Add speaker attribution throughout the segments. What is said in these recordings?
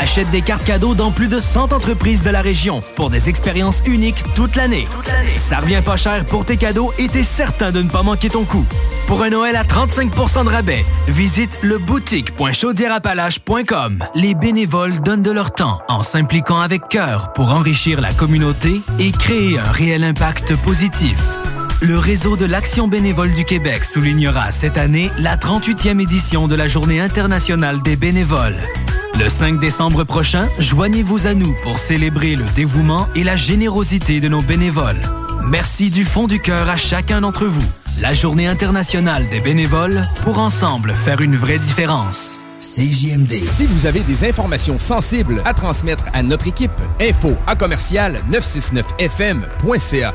Speaker 1: Achète des cartes cadeaux dans plus de 100 entreprises de la région pour des expériences uniques toute l'année. Ça revient pas cher pour tes cadeaux et t'es certain de ne pas manquer ton coup. Pour un Noël à 35% de rabais, visite le boutique.chaudierapalache.com. Les bénévoles donnent de leur temps en s'impliquant avec cœur pour enrichir la communauté et créer un réel impact positif. Le réseau de l'Action bénévole du Québec soulignera cette année la 38e édition de la Journée internationale des bénévoles. Le 5 décembre prochain, joignez-vous à nous pour célébrer le dévouement et la générosité de nos bénévoles. Merci du fond du cœur à chacun d'entre vous. La Journée internationale des bénévoles pour ensemble faire une vraie différence.
Speaker 2: CJMD. Si vous avez des informations sensibles à transmettre à notre équipe, info à commercial 969fm.ca.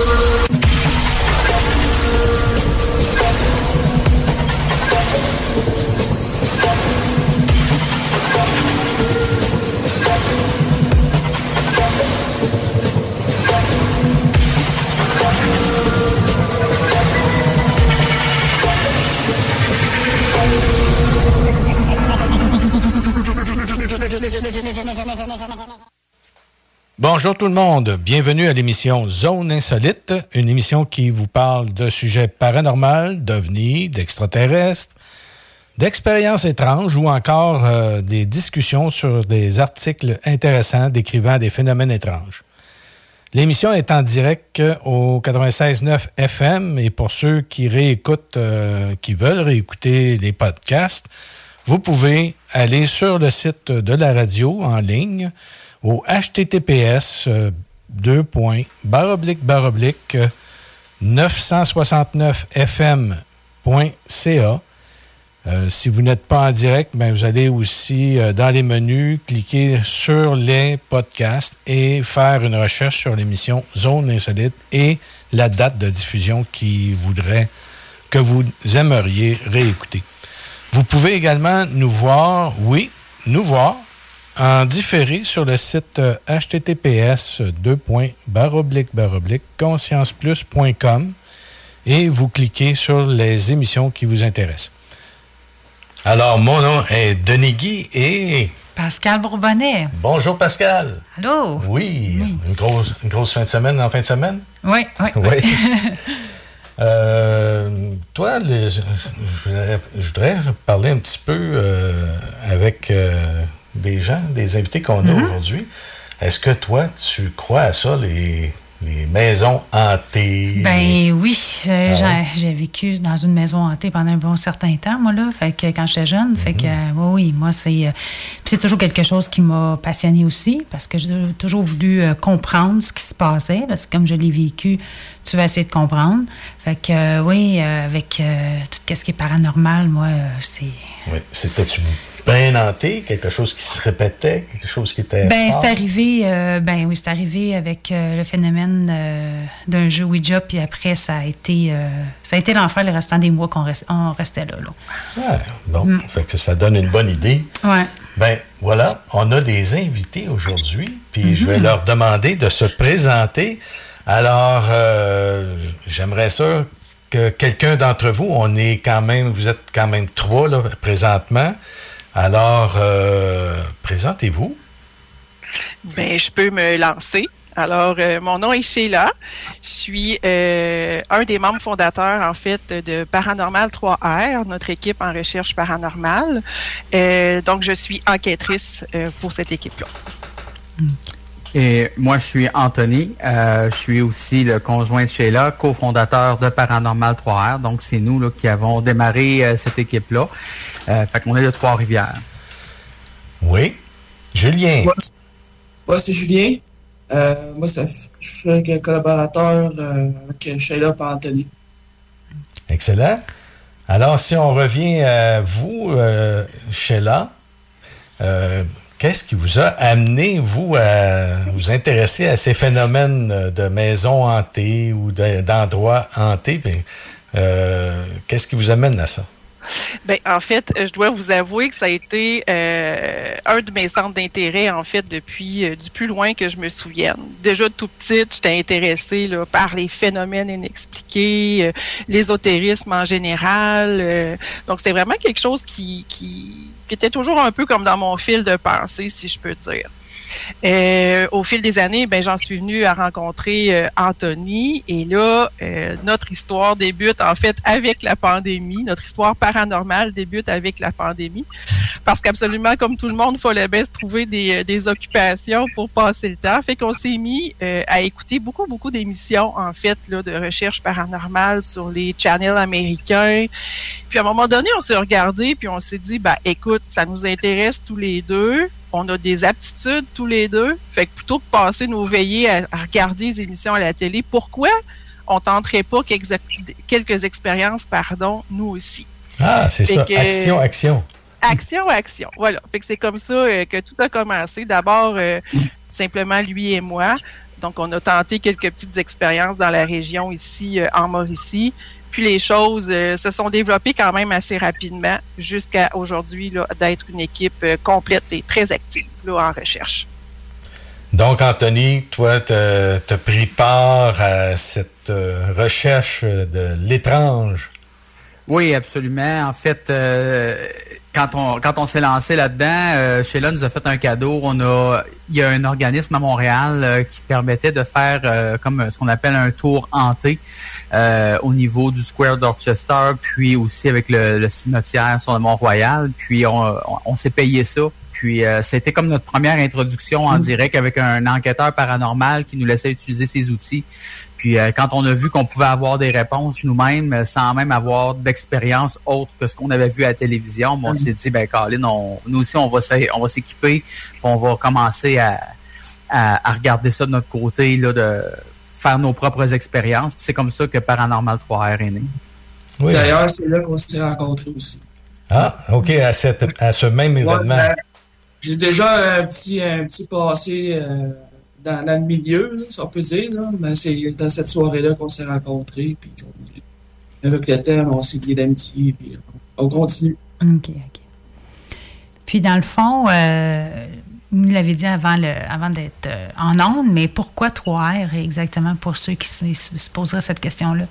Speaker 3: Bonjour tout le monde, bienvenue à l'émission Zone Insolite, une émission qui vous parle de sujets paranormaux, d'ovnis, d'extraterrestres, d'expériences étranges ou encore euh, des discussions sur des articles intéressants décrivant des phénomènes étranges. L'émission est en direct au 96.9 FM et pour ceux qui réécoutent, euh, qui veulent réécouter les podcasts, vous pouvez aller sur le site de la radio en ligne au https euh, 2. baroblique baroblique 969fm.ca. Euh, si vous n'êtes pas en direct, ben, vous allez aussi euh, dans les menus, cliquer sur les podcasts et faire une recherche sur l'émission Zone Insolite et la date de diffusion qui voudrait que vous aimeriez réécouter. Vous pouvez également nous voir, oui, nous voir en différé sur le site euh, https conscienceplus.com et vous cliquez sur les émissions qui vous intéressent. Alors, mon nom est Denis Guy et...
Speaker 4: Pascal Bourbonnet.
Speaker 3: Bonjour Pascal.
Speaker 4: Allô?
Speaker 3: Oui, Une, grosse, une grosse fin de semaine en fin de semaine?
Speaker 4: Oui, oui.
Speaker 3: Oui. Euh, toi, voudrais- je voudrais parler un petit peu euh, avec euh, des gens, des invités qu'on a
Speaker 4: Mhm.
Speaker 3: aujourd'hui. Est-ce que toi, tu crois à ça, les les maisons hantées.
Speaker 4: Ben oui, euh, ah j'ai vécu dans une maison hantée pendant un bon certain temps, moi, là, fait que quand j'étais jeune. Fait que, euh, oui, moi, c'est, euh, c'est toujours quelque chose qui m'a passionné aussi, parce que j'ai toujours voulu comprendre ce qui se passait, parce que comme je l'ai vécu, tu vas essayer de comprendre. Fait que, oui, avec tout ce qui est paranormal, moi, c'est...
Speaker 3: Oui, c'était bien hanté, quelque chose qui se répétait, quelque chose qui était.
Speaker 4: Ben, c'est arrivé, euh, ben oui, c'est arrivé avec euh, le phénomène euh, d'un jeu Ouija, puis après, ça a été, ça a été l'enfer le restant des mois qu'on restait là.
Speaker 3: là. bon, mm. fait que ça donne une bonne idée.
Speaker 4: Ouais.
Speaker 3: Ben voilà, on a des invités aujourd'hui, puis je vais mm-hmm. leur demander de se présenter. Alors, j'aimerais ça que quelqu'un d'entre vous, on est quand même, vous êtes quand même trois là, présentement. Alors, euh, présentez-vous.
Speaker 5: Ben, je peux me lancer. Alors, euh, mon nom est Sheila. Je suis euh, un des membres fondateurs, en fait, de Paranormal 3R, notre équipe en recherche paranormale. donc, je suis enquêtrice pour cette équipe-là.
Speaker 6: Et moi, je suis Anthony. je suis aussi le conjoint de Sheila, cofondateur de Paranormal 3R. Donc, c'est nous là, qui avons démarré cette équipe-là. Euh, fait qu'on est de Trois-Rivières.
Speaker 3: Oui. Julien.
Speaker 7: Moi, c'est Julien. Euh, moi, ça, je suis un collaborateur euh, avec Sheila et Anthony.
Speaker 3: Excellent. Alors, si on revient à vous, Sheila, qu'est-ce qui vous a amené, vous, à vous intéresser à ces phénomènes de maisons hantées ou d'endroits hantés? qu'est-ce qui vous amène à ça?
Speaker 5: Ben, en fait, je dois vous avouer que ça a été euh, un de mes centres d'intérêt, en fait, depuis euh, du plus loin que je me souvienne. Déjà tout petite, j'étais intéressée par les phénomènes inexpliqués, euh, l'ésotérisme en général. donc, c'était vraiment quelque chose qui était toujours un peu comme dans mon fil de pensée, si je peux dire. Euh, au fil des années, ben, j'en suis venue à rencontrer euh, Anthony et là, euh, notre histoire débute en fait avec la pandémie. Notre histoire paranormale débute avec la pandémie parce qu'absolument, comme tout le monde, il fallait bien se trouver des, des occupations pour passer le temps. Fait qu'on s'est mis à écouter beaucoup, beaucoup d'émissions en fait là, de recherche paranormale sur les channels américains. Puis à un moment donné, on s'est regardé puis on s'est dit, bah écoute, ça nous intéresse tous les deux on a des aptitudes tous les deux. Fait que plutôt que passer nos veillées à, regarder les émissions à la télé, pourquoi on tenterait pas quelques, quelques expériences, pardon, nous aussi?
Speaker 3: Ah, c'est ça. action, action.
Speaker 5: Action, action. Voilà. Fait que c'est comme ça euh, que tout a commencé. D'abord, euh, simplement lui et moi. Donc, on a tenté quelques petites expériences dans la région ici, euh, en Mauricie. Puis les choses euh, se sont développées quand même assez rapidement jusqu'à aujourd'hui d'être une équipe euh, complète et très active en recherche.
Speaker 3: Donc, Anthony, toi, tu as, pris part à cette euh, recherche de l'étrange.
Speaker 6: Oui, absolument. En fait, quand on quand on s'est lancé là-dedans, euh, Sheila nous a fait un cadeau. On a il y a un organisme à Montréal euh, qui permettait de faire euh, comme ce qu'on appelle un tour hanté euh, au niveau du Square d'Orchester, puis aussi avec le, cimetière sur le Mont-Royal. Puis on, on, s'est payé ça. Puis c'était comme notre première introduction en mm. direct avec un enquêteur paranormal qui nous laissait utiliser ses outils. Puis euh, quand on a vu qu'on pouvait avoir des réponses nous-mêmes euh, sans même avoir d'expérience autre que ce qu'on avait vu à la télévision, on s'est dit ben Colin, nous aussi on va on va s'équiper, on va commencer à, à, regarder ça de notre côté là de faire nos propres expériences. C'est comme ça que Paranormal 3R est né.
Speaker 7: D'ailleurs, c'est là qu'on s'est rencontrés aussi.
Speaker 3: Ah, OK, à, cette, à ce même événement. Ben,
Speaker 7: j'ai déjà un petit, un petit passé euh, dans, le milieu, si on peut dire. Mais c'est dans cette soirée-là qu'on s'est rencontrés. Puis avec le temps, on s'est dit d'amitié. Puis on continue.
Speaker 4: OK, OK. Puis dans le fond, euh, vous l'avez dit avant, le, avant d'être euh, en onde, mais pourquoi 3R exactement pour ceux qui se poseraient cette question-là?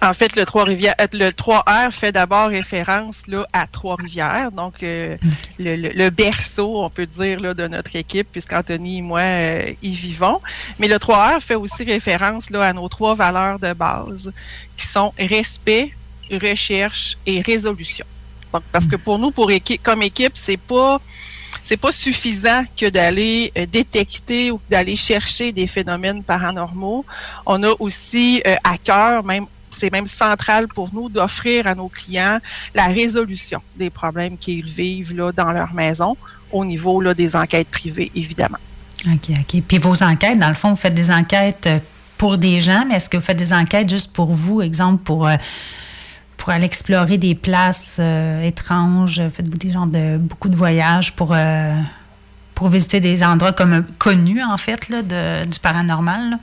Speaker 5: En fait, le Trois-Rivières, euh, le 3R fait d'abord référence là, à Trois-Rivières, donc euh, le, berceau, on peut dire, là, de notre équipe, puisqu'Anthony et moi euh, y vivons. Mais le 3R fait aussi référence là, à nos trois valeurs de base, qui sont respect, recherche et résolution. Donc, parce que pour nous, pour équipe, comme équipe, c'est pas c'est pas suffisant que d'aller euh, détecter ou d'aller chercher des phénomènes paranormaux. On a aussi euh, à cœur, même c'est même central pour nous d'offrir à nos clients la résolution des problèmes qu'ils vivent là, dans leur maison au niveau là, des enquêtes privées, évidemment.
Speaker 4: OK, OK. Puis vos enquêtes, dans le fond, vous faites des enquêtes euh, pour des gens, mais est-ce que vous faites des enquêtes juste pour vous, exemple, pour, pour aller explorer des places étranges? Faites-vous des genres de beaucoup de voyages pour pour visiter des endroits comme connus, en fait, là, du paranormal?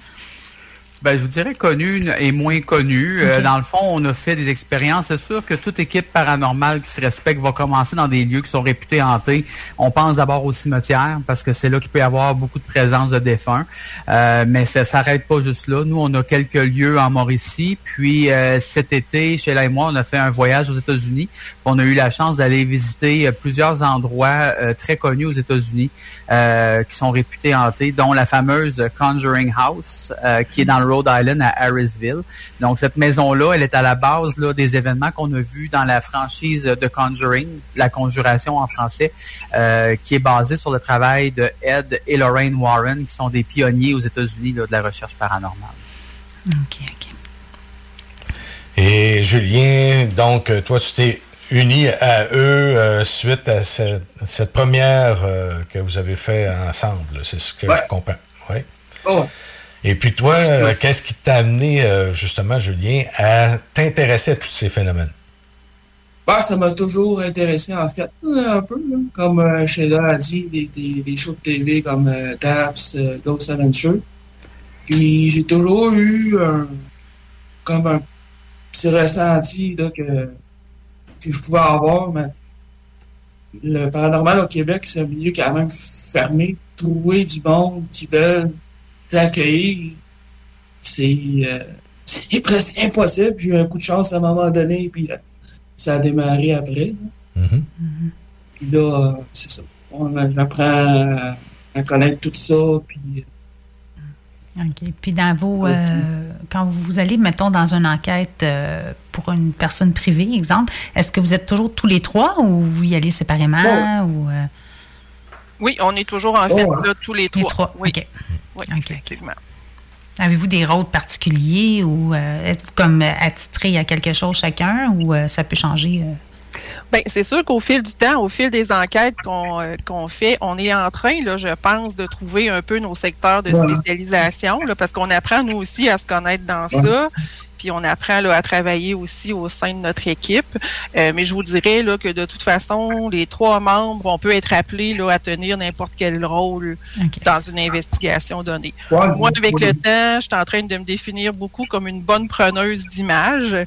Speaker 6: Ben, je vous dirais connu et moins connu. Euh, dans le fond, on a fait des expériences. C'est sûr que toute équipe paranormale qui se respecte va commencer dans des lieux qui sont réputés hantés. On pense d'abord au cimetière parce que c'est là qu'il peut y avoir beaucoup de présence de défunts. Euh, mais ça s'arrête pas juste là. Nous, on a quelques lieux en Mauricie. Puis euh, cet été, chez et moi, on a fait un voyage aux États-Unis. On a eu la chance d'aller visiter plusieurs endroits très connus aux États-Unis qui sont réputés hantés, dont la fameuse Conjuring House qui est dans le Rhode Island à Harrisville. Donc cette maison-là, elle est à la base là, des événements qu'on a vus dans la franchise de Conjuring, la conjuration en français, euh, qui est basée sur le travail de Ed et Lorraine Warren, qui sont des pionniers aux États-Unis de la recherche paranormale.
Speaker 4: OK, OK.
Speaker 3: Et Julien, donc toi, tu t'es uni à eux euh, suite à cette, première euh, que vous avez fait ensemble. C'est ce que je comprends. Oui.
Speaker 7: Oh.
Speaker 3: Et puis toi, euh, qu'est-ce qui t'a amené, euh, justement, Julien, à t'intéresser à tous ces phénomènes?
Speaker 7: Bah, ça m'a toujours intéressé, en fait, un peu. Comme euh, Sheila a dit, des, shows de TV comme Taps, Ghost Adventure. Puis j'ai toujours eu comme un petit ressenti que, que je pouvais avoir. Mais le paranormal au Québec, c'est un milieu quand même fermé. Trouver du monde qui veulent t'accueillir, euh, c'est presque impossible. J'ai eu un coup de chance à un moment donné, puis euh, ça a démarré après. Mm-hmm. Puis là, euh, c'est ça. On apprend à, connaître tout ça, puis...
Speaker 4: OK. Puis dans vos... quand vous allez, mettons, dans une enquête pour une personne privée, exemple, est-ce que vous êtes toujours tous les trois ou vous y allez séparément? Ou,
Speaker 5: Oui, on est toujours, en fait, là, tous les trois. Les trois,
Speaker 4: oui. OK. Oui, effectivement. Avez-vous des rôles particuliers ou euh, êtes-vous comme attitré à quelque chose chacun ou euh, ça peut changer? Euh?
Speaker 5: Bien, c'est sûr qu'au fil du temps, au fil des enquêtes qu'on fait, on est en train, là, je pense, de trouver un peu nos secteurs de spécialisation, parce qu'on apprend, nous aussi, à se connaître dans ça puis on apprend à travailler aussi au sein de notre équipe. Euh, mais je vous dirais là, que de toute façon, les trois membres, on peut être appelés là, à tenir n'importe quel rôle dans une investigation donnée. Moi, avec le temps, je suis en train de me définir beaucoup comme une bonne preneuse d'images.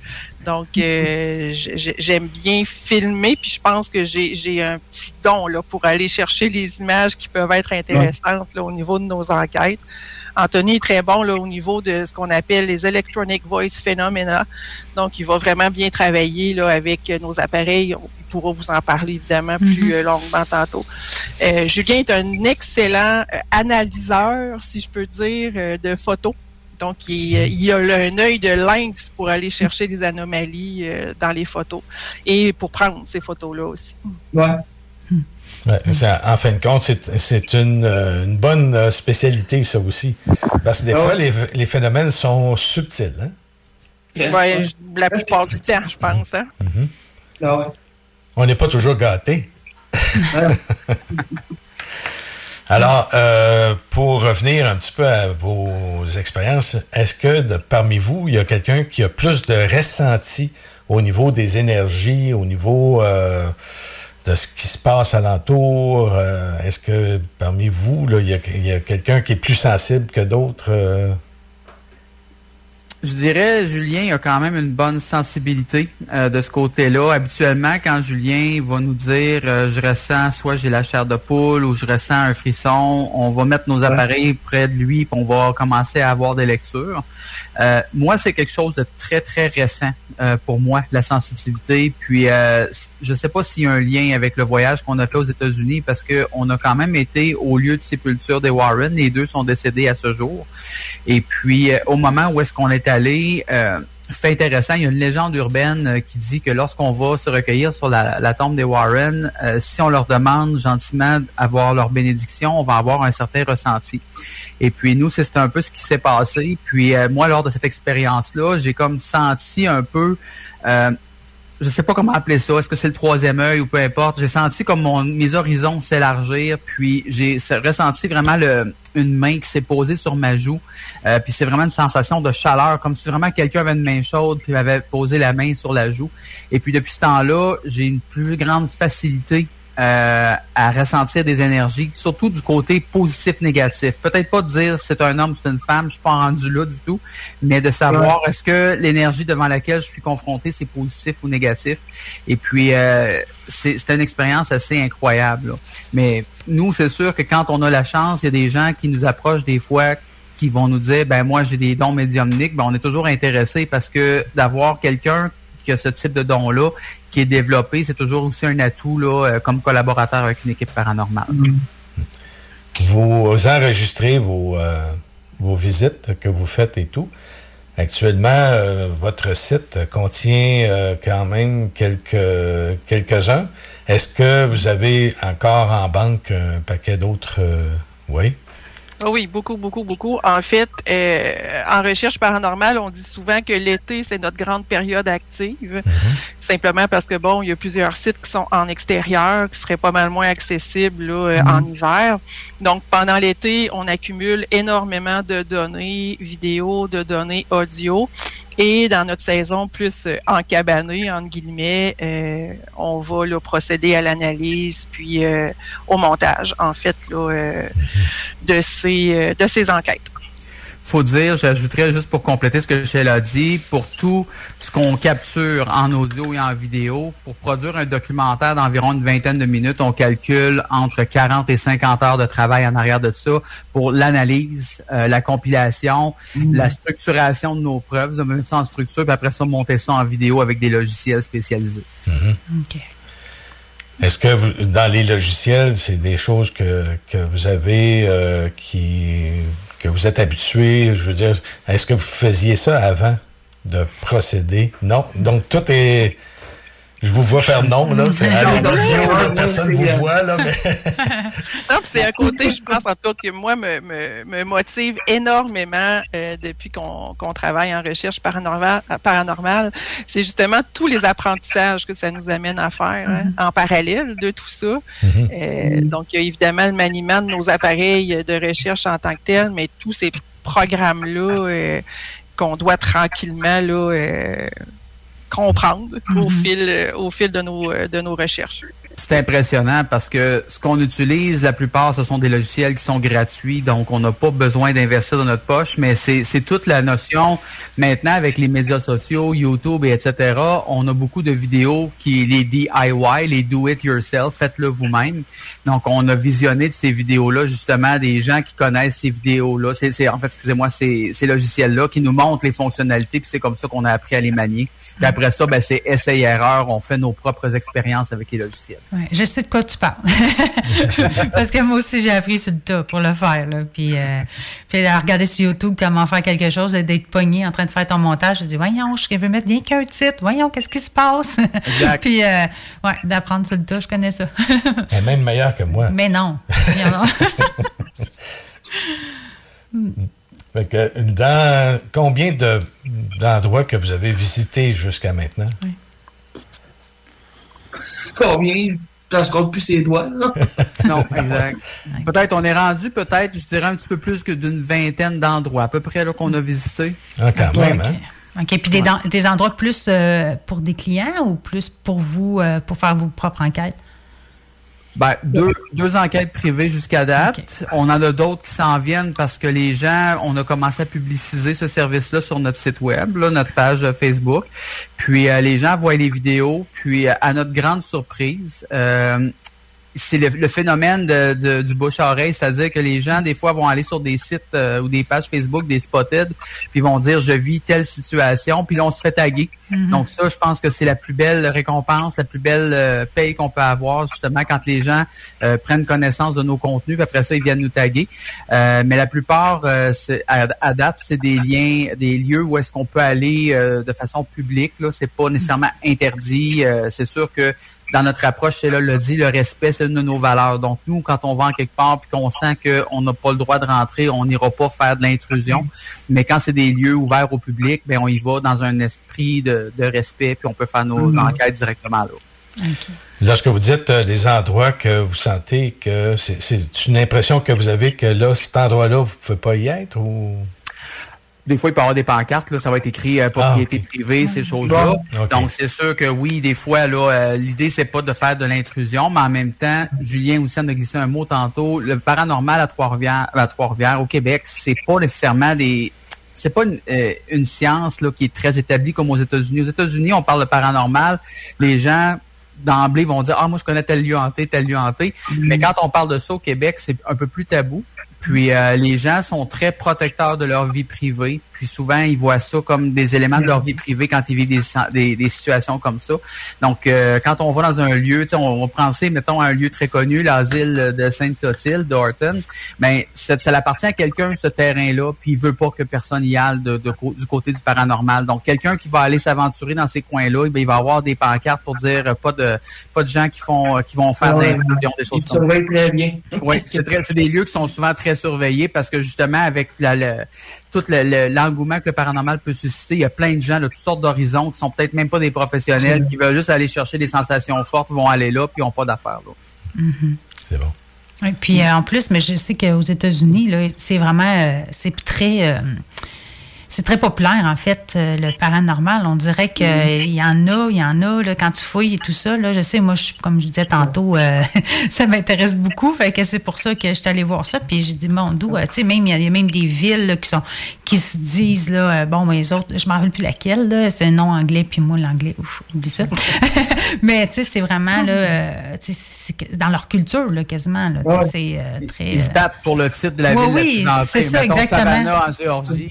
Speaker 5: Donc, euh, j'aime bien filmer, puis je pense que j'ai un petit don là, pour aller chercher les images qui peuvent être intéressantes là, au niveau de nos enquêtes. Anthony est très bon là, au niveau de ce qu'on appelle les Electronic Voice Phenomena. Donc, il va vraiment bien travailler là, avec nos appareils. Il pourra vous en parler évidemment plus mhm. euh, longuement tantôt. Euh, Julien est un excellent euh, analyseur, si je peux dire, de photos. Donc, il, a un œil de lynx pour aller chercher des anomalies dans les photos et pour prendre ces photos-là aussi.
Speaker 7: Ouais
Speaker 3: en fin de compte, c'est une, euh, une, bonne euh, spécialité, ça aussi. Parce que des ah fois, les, phénomènes sont subtils. Hein?
Speaker 5: la plupart du temps, je pense. Hein?
Speaker 7: Mm-hmm. Ah
Speaker 3: On n'est pas toujours gâtés. Alors, euh, pour revenir un petit peu à vos expériences, est-ce que parmi vous, il y a quelqu'un qui a plus de ressenti au niveau des énergies, au niveau de ce qui se passe alentour? Euh, est-ce que parmi vous, il y a, quelqu'un qui est plus sensible que d'autres? Euh?
Speaker 6: Je dirais, Julien a quand même une bonne sensibilité euh, de ce côté-là. Habituellement, quand Julien va nous dire je ressens soit j'ai la chair de poule ou je ressens un frisson, on va mettre nos appareils près de lui et on va commencer à avoir des lectures. Moi, c'est quelque chose de très, très récent pour moi, la sensibilité. Puis je ne sais pas s'il y a un lien avec le voyage qu'on a fait aux États-Unis parce qu'on a quand même été au lieu de sépulture des Warren. Les deux sont décédés à ce jour. Et puis, euh, au moment où est-ce qu'on est allé, euh, fait intéressant, il y a une légende urbaine euh, qui dit que lorsqu'on va se recueillir sur la, tombe des Warren, euh, si on leur demande gentiment d'avoir leur bénédiction, on va avoir un certain ressenti. Et puis nous, c'est un peu ce qui s'est passé. Puis euh, moi, lors de cette expérience-là, j'ai comme senti un peu je sais pas comment appeler ça, est-ce que c'est le troisième œil ou peu importe, j'ai senti comme mon, mes horizons s'élargir, puis j'ai ressenti vraiment le, une main qui s'est posée sur ma joue, euh, puis c'est vraiment une sensation de chaleur, comme si vraiment quelqu'un avait une main chaude puis avait posé la main sur la joue. Et puis depuis ce temps-là, j'ai une plus grande facilité euh, à ressentir des énergies, surtout du côté positif-négatif. Peut-être pas de dire c'est un homme, c'est une femme, je suis pas rendu là du tout, mais de savoir est-ce que l'énergie devant laquelle je suis confronté, c'est positif ou négatif. Et puis, euh, c'est une expérience assez incroyable. Mais nous, c'est sûr que quand on a la chance, il y a des gens qui nous approchent des fois qui vont nous dire ben moi j'ai des dons médiumniques, ben on est toujours intéressé parce que d'avoir quelqu'un qui a ce type de don-là, qui est développé, c'est toujours aussi un atout là, euh, comme collaborateur avec une équipe paranormale. Mm.
Speaker 3: Vous enregistrez vos, euh, vos visites que vous faites et tout. Actuellement, euh, votre site contient quand même quelques, quelques-uns. Est-ce que vous avez encore en banque un paquet d'autres? oui?
Speaker 5: Ah oui, beaucoup, beaucoup, beaucoup. En fait, euh, en recherche paranormale, on dit souvent que l'été, c'est notre grande période active. Mhm. Simplement parce que, bon, il y a plusieurs sites qui sont en extérieur, qui seraient pas mal moins accessibles là, euh, en mhm. hiver. Donc, pendant l'été, on accumule énormément de données vidéo, de données audio. Et dans notre saison plus euh, encabanée, entre guillemets, euh, on va là, procéder à l'analyse puis euh, au montage, en fait, là, de, ces, de ces enquêtes
Speaker 6: faut dire, j'ajouterais juste pour compléter ce que Michel a dit, pour tout ce qu'on capture en audio et en vidéo, pour produire un documentaire d'environ une vingtaine de minutes, on calcule entre 40 et 50 heures de travail en arrière de ça pour l'analyse, euh, la compilation, mm. la structuration de nos preuves, de mettre ça en structure, puis après ça, monter ça en vidéo avec des logiciels spécialisés.
Speaker 3: Mm-hmm. Est-ce que dans les logiciels, c'est des choses que, que vous avez euh, qui que vous êtes habitué, je veux dire, est-ce que vous faisiez ça avant de procéder? Non. Donc, tout est je vous vois faire non, là. C'est à l'audio, personne ne vous voit, là. Mais...
Speaker 5: non, c'est un côté, je pense, en tout cas, que moi, me, me, me motive énormément euh, depuis qu'on travaille en recherche paranormale. paranormale c'est justement tous les apprentissages que ça nous amène à faire hein, mm-hmm. en parallèle de tout ça. Mm-hmm. euh, donc, il y a évidemment le maniement de nos appareils de recherche en tant que tel, mais tous ces programmes-là euh, qu'on doit tranquillement là, comprendre au mhm. fil euh, au fil de nos euh, de nos recherches.
Speaker 6: C'est impressionnant parce que ce qu'on utilise, la plupart, ce sont des logiciels qui sont gratuits, donc on n'a pas besoin d'investir dans notre poche, mais c'est toute la notion maintenant avec les médias sociaux, YouTube et etc. On a beaucoup de vidéos qui les DIY, les do it yourself, faites-le vous-même. Donc on a visionné de ces vidéos-là justement des gens qui connaissent ces vidéos-là. C'est en fait, excusez-moi, ces, ces logiciels-là qui nous montrent les fonctionnalités, puis c'est comme ça qu'on a appris à les manier. Puis après ça, ben, c'est essai-erreur. On fait nos propres expériences avec les logiciels.
Speaker 4: Ouais, je sais de quoi tu parles. Parce que moi aussi, j'ai appris sur le tas pour le faire. Là. Puis, euh, puis à regarder sur YouTube comment faire quelque chose et d'être pogné en train de faire ton montage, je dis, voyons, je veux mettre rien qu'un titre. Voyons, qu'est-ce qui se passe? puis, euh, ouais, d'apprendre sur le tas, je connais ça.
Speaker 3: Elle est même meilleure que moi.
Speaker 4: Mais non.
Speaker 3: non. Dans combien d'endroits que vous avez visités jusqu'à maintenant?
Speaker 7: Combien? Ça se compte plus ses doigts,
Speaker 6: non, exact. Peut-être, on est rendu peut-être, je dirais, un petit peu plus que d'une vingtaine d'endroits, à peu près, là, qu'on a visité.
Speaker 3: Ah, quand même, hein?
Speaker 4: OK. Puis des, endroits plus euh, pour des clients ou plus pour vous, euh, pour faire vos propres enquêtes?
Speaker 6: Ben, deux, deux enquêtes privées jusqu'à date. On en a d'autres qui s'en viennent parce que les gens, on a commencé à publiciser ce service-là sur notre site web, là, notre page Facebook. Puis euh, les gens voient les vidéos. Puis euh, à notre grande surprise, euh, c'est le, phénomène de, du bouche-oreille, c'est-à-dire que les gens, des fois, vont aller sur des sites euh, ou des pages Facebook, des spotted, puis vont dire, je vis telle situation, puis là, on se fait taguer. Mm-hmm. Donc ça, je pense que c'est la plus belle récompense, la plus belle euh, paye qu'on peut avoir, justement, quand les gens euh, prennent connaissance de nos contenus, puis après ça, ils viennent nous taguer. mais la plupart, à, à, date, c'est des liens, des lieux où est-ce qu'on peut aller de façon publique. Là, c'est pas nécessairement interdit. c'est sûr que dans notre approche, c'est là le dit, le respect, c'est une de nos valeurs. Donc, nous, quand on va en quelque part puis qu'on sent qu'on n'a pas le droit de rentrer, on n'ira pas faire de l'intrusion. Mais quand c'est des lieux ouverts au public, ben on y va dans un esprit de, respect, puis on peut faire nos mm-hmm. enquêtes directement là.
Speaker 3: Lorsque vous dites euh, des endroits que vous sentez que c'est une impression que vous avez que là, cet endroit-là, vous ne pouvez pas y être ou?
Speaker 6: Des fois, il peut y avoir des pancartes, là, ça va être écrit euh, propriété ah, privée, ces choses-là. Donc, c'est sûr que oui, des fois, là, euh, l'idée, c'est pas de faire de l'intrusion, mais en même temps, Julien aussi en a glissé un mot tantôt, le paranormal à Trois-Rivières, à Trois-Rivières, au Québec, c'est pas nécessairement des c'est pas une, euh, une, science là, qui est très établie comme aux États-Unis. Aux États-Unis, on parle de paranormal. Les gens d'emblée vont dire Ah, moi je connais tel lieu hanté, tel lieu hanté. Mais quand on parle de ça au Québec, c'est un peu plus tabou. Puis euh, les gens sont très protecteurs de leur vie privée. Puis souvent, ils voient ça comme des éléments de leur vie privée quand ils vivent des, des, situations comme ça. Donc, euh, quand on va dans un lieu, on va penser, mettons, à un lieu très connu, l'asile de Sainte-Clotilde, d'Orton, mais ça, ça appartient à quelqu'un, ce terrain-là, puis il veut pas que personne y aille de, du côté du paranormal. Donc, quelqu'un qui va aller s'aventurer dans ces coins-là, eh il va avoir des pancartes pour dire euh, pas de pas de gens qui font qui vont faire des, des choses
Speaker 7: comme ça. très bien.
Speaker 6: Oui, c'est des lieux qui sont souvent très surveillés parce que justement, avec la, tout l'engouement que le paranormal peut susciter. Il y a plein de gens de toutes sortes d'horizons qui sont peut-être même pas des professionnels, qui veulent juste aller chercher des sensations fortes, vont aller là, puis n'ont pas d'affaires là.
Speaker 3: Mm-hmm. C'est bon.
Speaker 4: Et puis euh, en plus, mais je sais qu'aux États-Unis, c'est vraiment, euh, c'est très, euh, c'est très populaire, en fait, euh, le paranormal. On dirait qu'il mm-hmm. y en a, il y en a, là, quand tu fouilles et tout ça. Là, je sais, moi, je, comme je disais tantôt, euh, ça m'intéresse beaucoup. Fait que c'est pour ça que je suis allée voir ça. Puis j'ai dit, mon d'où, euh, tu sais, même, il y, a même des villes qui sont qui se disent, là, bon, mais les autres, je m'en rappelle plus laquelle, c'est un nom anglais, puis moi, l'anglais, ouf, oublie ça. mais, tu sais, c'est vraiment, là, dans leur culture, là, quasiment, là, c'est très...
Speaker 6: Ils se pour le titre de la ville.
Speaker 4: Oui, c'est ça, exactement.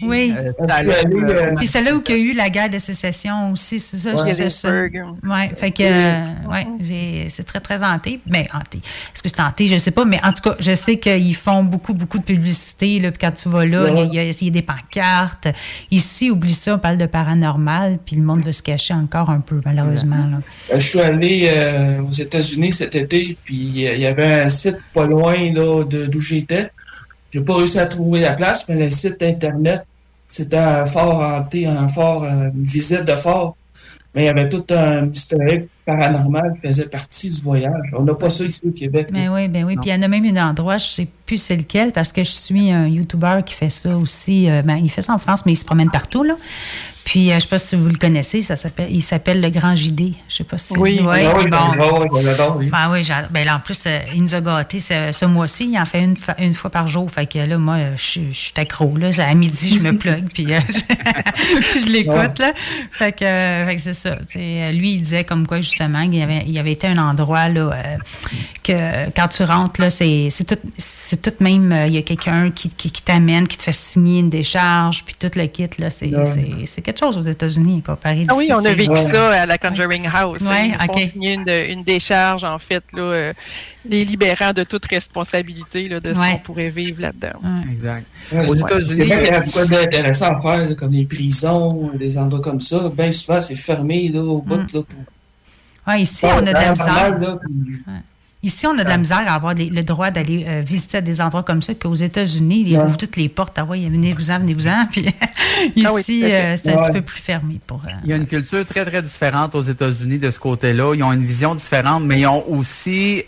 Speaker 4: Oui.
Speaker 6: Euh,
Speaker 4: puis c'est là où il y a eu la guerre de sécession aussi, c'est ça? Ouais, fait que, euh, ouais, c'est très, très hanté. Mais hanté. Est-ce que c'est hanté? Je ne sais pas, mais en tout cas, je sais qu'ils font beaucoup, beaucoup de publicité, là, puis quand tu vas là, il y, a des pancartes. Ici, oublie ça, on parle de paranormal, puis le monde veut se cacher encore un peu, malheureusement.
Speaker 7: Euh, je suis allé aux États-Unis cet été, puis il y avait un site pas loin d'où j'étais. J'ai pas réussi à trouver la place, mais le site Internet c'était un fort hanté, un fort, une visite de fort. Mais il y avait tout un historique paranormal qui faisait partie du voyage. On n'a pas ça ici au Québec.
Speaker 4: Ben oui, ben oui. Puis il y en a même un endroit, je ne sais plus c'est lequel, parce que je suis un YouTuber qui fait ça aussi. Euh, ben, il fait ça en France, mais il se promène partout. Là. Puis, euh, je ne sais pas si vous le connaissez, ça s'appelle, il s'appelle le Grand JD. Je sais pas si
Speaker 7: oui, oui, oui, bon.
Speaker 4: oui. Ben, oui, ben, là, en plus, euh, il nous a gâtés ce, mois-ci. Il en fait une, une, fois par jour. Fait que là, moi, je, je suis accro. Là. À midi, je me plug, puis, euh, puis je l'écoute. Là. Fait que, fait que c'est ça. lui, il disait comme quoi, justement, il y avait, il avait été un endroit là, que quand tu rentres, là, c'est, c'est, tout, c'est tout même, il y a quelqu'un qui, qui, t'amène, qui te fait signer une décharge, puis tout le kit. Là, c'est, c'est, c'est quelque chose aux États-Unis comparé
Speaker 5: Ah oui, on a vécu ça à la Conjuring House. Oui, OK. Une, une, décharge, en fait, là, euh, les libérant de toute responsabilité là, de ce qu'on pourrait vivre là-dedans.
Speaker 6: Exact.
Speaker 7: aux États-Unis, il y a beaucoup d'intéressant à faire, comme les prisons, des endroits comme ça. Bien souvent, c'est fermé là, au bout. Mm. Là, pour...
Speaker 4: ouais, ici, on a de la misère. Ici, on a de la misère à avoir le droit d'aller euh, visiter des endroits comme ça qu'aux États-Unis, ils ouvrent toutes les portes. Ah ouais, venez-vous-en, venez-vous-en. Puis ah ici, euh, c'est un petit peu plus fermé. pour. Euh,
Speaker 6: il y a une culture très, très différente aux États-Unis de ce côté-là. Ils ont une vision différente, mais ils ont aussi,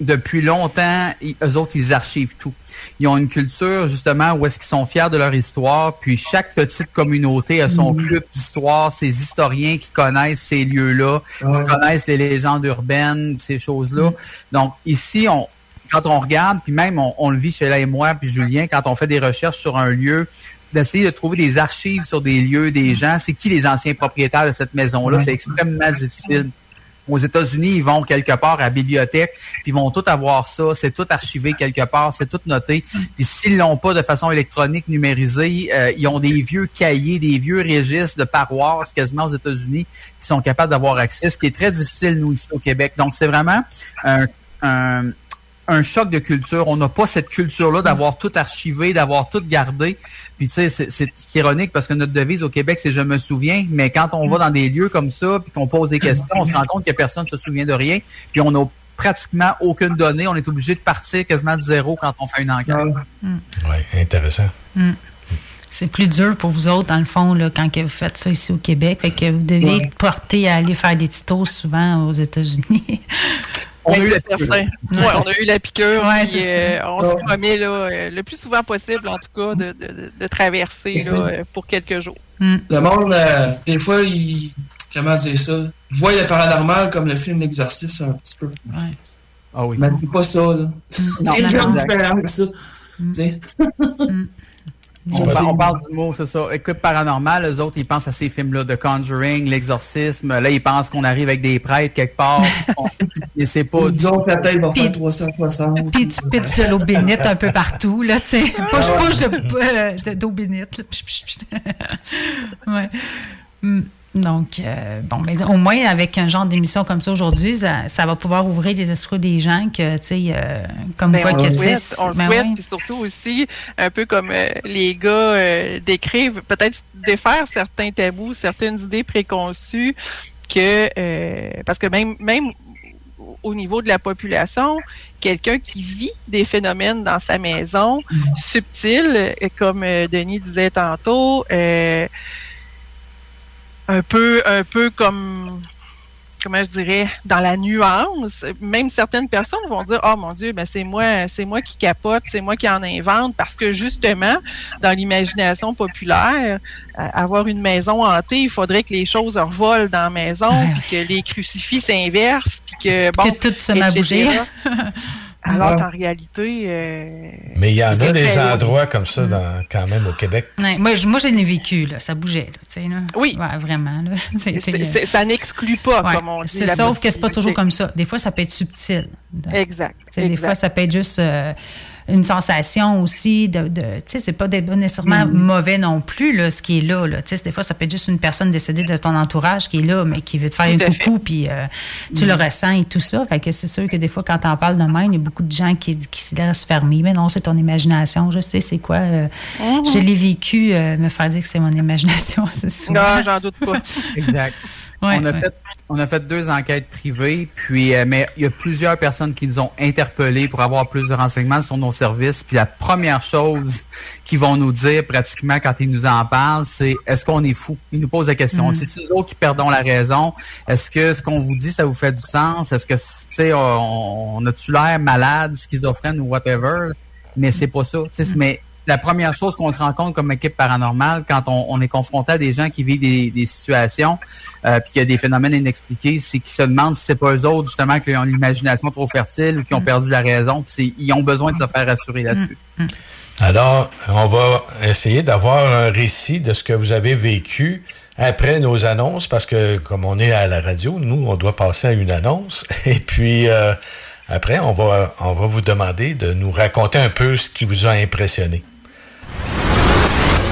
Speaker 6: depuis longtemps, eux autres, ils archivent tout ils ont une culture justement où est-ce qu'ils sont fiers de leur histoire, puis chaque petite communauté a son mm. club d'histoire, ses historiens qui connaissent ces lieux-là, qui connaissent les légendes urbaines, ces choses-là. Mm. Donc ici, on, quand on regarde, puis même on, le vit chez là et moi, puis Julien, quand on fait des recherches sur un lieu, d'essayer de trouver des archives sur des lieux, des mm. gens, c'est qui les anciens propriétaires de cette maison-là, c'est extrêmement difficile. Aux États-Unis, ils vont quelque part à la bibliothèque, puis ils vont tout avoir ça, c'est tout archivé quelque part, c'est tout noté. Puis s'ils l'ont pas de façon électronique, numérisée, euh, ils ont des vieux cahiers, des vieux registres de paroisses quasiment aux États-Unis qui sont capables d'avoir accès, ce qui est très difficile nous ici au Québec. Donc c'est vraiment un, un un choc de culture. On n'a pas cette culture-là d'avoir tout archivé, d'avoir tout gardé. Puis tu sais, c'est- ironique parce que notre devise au Québec, c'est je me souviens. Mais quand on va dans des lieux comme ça, puis qu'on pose des questions, on se rend compte que personne ne se souvient de rien. Puis on n'a pratiquement aucune donnée. On est obligé de partir quasiment de zéro quand on fait une enquête.
Speaker 3: Oui, intéressant.
Speaker 4: Mm. C'est plus dur pour vous autres, dans le fond, là, quand que vous faites ça ici au Québec. Fait que vous devez
Speaker 5: Ouais.
Speaker 4: être porté à aller faire des titos souvent aux États-Unis.
Speaker 6: On a eu la
Speaker 5: C'est
Speaker 6: piqûre.
Speaker 5: certain. Ouais, on a eu la piqûre.
Speaker 4: Ouais,
Speaker 5: puis,
Speaker 4: c'est
Speaker 5: euh, on se promet là, euh, le plus souvent possible, en tout cas, de, de, de- de traverser là, euh, pour quelques jours.
Speaker 7: Le monde, euh, des fois, il. Comment dire ça? Il voit le paranormal comme le film L'Exorciste un petit peu.
Speaker 6: Ah oui.
Speaker 7: Mais c'est pas ça, là. C'est une grande différence, ça. Tu sais.
Speaker 6: On, par- on parle du mot, c'est ça. Équipe paranormale, eux autres, ils pensent à ces films-là de Conjuring, l'exorcisme. Là, ils pensent qu'on arrive avec des prêtres quelque part. Et c'est pas.
Speaker 7: Disons que la tête va faire 360.
Speaker 4: Puis tu pitches de l'eau bénite un peu partout, là, tu sais. Push de- euh, de- d'eau bénite. là. Ouais. Mm. Donc, euh, bon, mais au moins, avec un genre d'émission comme ça aujourd'hui, ça, ça va pouvoir ouvrir les esprits des gens que, tu sais, euh, comme
Speaker 5: Ben,
Speaker 4: quoi
Speaker 5: on
Speaker 4: que
Speaker 5: le souhaite, on le
Speaker 4: ben
Speaker 5: souhaite, puis surtout aussi, un peu comme euh, les gars décrivent, peut-être défaire certains tabous, certaines idées préconçues, que parce que même même au niveau de la population, quelqu'un qui vit des phénomènes dans sa maison, subtils, comme Denis disait tantôt, euh, un peu, un peu comme comment je dirais, dans la nuance, même certaines personnes vont dire Oh mon Dieu, ben c'est moi, c'est moi qui capote, c'est moi qui en invente, parce que justement, dans l'imagination populaire, euh, avoir une maison hantée, il faudrait que les choses revolent dans la maison, puis que les crucifix s'inversent, puis que bon.
Speaker 4: Que tout se bouger.
Speaker 5: Alors
Speaker 3: Ouais.
Speaker 5: qu'en réalité, euh,
Speaker 3: Mais il y en a des endroits comme ça dans- quand même au Québec.
Speaker 4: Ouais, moi, je, moi, je l'ai vécu, là. Ça bougeait, là, là.
Speaker 5: Oui.
Speaker 4: Ouais, vraiment, là. Euh,
Speaker 5: ça n'exclut pas,
Speaker 4: ouais.
Speaker 5: comme on dit.
Speaker 4: Sauf que c'est pas toujours comme ça. Des fois, ça peut être subtil.
Speaker 5: Exact.
Speaker 4: Sais, Des
Speaker 5: exact.
Speaker 4: fois, ça peut être juste euh, une sensation aussi de. de tu sais, c'est pas nécessairement
Speaker 5: Mhm.
Speaker 4: mauvais non plus, là, ce qui est là. là. Tu sais, des fois, ça peut être juste une personne décédée de ton entourage qui est là, mais qui veut te faire un coucou, puis euh, tu le
Speaker 5: Mhm.
Speaker 4: ressens et tout ça. Fait que c'est sûr que des fois, quand t'en parles de même, il y a beaucoup de gens qui, qui se laissent fermer. Mais non, c'est ton imagination. Je sais, c'est quoi. euh,
Speaker 5: Mhm.
Speaker 4: Je l'ai vécu, euh, me faire dire que c'est mon imagination, c'est souvent.
Speaker 5: Non, j'en doute pas.
Speaker 6: Exact.
Speaker 4: Ouais,
Speaker 6: on, a
Speaker 4: ouais.
Speaker 6: fait, on a fait deux enquêtes privées, puis euh, mais il y a plusieurs personnes qui nous ont interpellés pour avoir plus de renseignements sur nos services. Puis la première chose qu'ils vont nous dire pratiquement quand ils nous en parlent, c'est est-ce qu'on est fou? Ils nous posent la question.
Speaker 4: Mm.
Speaker 6: C'est nous autres qui perdons la raison? Est-ce que ce qu'on vous dit, ça vous fait du sens? Est-ce que tu sais, on, on a-tu l'air malade, schizophrène ou whatever? Mais c'est pas ça. Tu sais, Mais la première chose qu'on se rend compte comme équipe paranormale quand on, on est confronté à des gens qui vivent des, des situations euh, puis qu'il y a des phénomènes inexpliqués, c'est qu'ils se demandent si c'est pas eux autres justement qui ont l'imagination trop fertile ou qui ont perdu la raison. puis ils ont besoin de se faire rassurer là-dessus.
Speaker 3: Alors, on va essayer d'avoir un récit de ce que vous avez vécu après nos annonces, parce que comme on est à la radio, nous, on doit passer à une annonce. Et puis, euh, après, on va, on va vous demander de nous raconter un peu ce qui vous a impressionné.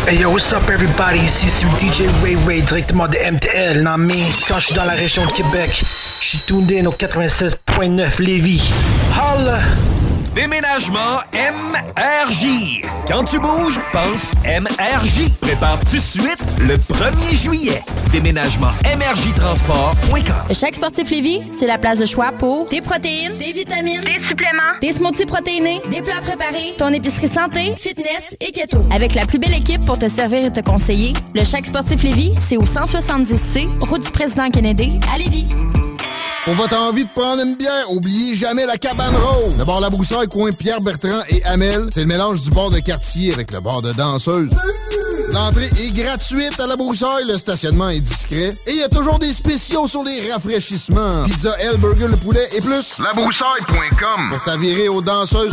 Speaker 8: Hey yo, what's up everybody? Ici c'est DJ Ray Ray directement de MTL, non mais quand je suis dans la région de Québec, je suis in au 96.9 Lévis. Holla!
Speaker 9: Déménagement MRJ. Quand tu bouges, pense MRJ. Prépare tout de suite le 1er juillet. Déménagement MRJtransport.com.
Speaker 10: Le Chèque Sportif Lévis, c'est la place de choix pour des protéines, des vitamines, des suppléments, des smoothies protéinés, des plats préparés, ton épicerie santé, fitness et keto. Avec la plus belle équipe pour te servir et te conseiller, le Chèque Sportif Lévis, c'est au 170C, route du président Kennedy, à Lévis.
Speaker 11: Pour votre envie de prendre une bière, oubliez jamais la cabane rose. Le bar La Broussaille, coin Pierre Bertrand et Amel, c'est le mélange du bar de quartier avec le bar de danseuse. L'entrée est gratuite à La Broussaille, le stationnement est discret et il y a toujours des spéciaux sur les rafraîchissements. Pizza, L, burger, le poulet et plus. Labroussaille.com pour t'avirer aux danseuses.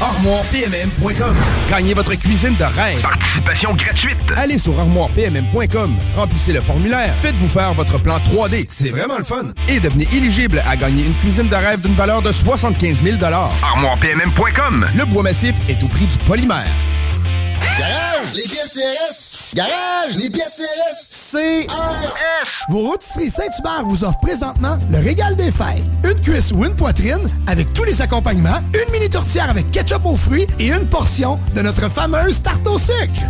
Speaker 2: ArmoirePMM.com. Gagnez votre cuisine de rêve.
Speaker 9: Participation gratuite.
Speaker 2: Allez sur ArmoirePMM.com. Remplissez le formulaire. Faites-vous faire votre plan 3D. C'est vraiment le fun. Et devenez éligible à gagner une cuisine de rêve d'une valeur de 75 000
Speaker 9: ArmoirePMM.com.
Speaker 2: Le bois massif est au prix du polymère.
Speaker 11: Garage, les pièces CRS. Garage, les pièces CRS. CRS.
Speaker 12: Vos rôtisseries Saint-Hubert vous offrent présentement le régal des fêtes. Une cuisse ou une poitrine avec tous les accompagnements, une mini tourtière avec ketchup aux fruits et une portion de notre fameuse tarte au sucre.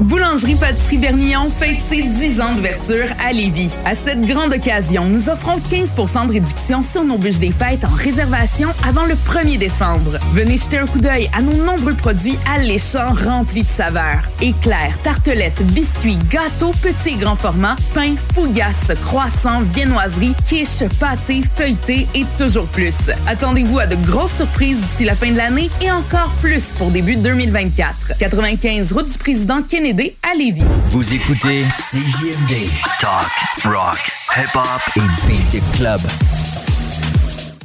Speaker 13: Boulangerie Pâtisserie Bernillon fête ses 10 ans d'ouverture à Lévis. À cette grande occasion, nous offrons 15% de réduction sur nos bûches des fêtes en réservation avant le 1er décembre. Venez jeter un coup d'œil à nos nombreux produits alléchants remplis de saveurs. Éclairs, tartelettes, biscuits, gâteaux, petits et grands formats, pain, fougasses, croissants, viennoiseries, quiches, pâtés, feuilletés et toujours plus. Attendez-vous à de grosses surprises d'ici la fin de l'année et encore plus pour début 2024. 95 route du président Kennedy
Speaker 1: Vous écoutez CJMD. Talk, rock, hip-hop et beat club.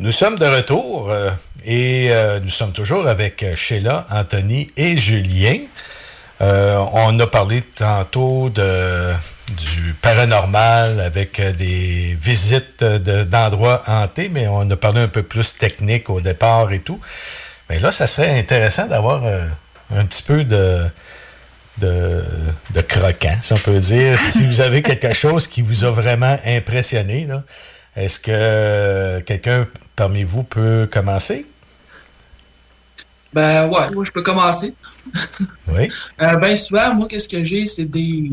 Speaker 3: Nous sommes de retour euh, et euh, nous sommes toujours avec euh, Sheila, Anthony et Julien. Euh, on a parlé tantôt de, du paranormal avec des visites de- d'endroits hantés, mais on a parlé un peu plus technique au départ et tout. Mais là, ça serait intéressant d'avoir un petit peu de, de, de croquant, si on peut dire. si vous avez quelque chose qui vous a vraiment impressionné, là, est-ce que quelqu'un parmi vous peut commencer?
Speaker 7: Ben ouais, moi je peux commencer.
Speaker 3: Oui.
Speaker 7: Euh, ben souvent, moi, qu'est-ce que j'ai, c'est des.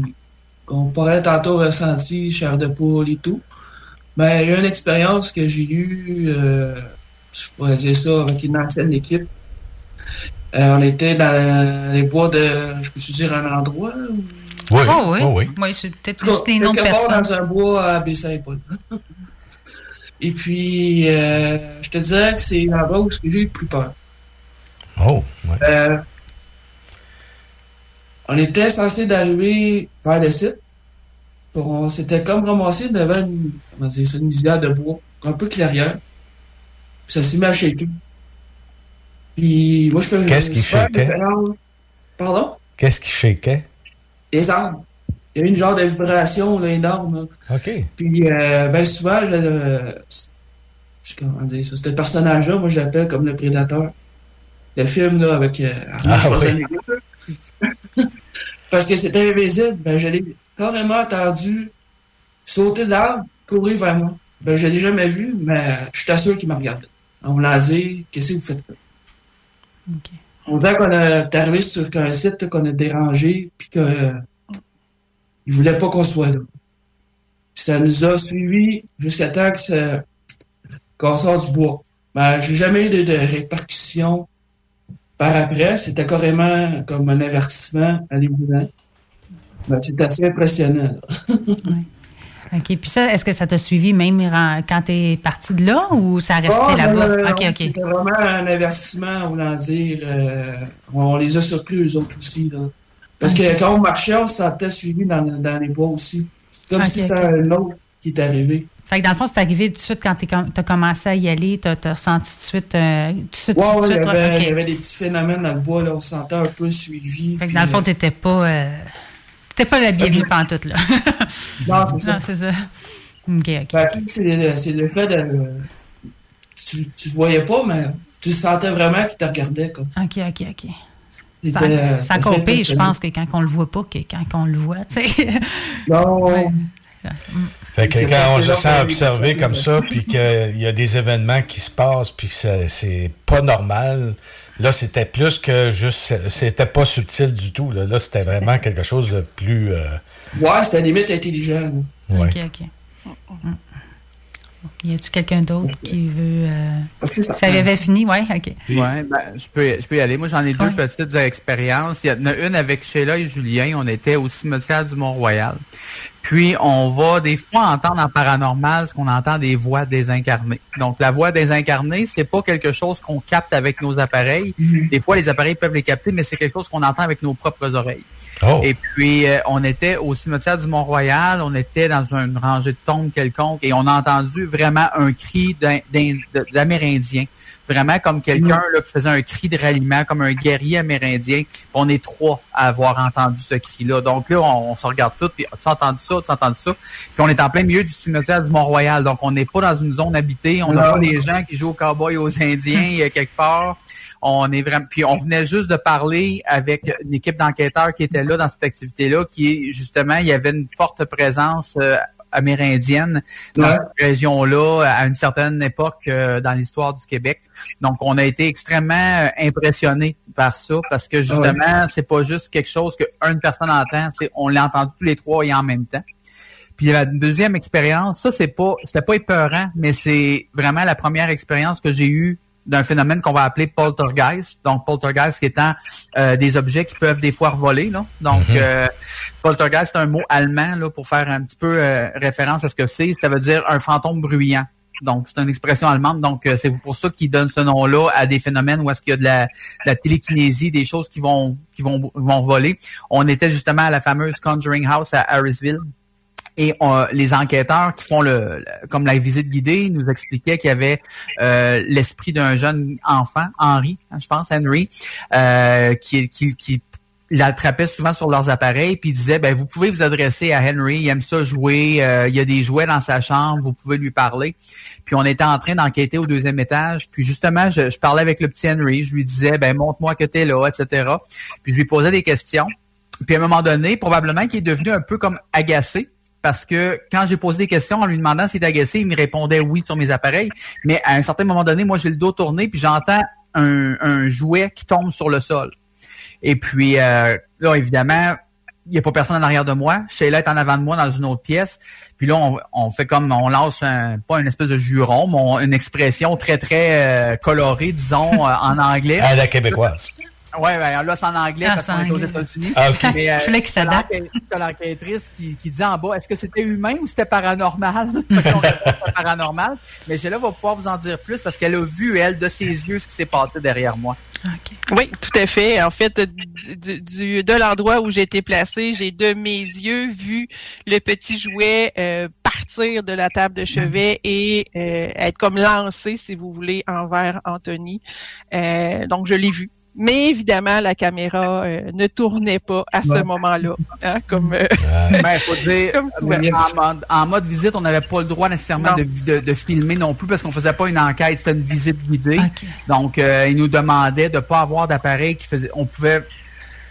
Speaker 7: On parlait tantôt ressenti, chair de poule et tout. Ben, il y a une expérience que j'ai eue, euh, je pourrais dire ça, avec une ancienne équipe. Euh, on était dans les bois de. Je peux dire un endroit? ou-
Speaker 3: Oui.
Speaker 4: Oh oui.
Speaker 3: Oh oui.
Speaker 4: Oui, c'est peut-être juste des noms de personnes.
Speaker 7: dans un bois à Baie-Saint-Paul. Et puis, euh, je te dirais que c'est l'endroit où j'ai eu le plus peur.
Speaker 3: Oh, ouais.
Speaker 7: Euh, on était censé d'arriver vers le site. On s'était comme ramassé devant une, comment dire une de bois, un peu clairière. Puis ça s'est mis à shaker. Puis moi, je fais
Speaker 3: Qu'est-ce qui shakeait?
Speaker 7: Pardon?
Speaker 3: Qu'est-ce qui shakeait?
Speaker 7: Les arbres. Il y a eu une genre de vibration là, énorme. là.
Speaker 3: OK.
Speaker 7: Puis, euh, ben souvent, je, euh, je- comment dire ça, ce personnage-là, moi, je l'appelle comme le prédateur. Le film, là, avec euh, Arnold
Speaker 3: Ah,
Speaker 7: Schwarzenegger. Parce que c'était invisible. Ben, je l'ai carrément entendu sauter de l'arbre, courir vers moi. Ben, je l'ai jamais vu, mais je suis sûr qu'il m'a regardé. On me l'a dit, qu'est-ce que vous faites là? On disait qu'on est arrivé sur un site qu'on a dérangé, puis que euh, il voulait pas qu'on soit là. Puis ça nous a suivis jusqu'à temps que ça- qu'on sorte du bois. Ben, j'ai jamais eu de, de répercussions par après. C'était carrément comme un avertissement à l'évident. Ben, c'est assez impressionnant.
Speaker 4: OK. Puis ça, est-ce que ça t'a suivi même quand t'es parti de là ou ça restait
Speaker 7: Ah,
Speaker 4: là-bas?
Speaker 7: ben,
Speaker 4: OK, OK.
Speaker 7: C'était vraiment un avertissement, voulant dire. euh, on les a surpris, eux autres aussi. Là. Parce que quand on marchait, on se sentait suivi dans, dans les bois aussi. Comme si c'était un autre qui est arrivé.
Speaker 4: Fait que dans le fond, c'est arrivé tout de suite quand tu as commencé à y aller, tu as, ressenti tout de suite. euh, tout de suite,
Speaker 7: Ouais,
Speaker 4: tout de
Speaker 7: ouais, il, y
Speaker 4: suite,
Speaker 7: avait, il y avait des petits phénomènes dans le bois, là, on se sentait un peu suivi.
Speaker 4: Fait que dans le fond, tu n'étais pas, euh, pas la bienvenue pantoute, là.
Speaker 7: Non, c'est ça.
Speaker 4: C'est ça. OK, OK.
Speaker 7: Ben, c'est le- fait de. Tu, le voyais pas, mais tu sentais vraiment qu'il te regardait. Comme.
Speaker 4: OK, OK, OK. Ça, copie, je pense que quand on le voit pas, que quand on le voit, tu sais.
Speaker 7: Non.
Speaker 4: Ouais.
Speaker 3: Fait que quand on se sent observé comme ça, puis qu'il y a des événements qui se passent, puis que c'est pas normal, là, c'était plus que juste. C'était pas subtil du tout. Là, Là, c'était vraiment quelque chose de plus. euh,
Speaker 7: Ouais, c'était limite intelligent.
Speaker 3: ouais.
Speaker 4: OK, OK. Mm. Y a-tu quelqu'un d'autre qui veut. euh,
Speaker 7: ça-
Speaker 4: Ça avait fini, ouais, OK.
Speaker 6: Ouais, ben, je peux, je peux y aller. Moi, j'en ai deux petites expériences. Il y en a une avec Sheila et Julien. On était au cimetière du Mont-Royal. Puis, on va des fois entendre en paranormal ce qu'on entend des voix désincarnées. Donc, la voix désincarnée, c'est pas quelque chose qu'on capte avec nos appareils. Des fois, les appareils peuvent les capter, mais c'est quelque chose qu'on entend avec nos propres oreilles.
Speaker 3: Oh.
Speaker 6: Et puis, euh, on était au cimetière du Mont-Royal, on était dans une rangée de tombes quelconque et on a entendu vraiment un cri d'Amérindien. Vraiment comme quelqu'un là, qui faisait un cri de ralliement, comme un guerrier amérindien. On est trois à avoir entendu ce cri-là. Donc là, on, on se regarde tous, puis as-tu entendu ça, as-tu entendu ça? Puis on est en plein milieu du cimetière du Mont-Royal. Donc on n'est pas dans une zone habitée, on n'a pas des gens qui jouent aux cowboys aux Indiens euh, quelque part. On est vraiment, puis on venait juste de parler avec une équipe d'enquêteurs qui était là dans cette activité-là, qui est justement, il y avait une forte présence euh, amérindienne dans
Speaker 7: Ouais.
Speaker 6: cette région-là à une certaine époque euh, dans l'histoire du Québec. Donc, on a été extrêmement euh, impressionnés par ça parce que justement, c'est pas juste quelque chose qu'une personne entend, c'est on l'a entendu tous les trois et en même temps. Puis la deuxième expérience, ça c'est pas c'était pas épeurant, mais c'est vraiment la première expérience que j'ai eue d'un phénomène qu'on va appeler poltergeist. Donc poltergeist étant euh, des objets qui peuvent des fois voler. Là. Donc
Speaker 3: Mhm.
Speaker 6: euh, poltergeist c'est un mot allemand là pour faire un petit peu euh, référence à ce que c'est. Ça veut dire un fantôme bruyant. Donc, c'est une expression allemande. Donc, euh, c'est pour ça qu'ils donnent ce nom-là à des phénomènes où est-ce qu'il y a de la, de la télékinésie, des choses qui vont qui vont vont voler. On était justement à la fameuse Conjuring House à Harrisville. Et les enquêteurs qui font le, comme la visite guidée nous expliquaient qu'il y avait euh, l'esprit d'un jeune enfant, Henry, hein, je pense, Henry, euh, qui, qui, qui l'attrapait souvent sur leurs appareils puis il disait ben vous pouvez vous adresser à Henry, il aime ça jouer, euh, il y a des jouets dans sa chambre, vous pouvez lui parler. Puis on était en train d'enquêter au deuxième étage, puis justement je, je parlais avec le petit Henry, je lui disais ben montre-moi que t'es là, etc. Puis je lui posais des questions. Puis à un moment donné, probablement qu'il est devenu un peu comme agacé parce que quand j'ai posé des questions en lui demandant s'il était agacé, il me répondait oui sur mes appareils. Mais à un certain moment donné, moi, j'ai le dos tourné, puis j'entends un, un jouet qui tombe sur le sol. Et puis, euh, là, évidemment, il n'y a pas personne en arrière de moi. Sheila est en avant de moi dans une autre pièce. Puis là, on, on fait comme, on lance un, pas une espèce de juron, mais une expression très, très euh, colorée, disons, euh, en anglais.
Speaker 3: À la québécoise.
Speaker 6: Ouais, ouais, là, c'est en anglais
Speaker 4: Ah,
Speaker 6: parce qu'on est aux. États-unis.
Speaker 3: Ah, ok.
Speaker 6: Mais, euh,
Speaker 4: Je voulais qu'il s'adapte.
Speaker 6: t'as l'enquêtrice qui, qui dit en bas, est-ce que c'était humain ou c'était paranormal? Paranormal. Mais Sheila va pouvoir vous en dire plus parce qu'elle a vu, elle, de ses yeux, ce qui s'est passé derrière moi.
Speaker 5: Oui, tout à fait. En fait, du, du- du- de l'endroit où j'ai été placée, j'ai de mes yeux vu le petit jouet euh, partir de la table de chevet et euh, être comme lancé, si vous voulez, envers Anthony. Euh, donc, je l'ai vu. Mais évidemment, la caméra euh, ne tournait pas à ce
Speaker 6: Ouais.
Speaker 5: moment-là. hein, comme, euh,
Speaker 6: Ben, il faut dire,
Speaker 5: Comme
Speaker 6: en, mode, en mode visite, on n'avait pas le droit nécessairement de, de, de filmer non plus parce qu'on faisait pas une enquête, c'était une visite guidée. Donc, euh, ils nous demandaient de pas avoir d'appareil qui faisait, on pouvait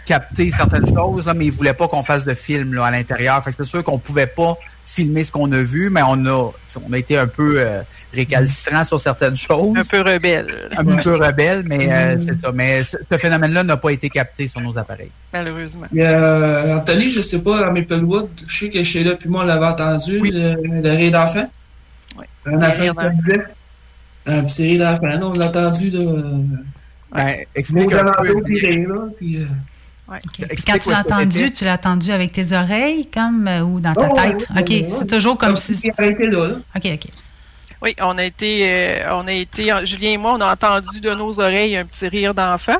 Speaker 6: capter certaines choses, là, mais ils voulaient pas qu'on fasse de film là, à l'intérieur. Fait que c'est sûr qu'on pouvait pas filmer ce qu'on a vu, mais on a, on a été un peu euh, récalcitrant sur certaines choses.
Speaker 5: un peu rebelle,
Speaker 6: Un petit peu rebelle, mais euh, c'est ça. Mais ce, ce phénomène-là n'a pas été capté sur nos appareils.
Speaker 5: malheureusement.
Speaker 7: A, euh, Anthony, je sais pas, à Maplewood, je sais que Sheila puis moi, on l'avait entendu, le, le rire d'enfant. Un
Speaker 5: Le
Speaker 7: enfant. Un petit rire d'enfant, là, on l'a entendu, là. euh,
Speaker 6: Ben, explique un peu.
Speaker 7: Là, puis,
Speaker 4: quand tu l'as entendu, tu l'as entendu avec tes oreilles comme euh, ou dans ta
Speaker 5: Oh,
Speaker 4: tête?
Speaker 5: oui,
Speaker 4: OK,
Speaker 5: oui, oui.
Speaker 4: c'est toujours comme
Speaker 5: Comme
Speaker 4: si.
Speaker 5: si
Speaker 4: OK, OK.
Speaker 5: Oui, on a été, euh, on a été, Julien et moi, on a entendu de nos oreilles un petit rire d'enfant.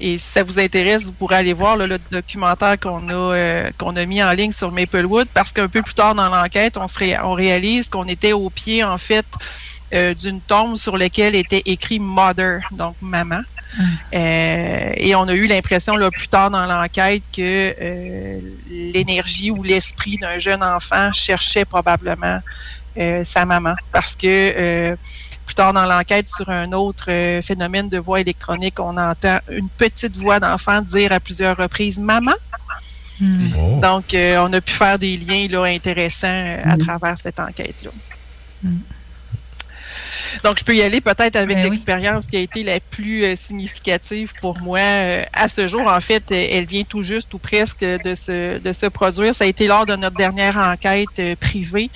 Speaker 5: Et si ça vous intéresse, vous pourrez aller voir là, le documentaire qu'on a, euh, qu'on a mis en ligne sur Maplewood, parce qu'un peu plus tard dans l'enquête, on, se ré- on réalise qu'on était au pied, en fait, euh, d'une tombe sur laquelle était écrit Mother, donc maman. Euh, et on a eu l'impression là plus tard dans l'enquête que euh, l'énergie ou l'esprit d'un jeune enfant cherchait probablement euh, sa maman parce que euh, plus tard dans l'enquête sur un autre euh, phénomène de voix électronique, on entend une petite voix d'enfant dire à plusieurs reprises maman.
Speaker 3: Oh.
Speaker 5: Donc, euh, on a pu faire des liens là, intéressants euh, à
Speaker 4: Mm.
Speaker 5: travers cette enquête-là. Donc, je peux y aller peut-être avec
Speaker 4: Ben oui.
Speaker 5: l'expérience qui a été la plus euh, significative pour moi euh, à ce jour. En fait, euh, elle vient tout juste ou presque de se, de se produire. Ça a été lors de notre dernière enquête privée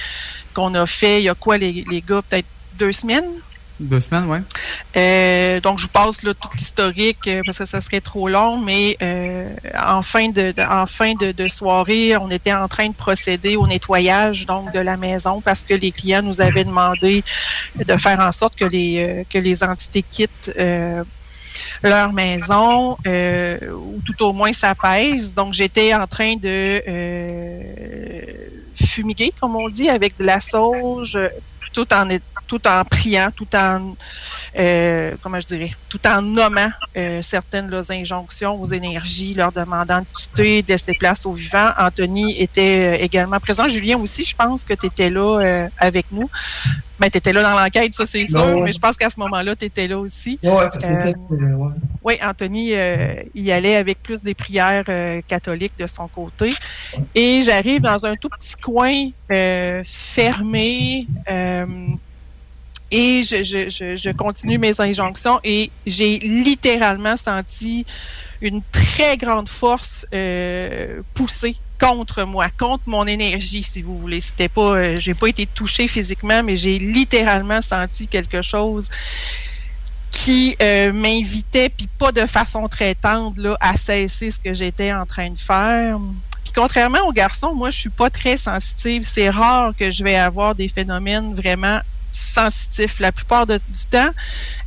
Speaker 5: qu'on a fait, il y a quoi les, les gars, peut-être deux semaines?
Speaker 6: Deux semaines, oui.
Speaker 5: Euh, donc, je vous passe là, tout l'historique euh, parce que ça serait trop long, mais euh, en fin, de, en fin de, soirée, on était en train de procéder au nettoyage donc de la maison parce que les clients nous avaient demandé de faire en sorte que les, que les entités quittent leur maison ou tout au moins s'apaisent. Donc, j'étais en train de fumiguer, comme on dit, avec de la sauge, tout en, tout en priant, tout en, euh, comment je dirais, tout en nommant euh, certaines leurs injonctions aux énergies, leur demandant de quitter, de laisser place aux vivants. Anthony était euh, également présent. Julien aussi, je pense que tu étais là euh, avec nous. Ben, tu étais là dans l'enquête, ça c'est sûr,
Speaker 7: Non, ouais.
Speaker 5: mais je pense qu'à ce moment-là, tu étais là aussi.
Speaker 7: S'est
Speaker 5: Euh,
Speaker 7: ouais.
Speaker 5: oui, Anthony euh, y allait avec plus des prières euh, catholiques de son côté. Et j'arrive dans un tout petit coin fermé. Et je continue mes injonctions et j'ai littéralement senti une très grande force euh, poussée contre moi, contre mon énergie, si vous voulez. C'était pas, euh, j'ai pas été touchée physiquement, mais j'ai littéralement senti quelque chose qui euh, m'invitait, puis pas de façon très tendre, là, à cesser ce que j'étais en train de faire. Puis contrairement aux garçons, moi, je suis pas très sensitive. C'est rare que je vais avoir des phénomènes vraiment sensitifs. La plupart du temps,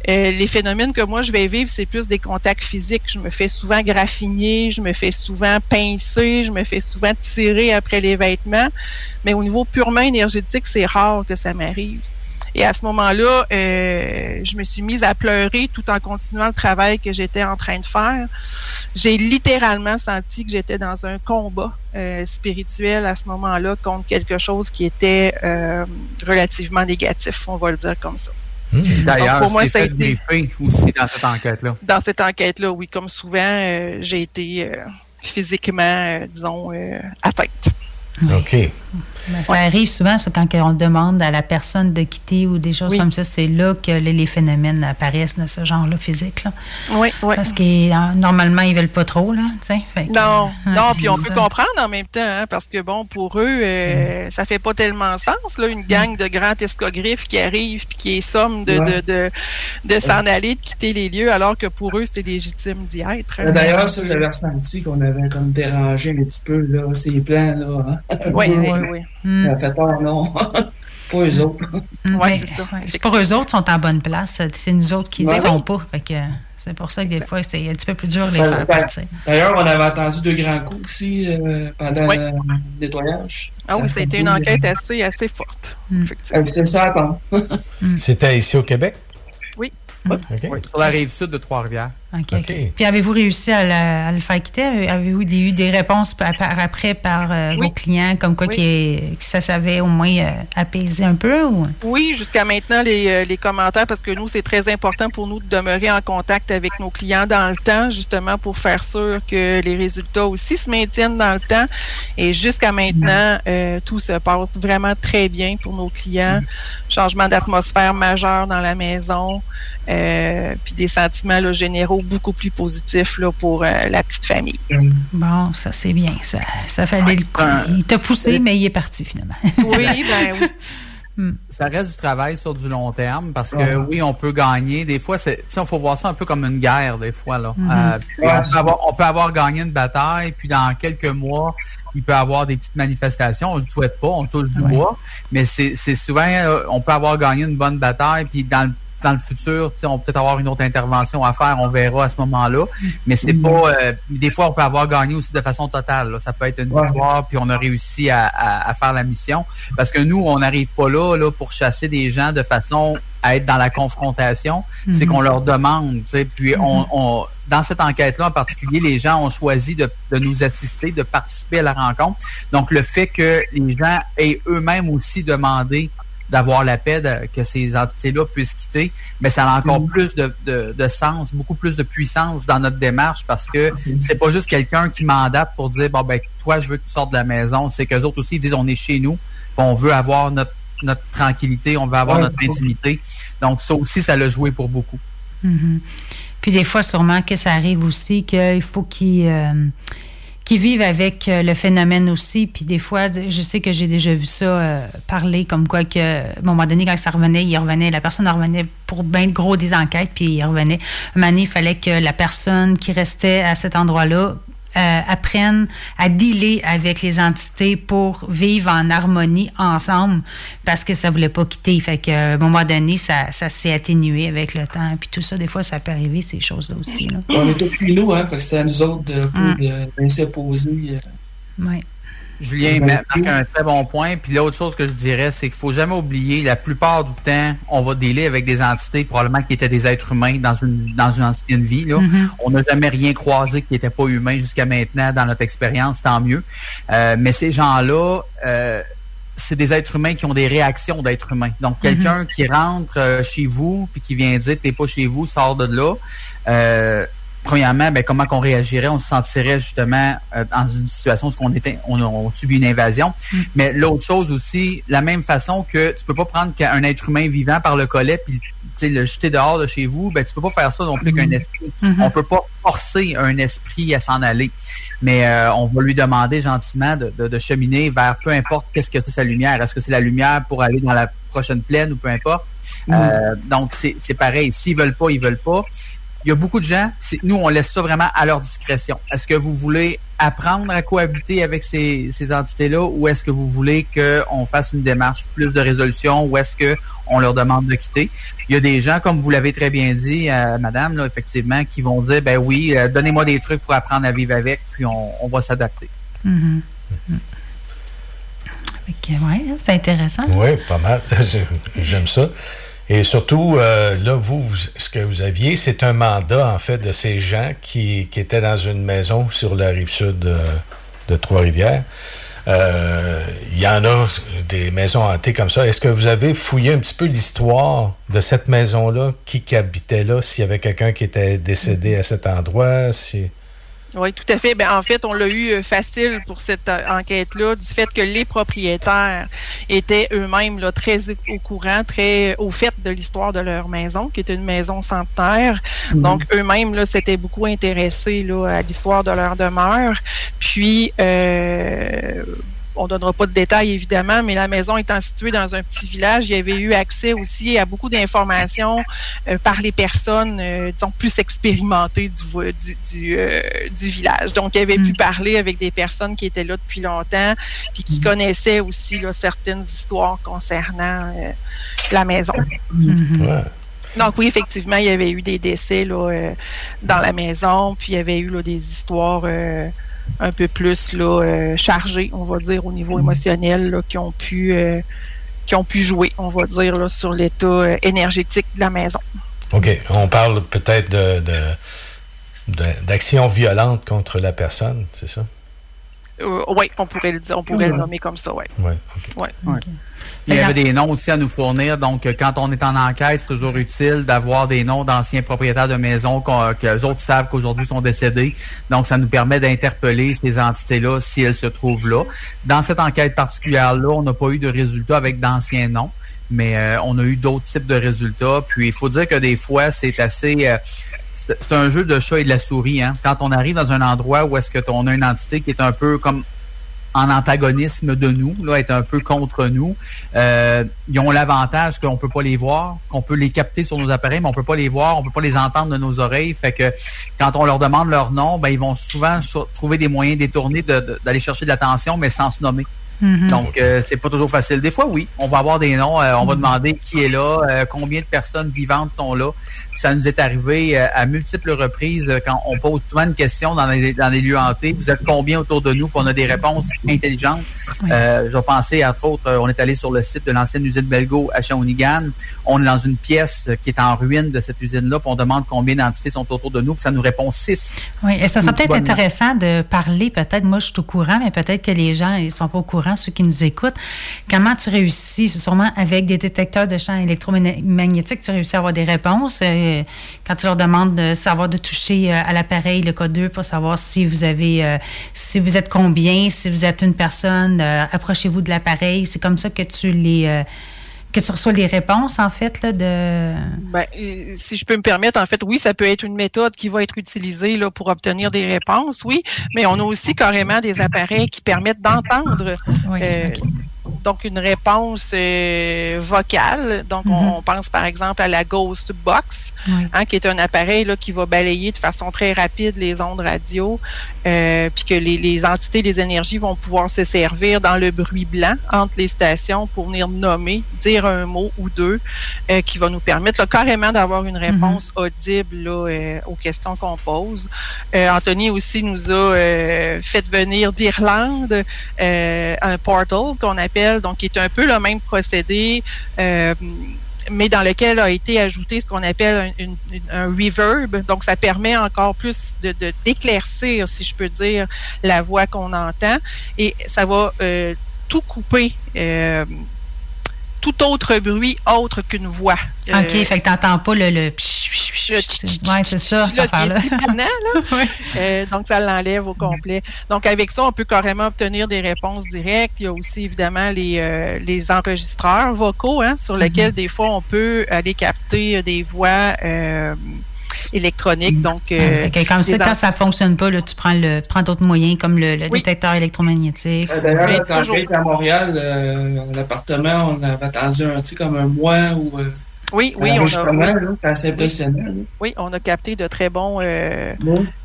Speaker 5: euh, les phénomènes que moi je vais vivre, c'est plus des contacts physiques. Je me fais souvent graffiner, je me fais souvent pincer, je me fais souvent tirer après les vêtements. Mais au niveau purement énergétique, c'est rare que ça m'arrive. Et à ce moment-là, euh, je me suis mise à pleurer tout en continuant le travail que j'étais en train de faire. J'ai littéralement senti que j'étais dans un combat euh, spirituel à ce moment-là contre quelque chose qui était euh, relativement négatif, on va le dire comme ça.
Speaker 6: D'ailleurs,
Speaker 5: Donc, pour moi,
Speaker 6: c'est
Speaker 5: ça a été-
Speaker 6: aussi dans cette enquête-là.
Speaker 5: Dans cette enquête-là, oui, comme souvent, euh, j'ai été euh, physiquement, euh, disons, euh,
Speaker 3: OK.
Speaker 4: Ben, ça arrive souvent, ça, quand on demande à la personne de quitter ou des choses
Speaker 5: Oui.
Speaker 4: comme ça, c'est là que les, les phénomènes apparaissent de ce genre-là physique. Là.
Speaker 5: Oui, oui.
Speaker 4: Parce que normalement, ils veulent pas trop, là, tu sais.
Speaker 5: Non,
Speaker 4: euh,
Speaker 5: non, puis on peut
Speaker 4: ça.
Speaker 5: comprendre en même temps, hein, parce que bon, pour eux, euh, ça fait pas tellement sens, là, une gang de grands escogriffes qui arrivent puis qui est somme de,
Speaker 7: Ouais.
Speaker 5: de, de, de s'en aller, de quitter les lieux, alors que pour eux, c'est légitime d'y être. hein.
Speaker 7: Euh, D'ailleurs, ça, j'avais ressenti qu'on avait comme dérangé un petit peu, là, ces plans, là. hein.
Speaker 5: Oui, oui, oui.
Speaker 4: Mm.
Speaker 7: Ça fait peur, non? pas eux autres.
Speaker 4: Mm,
Speaker 5: Ouais,
Speaker 4: mais,
Speaker 5: c'est
Speaker 4: pour eux autres, sont en bonne place. C'est nous autres qui ne
Speaker 7: Ouais.
Speaker 4: sont pas. Fait que c'est pour ça que des fois, c'est un petit peu plus dur de les faire partir.
Speaker 7: D'ailleurs, on avait entendu deux grands coups aussi euh, pendant le nettoyage.
Speaker 5: Ah oui, ça a été une enquête assez, assez forte.
Speaker 4: Mm.
Speaker 7: C'était ça attendre.
Speaker 3: C'était ici au Québec?
Speaker 5: Oui.
Speaker 6: Oui, sur la rive sud de Trois-Rivières.
Speaker 4: OK. Puis avez-vous réussi à, la- à le faire quitter? Avez-vous des- eu des réponses par, par après par euh,
Speaker 5: Oui.
Speaker 4: vos clients, comme quoi
Speaker 5: Oui.
Speaker 4: qui- que ça savait au moins euh, apaiser un peu? Ou?
Speaker 5: Oui, jusqu'à maintenant, les, euh, les commentaires, parce que nous, c'est très important pour nous de demeurer en contact avec nos clients dans le temps, justement pour faire sûr que les résultats aussi se maintiennent dans le temps. Et jusqu'à maintenant, euh, tout se passe vraiment très bien pour nos clients. Changement d'atmosphère majeur dans la maison, euh, puis des sentiments là, généraux beaucoup plus positifs là, pour euh, la petite famille.
Speaker 4: Bon, ça c'est bien. Ça, ça fallait le coup.
Speaker 6: Un-
Speaker 4: Il t'a poussé, mais il est parti finalement.
Speaker 5: Oui, ben oui.
Speaker 6: Ça reste du travail sur du long terme parce que oui, on peut gagner. Des fois, c'est, il faut voir ça un peu comme une guerre, des fois. Là.
Speaker 4: Mhm.
Speaker 6: Euh, puis
Speaker 7: Ouais,
Speaker 6: on, peut avoir, on peut avoir gagné une bataille, puis dans quelques mois, il peut y avoir des petites manifestations. On ne le souhaite pas, on touche du
Speaker 4: Ouais.
Speaker 6: bois. Mais c'est, souvent, euh, on peut avoir gagné une bonne bataille, puis dans le dans le futur, tu sais, on peut peut-être avoir une autre intervention à faire, on verra à ce moment-là. Mais c'est
Speaker 7: Mhm.
Speaker 6: pas. euh, des fois, on peut avoir gagné aussi de façon totale. là. Ça peut être une
Speaker 7: Ouais.
Speaker 6: victoire, puis on a réussi à, à- à faire la mission. Parce que nous, on n'arrive pas là, là pour chasser des gens de façon à être dans la confrontation. C'est
Speaker 4: Mhm.
Speaker 6: qu'on leur demande. tu sais. Puis on, on, dans cette enquête-là en particulier, les gens ont choisi de, de nous assister, de participer à la rencontre. Donc le fait que les gens aient eux-mêmes aussi demandé d'avoir la paix, que ces entités-là puissent quitter, mais ça a encore
Speaker 7: Mhm.
Speaker 6: plus de, de, de sens, beaucoup plus de puissance dans notre démarche parce que c'est pas juste quelqu'un qui mandate pour dire bon ben toi je veux que tu sortes de la maison, c'est qu'eux autres aussi ils disent on est chez nous, on veut avoir notre notre tranquillité, on veut avoir
Speaker 7: Ouais.
Speaker 6: notre intimité. Donc ça aussi ça l'a joué pour beaucoup.
Speaker 4: Mhm. Puis des fois, sûrement que ça arrive aussi qu'il faut qu'ils euh, qu'ils vivent avec euh, le phénomène aussi. Puis des fois, je sais que j'ai déjà vu ça euh, parler comme quoi que, à un moment donné, quand ça revenait, il revenait, la personne revenait pour bien gros des enquêtes, puis il revenait. Il fallait que la personne qui restait à cet endroit-là euh, apprennent à dealer avec les entités pour vivre en harmonie ensemble parce que ça voulait pas quitter. Fait qu'à un moment donné, ça, ça s'est atténué avec le temps. Puis tout ça, des fois, ça peut arriver, ces choses-là aussi. Là.
Speaker 7: On est depuis nous, hein, fait que c'était à nous autres de,
Speaker 4: Mm.
Speaker 7: de, de s'imposer. euh,
Speaker 4: Ouais.
Speaker 6: Julien marque un très bon point. Puis l'autre chose que je dirais, c'est qu'il faut jamais oublier, la plupart du temps, on va dealer avec des entités probablement qui étaient des êtres humains dans une dans une ancienne vie. Là.
Speaker 4: Mhm.
Speaker 6: On n'a jamais rien croisé qui n'était pas humain jusqu'à maintenant dans notre expérience, tant mieux. Euh, mais ces gens-là, euh, c'est des êtres humains qui ont des réactions d'êtres humains. Donc quelqu'un qui rentre euh, chez vous puis qui vient dire t'es pas chez vous, sors de là. Euh, premièrement, ben, comment qu'on réagirait? On se sentirait justement euh, dans une situation où on était, on, on subit une invasion. Mais l'autre chose aussi, la même façon que tu peux pas prendre qu'un être humain vivant par le collet puis le jeter dehors de chez vous, ben tu peux pas faire ça non plus qu'un esprit.
Speaker 4: Mhm.
Speaker 6: On peut pas forcer un esprit à s'en aller. Mais euh, on va lui demander gentiment de, de, de cheminer vers peu importe qu'est-ce que c'est sa lumière. Est-ce que c'est la lumière pour aller dans la prochaine plaine ou peu importe? Euh, donc c'est c'est pareil. S'ils veulent pas, ils veulent pas. Il y a beaucoup de gens, c'est- nous, on laisse ça vraiment à leur discrétion. Est-ce que vous voulez apprendre à cohabiter avec ces, ces entités-là ou est-ce que vous voulez qu'on fasse une démarche plus de résolution ou est-ce que on leur demande de quitter? Il y a des gens, comme vous l'avez très bien dit, euh, madame, là, effectivement, qui vont dire, ben oui, euh, donnez-moi des trucs pour apprendre à vivre avec, puis on, on va s'adapter.
Speaker 4: Mhm. Fait que, ouais, c'est intéressant.
Speaker 3: Oui, pas mal. J'aime ça. Et surtout, euh, là, vous, vous- ce que vous aviez, c'est un mandat, en fait, de ces gens qui, étaient dans une maison sur la rive sud de, de Trois-Rivières. Euh, Il y en a des maisons hantées comme ça. Est-ce que vous avez fouillé un petit peu l'histoire de cette maison-là? Qui, qui habitait là? S'il y avait quelqu'un qui était décédé à cet endroit?
Speaker 5: Oui, tout à fait. Ben, en fait, on l'a eu euh, facile pour cette euh, enquête-là, du fait que les propriétaires étaient eux-mêmes là, très au courant, très au fait de l'histoire de leur maison, qui était une maison centenaire.
Speaker 7: Mhm.
Speaker 5: Donc, eux-mêmes là, s'étaient beaucoup intéressés là, à l'histoire de leur demeure. Puis, euh, on donnera pas de détails évidemment, mais la maison étant située dans un petit village, il y avait eu accès aussi à beaucoup d'informations euh, par les personnes, euh, disons, plus expérimentées du, vo- du, du, euh, du village. Donc, il avait pu parler avec des personnes qui étaient là depuis longtemps, puis qui connaissaient aussi là, certaines histoires concernant euh, la maison.
Speaker 3: Ouais.
Speaker 5: Donc oui, effectivement, il y avait eu des décès là, euh, dans la maison, puis il y avait eu là, des histoires euh, un peu plus là, euh, chargées, on va dire, au niveau émotionnel, là, qui ont pu euh, qui ont pu jouer, on va dire, là, sur l'état euh, énergétique de la maison.
Speaker 3: OK. On parle peut-être de, de, de- d'actions violentes contre la personne, c'est ça?
Speaker 5: Euh, oui, on pourrait le dire, on pourrait le
Speaker 6: Ouais.
Speaker 5: nommer comme ça, oui.
Speaker 3: Oui,
Speaker 5: Ouais.
Speaker 6: Il y avait des noms aussi à nous fournir. Donc, euh, quand on est en enquête, c'est toujours utile d'avoir des noms d'anciens propriétaires de maisons qu'on- que les autres savent qu'aujourd'hui sont décédés. Donc, ça nous permet d'interpeller ces entités-là si elles se trouvent là. Dans cette enquête particulière-là, on n'a pas eu de résultats avec d'anciens noms, mais euh, on a eu d'autres types de résultats. Puis, il faut dire que des fois, c'est assez... euh, c'est c'est un jeu de chat et de la souris. Hein? Quand on arrive dans un endroit où est-ce que on a une entité qui est un peu comme en antagonisme de nous, là, est un peu contre nous. Euh, ils ont l'avantage qu'on peut pas les voir, qu'on peut les capter sur nos appareils, mais on peut pas les voir, on peut pas les entendre de nos oreilles. Fait que quand on leur demande leur nom, ben ils vont souvent so- trouver des moyens détournés d'aller chercher de l'attention, mais sans se nommer.
Speaker 4: Mhm.
Speaker 6: Donc, euh, c'est pas toujours facile. Des fois, oui, on va avoir des noms, euh, on va demander qui est là, euh, combien de personnes vivantes sont là. Ça nous est arrivé euh, à multiples reprises euh, quand on pose souvent une question dans les, dans les lieux hantés. Vous êtes combien autour de nous? Puis on a des réponses intelligentes. Euh, je penser, entre autres, euh, on est allé sur le site de l'ancienne usine Belgo à Shawinigan. On est dans une pièce qui est en ruine de cette usine-là, puis on demande combien d'entités sont autour de nous, puis ça nous répond six.
Speaker 4: Oui, et ça serait peut-être intéressant de parler, peut-être, moi je suis au courant, mais peut-être que les gens ils sont pas au courant courant, ceux qui nous écoutent. Comment tu réussis, c'est sûrement avec des détecteurs de champs électromagnétiques, tu réussis à avoir des réponses. Euh, quand tu leur demandes de savoir de toucher euh, à l'appareil, le code 2, pour savoir si vous avez, euh, si vous êtes combien, si vous êtes une personne, approchez-vous de l'appareil. C'est comme ça que tu les que tu reçois les réponses, en fait, là, de...
Speaker 5: Ben, si je peux me permettre, en fait, oui, ça peut être une méthode qui va être utilisée là, pour obtenir des réponses, oui, mais on a aussi carrément des appareils qui permettent d'entendre euh, donc une réponse euh, vocale. Donc, on, mm-hmm. pense par exemple à la Ghost Box, hein, qui est un appareil là, qui va balayer de façon très rapide les ondes radio, euh, puis que les, les, entités des énergies vont pouvoir se servir dans le bruit blanc entre les stations pour venir nommer, dire un mot ou deux, euh, qui va nous permettre carrément d'avoir une mm-hmm. réponse audible là, aux questions qu'on pose. Anthony aussi nous a fait venir d'Irlande un portal qu'on appelle donc qui est un peu le même procédé. Euh, mais dans lequel a été ajouté ce qu'on appelle un, reverb. Donc, ça permet encore plus de d'éclaircir, si je peux dire, la voix qu'on entend. Et ça va euh, tout couper. Euh, tout autre bruit autre qu'une voix.
Speaker 4: OK, fait que tu n'entends pas le, le oui, c'est ça, ça là.
Speaker 5: Euh, donc, ça l'enlève au complet. Donc, avec ça, on peut carrément obtenir des réponses directes. Il y a aussi, évidemment, les, euh, les enregistreurs vocaux, hein, sur lesquels, mm-hmm. des fois, on peut aller capter des voix euh, électroniques. Donc,
Speaker 4: comme ça, quand ça ne fonctionne pas, là, tu prends, le, prends d'autres moyens, comme le, détecteur électromagnétique.
Speaker 7: D'ailleurs, quand j'étais à Montréal, l'appartement, on avait attendu un, comme un mois ou
Speaker 5: oui, oui, on
Speaker 7: a. assez impressionnant.
Speaker 5: Oui, on a capté de très bons euh,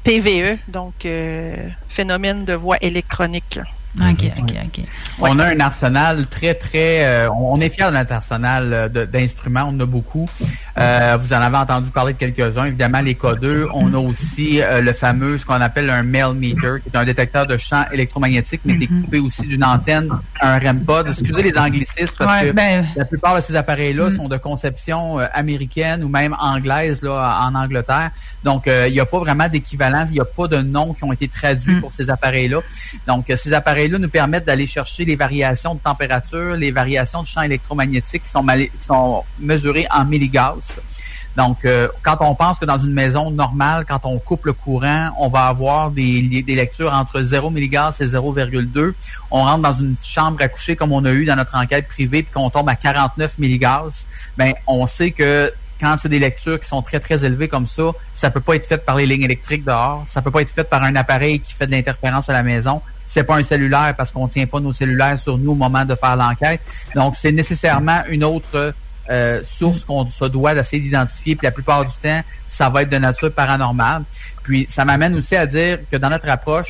Speaker 5: PVE, donc euh, phénomène de voix électronique.
Speaker 4: OK, OK, OK.
Speaker 6: On a un arsenal très, très... Euh, on est fiers de notre arsenal d'instruments. On en a beaucoup. Euh, vous en avez entendu parler de quelques-uns. Évidemment, les codeurs. On a aussi le fameux, ce qu'on appelle un mail meter, qui est un détecteur de champs électromagnétiques, mais qui est mm-hmm. coupé aussi d'une antenne, un REM pod. Excusez les anglicistes, parce que ben, la plupart de ces appareils-là mm. sont de conception américaine ou même anglaise là, en Angleterre. Donc, il n'y a pas vraiment d'équivalence. Il n'y a pas de noms qui ont été traduits mm. pour ces appareils-là. Donc, ces appareils là nous permettent d'aller chercher les variations de température, les variations de champ électromagnétique qui sont, sont mesurées en milligauss. Donc, euh, quand on pense que dans une maison normale, quand on coupe le courant, on va avoir des, des lectures entre 0 milligauss et 0,2. On rentre dans une chambre à coucher comme on a eu dans notre enquête privée, puis qu'on tombe à 49 milligauss, ben on sait que quand c'est des lectures qui sont très, très élevées comme ça, ça peut pas être fait par les lignes électriques dehors, ça peut pas être fait par un appareil qui fait de l'interférence à la maison, c'est pas un cellulaire parce qu'on tient pas nos cellulaires sur nous au moment de faire l'enquête. Donc, c'est nécessairement une autre euh, source qu'on se doit d'essayer d'identifier. Puis la plupart du temps, ça va être de nature paranormale. Puis ça m'amène aussi à dire que dans notre approche,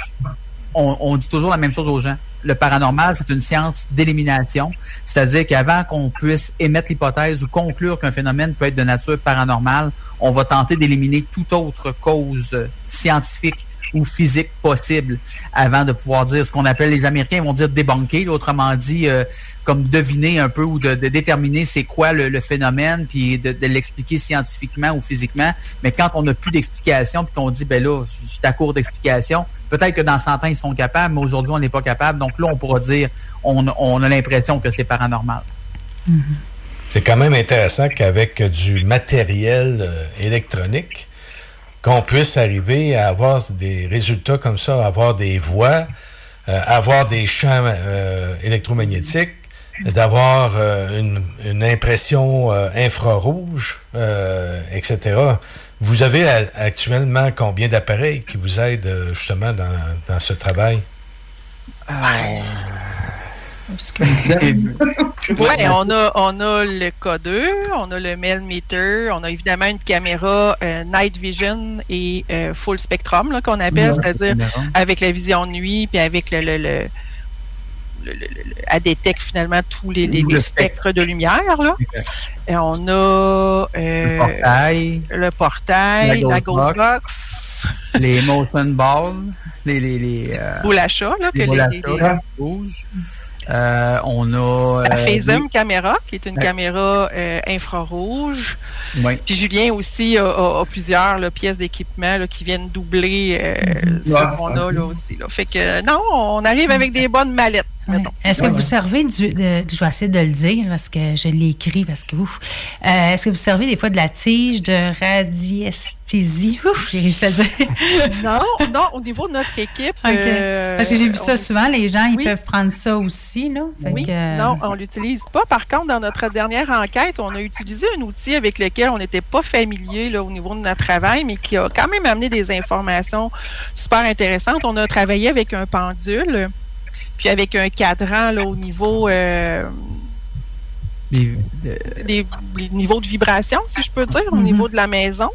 Speaker 6: on, on dit toujours la même chose aux gens. Le paranormal, c'est une science d'élimination. C'est-à-dire qu'avant qu'on puisse émettre l'hypothèse ou conclure qu'un phénomène peut être de nature paranormale, on va tenter d'éliminer toute autre cause scientifique ou physique possible avant de pouvoir dire ce qu'on appelle les Américains vont dire débunker, autrement dit euh, comme deviner un peu ou de, déterminer c'est quoi le, phénomène puis de, l'expliquer scientifiquement ou physiquement. Mais quand on n'a plus d'explication puis qu'on dit ben là je suis à court d'explication, peut-être que dans 100 ans ils sont capables, mais aujourd'hui on n'est pas capable. Donc là on pourra dire on, on a l'impression que c'est paranormal.
Speaker 3: Mm-hmm. C'est quand même intéressant qu'avec du matériel euh, électronique, qu'on puisse arriver à avoir des résultats comme ça, avoir des voix, euh, avoir des champs euh, électromagnétiques, d'avoir euh, une, impression infrarouge, etc. Vous avez actuellement combien d'appareils qui vous aident justement dans, dans ce travail?
Speaker 5: on a, on a le codeur, on a le mail meter, on a évidemment une caméra euh, night vision et euh, full spectrum qu'on appelle, c'est-à-dire avec la vision de nuit puis avec le, le, le elle détecte finalement tous les, spectres de lumière. Là. Et on a euh,
Speaker 6: le portail,
Speaker 5: le portail la, ghost box,
Speaker 6: les motion balls, les, les, les
Speaker 5: euh, là, que les, les,
Speaker 6: euh, on a.
Speaker 5: La euh, caméra, qui est une caméra euh, infrarouge. Oui. Puis Julien aussi a, plusieurs pièces d'équipement qui viennent doubler ce qu'on a là aussi. Là. Fait que non, on arrive avec des bonnes mallettes.
Speaker 4: Est-ce que vous servez du. de- je vais essayer de le dire parce que je l'ai écrit parce que ouf. Euh, Est-ce que vous servez des fois de la tige de radiesthésie? Ouf, j'ai réussi à le dire.
Speaker 5: non, non, au niveau de notre équipe. Euh,
Speaker 4: parce que j'ai vu ça
Speaker 5: on-
Speaker 4: souvent, les gens, ils
Speaker 5: Oui.
Speaker 4: peuvent prendre ça aussi, là. Fait
Speaker 5: Oui,
Speaker 4: que, euh,
Speaker 5: non, on l'utilise pas. Par contre, dans notre dernière enquête, on a utilisé un outil avec lequel on n'était pas familier là, au niveau de notre travail, mais qui a quand même amené des informations super intéressantes. On a travaillé avec un pendule, puis avec un cadran là, au niveau euh,
Speaker 6: Des-
Speaker 5: les, les niveaux de vibration, si je peux dire, au niveau de la maison.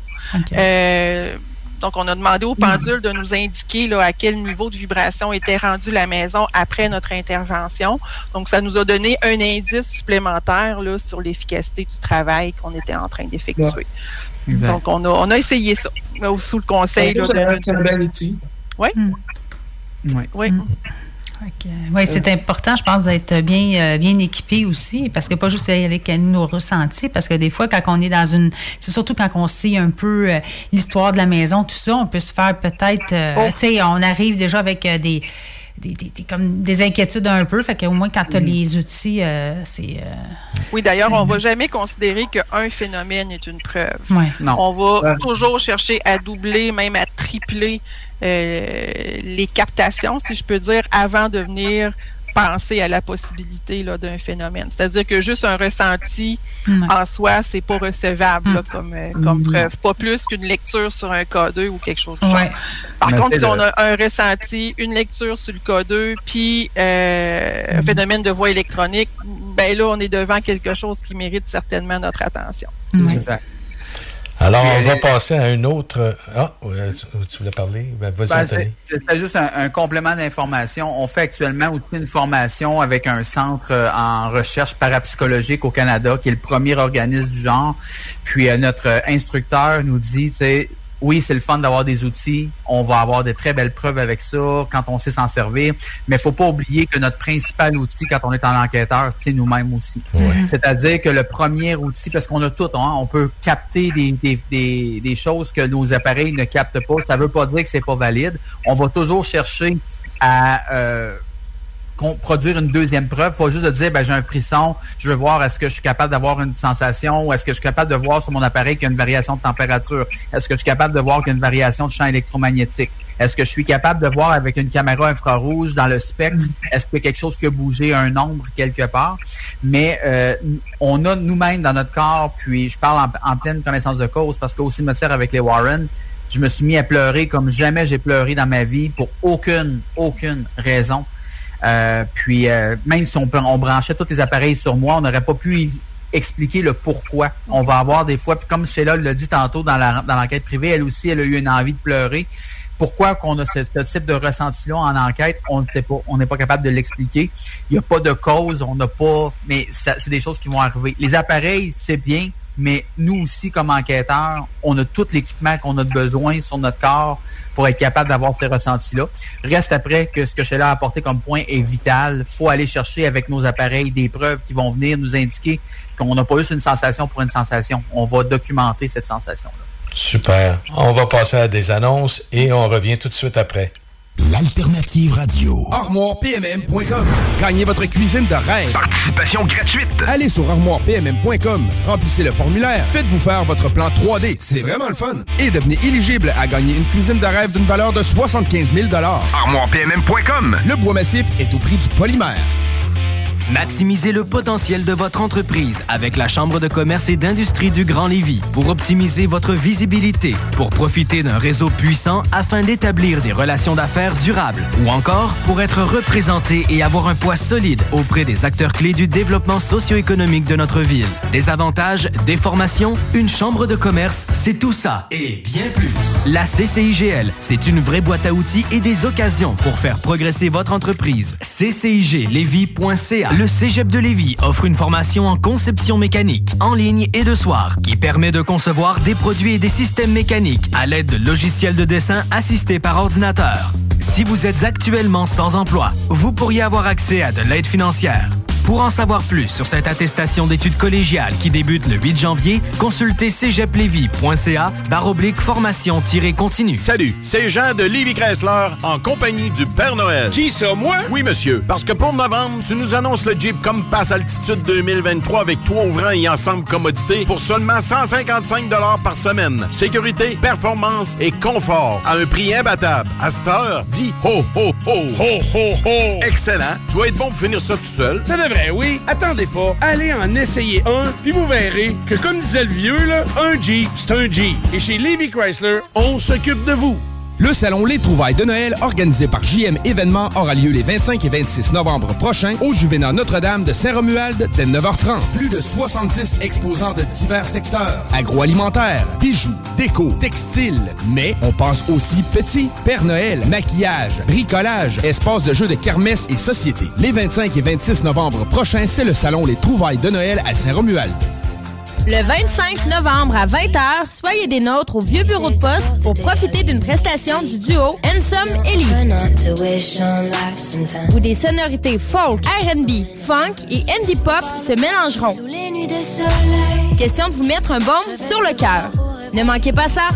Speaker 5: Euh, donc, on a demandé au pendule de nous indiquer là, à quel niveau de vibration était rendue la maison après notre intervention. Donc, ça nous a donné un indice supplémentaire là, sur l'efficacité du travail qu'on était en train d'effectuer.
Speaker 6: Exact.
Speaker 5: Donc, on a, on a essayé ça, sous le conseil. là,
Speaker 7: C'est un-
Speaker 5: de...
Speaker 7: c'est un bel outil.
Speaker 5: Oui.
Speaker 6: Oui.
Speaker 5: Oui.
Speaker 4: Oui, c'est important, je pense, d'être bien, euh, bien équipé aussi, parce que pas juste y aller avec nos ressentis, parce que des fois, quand on est dans une... C'est surtout quand on sait un peu euh, l'histoire de la maison, tout ça, on peut se faire peut-être... euh,
Speaker 5: Oh.
Speaker 4: Tu sais, on arrive déjà avec euh, des... Des, des- des- comme des inquiétudes un peu, fait qu'au moins quand tu as les outils, euh, c'est... euh,
Speaker 5: Oui, d'ailleurs, on ne va jamais considérer qu'un phénomène est une preuve.
Speaker 4: Ouais.
Speaker 6: Non.
Speaker 5: On va
Speaker 6: Ouais.
Speaker 5: toujours chercher à doubler, même à tripler euh, les captations, si je peux dire, avant de venir penser à la possibilité là, d'un phénomène. C'est-à-dire que juste un ressenti en soi, c'est pas recevable là,
Speaker 4: Mm.
Speaker 5: comme, euh, comme
Speaker 4: Mm.
Speaker 5: preuve. Pas plus qu'une lecture sur un K2 ou quelque chose du genre. Par
Speaker 6: Mais
Speaker 5: contre, si on a un ressenti, une lecture sur le K2, puis euh, un phénomène de voix électronique, ben là, on est devant quelque chose qui mérite certainement notre attention.
Speaker 6: Exact.
Speaker 3: Alors, on va
Speaker 6: euh,
Speaker 3: passer à une autre. Ah, ouais, tu, tu voulais parler? Ben, vas-y,
Speaker 6: Ben, C'était juste un, un complément d'information. On fait actuellement aussi une formation avec un centre euh, en recherche parapsychologique au Canada, qui est le premier organisme du genre. Puis euh, notre euh, instructeur nous dit, tu sais, oui, c'est le fun d'avoir des outils. On va avoir de très belles preuves avec ça quand on sait s'en servir. Mais faut pas oublier que notre principal outil quand on est en enquêteur, c'est nous-mêmes aussi. C'est-à-dire que le premier outil, parce qu'on a tout, hein, on peut capter des, des, des, des choses que nos appareils ne captent pas. Ça veut pas dire que c'est pas valide. On va toujours chercher à euh, produire une deuxième preuve. faut juste dire, ben, j'ai un frisson, je veux voir est-ce que je suis capable d'avoir une sensation ou est-ce que je suis capable de voir sur mon appareil qu'il y a une variation de température. Est-ce que je suis capable de voir qu'il y a une variation de champ électromagnétique? Est-ce que je suis capable de voir avec une caméra infrarouge dans le spectre, est-ce qu'il y a quelque chose qui a bougé, un nombre quelque part? Mais euh, on a nous-mêmes dans notre corps, puis je parle en, en pleine connaissance de cause, parce qu'au cimetière avec les Warren, je me suis mis à pleurer comme jamais j'ai pleuré dans ma vie pour aucune, aucune raison. Euh, puis euh, même si on, on branchait tous les appareils sur moi, on n'aurait pas pu expliquer le pourquoi. On va avoir des fois, puis comme Sheila l'a dit tantôt dans la dans l'enquête privée, elle aussi, elle a eu une envie de pleurer. Pourquoi qu'on a ce, ce type de ressenti-là en enquête, on ne sait pas. On n'est pas capable de l'expliquer. Il n'y a pas de cause, on n'a pas... Mais c'est des choses qui vont arriver. Les appareils, c'est bien, mais nous aussi, comme enquêteurs, on a tout l'équipement qu'on a de besoin sur notre corps pour être capable d'avoir ces ressentis-là. Reste après que ce que Sheila a apporté comme point est vital. faut aller chercher avec nos appareils des preuves qui vont venir nous indiquer qu'on n'a pas juste une sensation pour une sensation. On va documenter cette sensation-là.
Speaker 3: Super. On va passer à des annonces et on revient tout de suite après.
Speaker 2: L'alternative radio. ArmoirePMM.com. Gagnez votre cuisine de rêve. Participation gratuite. Allez sur ArmoirePMM.com. Remplissez le formulaire. Faites-vous faire votre plan 3D. C'est vraiment le fun. Et devenez éligible à gagner une cuisine de rêve d'une valeur de 75 000 ArmoirePMM.com. Le bois massif est au prix du polymère.
Speaker 1: Maximisez le potentiel de votre entreprise avec la Chambre de commerce et d'industrie du Grand Lévis pour optimiser votre visibilité, pour profiter d'un réseau puissant afin d'établir des relations d'affaires durables ou encore pour être représenté et avoir un poids solide auprès des acteurs clés du développement socio-économique de notre ville. Des avantages, des formations, une chambre de commerce, c'est tout ça et bien plus. La CCIGL, c'est une vraie boîte à outils et des occasions pour faire progresser votre entreprise. CCIGLévis.ca Le Cégep de Lévis offre une formation en conception mécanique, en ligne et de soir, qui permet de concevoir des produits et des systèmes mécaniques à l'aide de logiciels de dessin assistés par ordinateur. Si vous êtes actuellement sans emploi, vous pourriez avoir accès à de l'aide financière. Pour en savoir plus sur cette attestation d'études collégiales qui débute le 8 janvier, consultez cégeplevy.ca baroblique formation-continue.
Speaker 14: Salut, c'est Jean de Livy Chrysler en compagnie du Père Noël.
Speaker 15: Qui ça, moi?
Speaker 14: Oui, monsieur. Parce que pour novembre, tu nous annonces le Jeep Compass Altitude 2023 avec trois ouvrants et ensemble commodité pour seulement 155 par semaine. Sécurité, performance et confort à un prix imbattable. À cette heure, dis ho, ho, ho.
Speaker 15: Ho, ho, ho.
Speaker 14: Excellent. Tu vas être bon pour finir ça tout seul.
Speaker 15: Ça devrait, oui. Attendez pas. Allez en essayer un, puis vous verrez que, comme disait le vieux, là, un Jeep, c'est un Jeep. Et chez Levy Chrysler, on s'occupe de vous.
Speaker 2: Le salon Les Trouvailles de Noël, organisé par JM Événements, aura lieu les 25 et 26 novembre prochains au Juvénat Notre-Dame de Saint-Romuald dès 9h30. Plus de 70 exposants de divers secteurs. Agroalimentaire, bijoux, déco, textile. Mais on pense aussi petit, Père Noël, maquillage, bricolage, espace de jeux de kermesse et société. Les 25 et 26 novembre prochains, c'est le salon Les Trouvailles de Noël à Saint-Romuald.
Speaker 10: Le 25 novembre à 20h, soyez des nôtres au vieux bureau de poste pour profiter d'une prestation du duo Ensom Ellie. Où des sonorités folk, R&B, funk et indie pop se mélangeront. Question de vous mettre un baume sur le cœur. Ne manquez pas ça.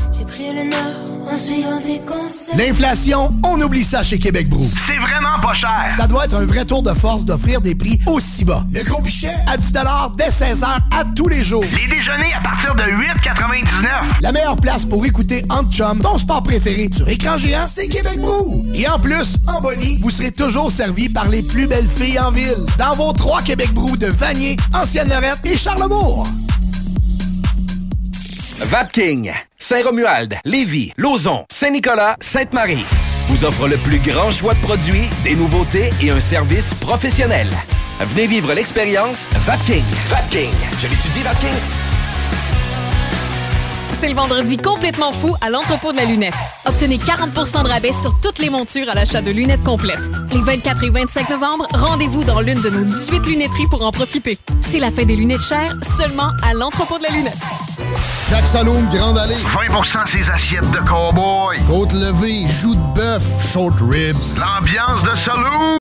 Speaker 12: L'inflation, on oublie ça chez Québec Brou.
Speaker 8: C'est vraiment pas cher.
Speaker 12: Ça doit être un vrai tour de force d'offrir des prix aussi bas. Le gros pichet? À 10 dès 16h à tous les jours.
Speaker 8: Les déjeuners à partir de 8,99.
Speaker 12: La meilleure place pour écouter Ant Chum, ton sport préféré sur écran géant, c'est Québec Brou. Et en plus, en bonnie, vous serez toujours servi par les plus belles filles en ville. Dans vos trois Québec Brou de Vanier, Ancienne-Lorette et Charlebourg.
Speaker 9: Vapking, Saint-Romuald, Lévis, Lauson, Saint-Nicolas, Sainte-Marie vous offre le plus grand choix de produits, des nouveautés et un service professionnel. Venez vivre l'expérience Vapking. Vapking. Je l'étudie, Vapking?
Speaker 16: C'est le vendredi complètement fou à l'entrepôt de la lunette. Obtenez 40% de rabais sur toutes les montures à l'achat de lunettes complètes. Les 24 et 25 novembre, rendez-vous dans l'une de nos 18 lunetteries pour en profiter. C'est la fin des lunettes chères seulement à l'entrepôt de la lunette.
Speaker 11: Chaque saloon Grande Allée.
Speaker 8: 20% ses assiettes de cowboy.
Speaker 11: Côte levée, joues de bœuf, short ribs.
Speaker 8: L'ambiance de saloon.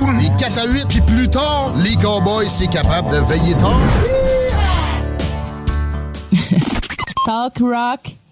Speaker 11: Les 4 à 8, puis plus tard, les Cowboys, c'est capable de veiller tard.
Speaker 10: Talk rock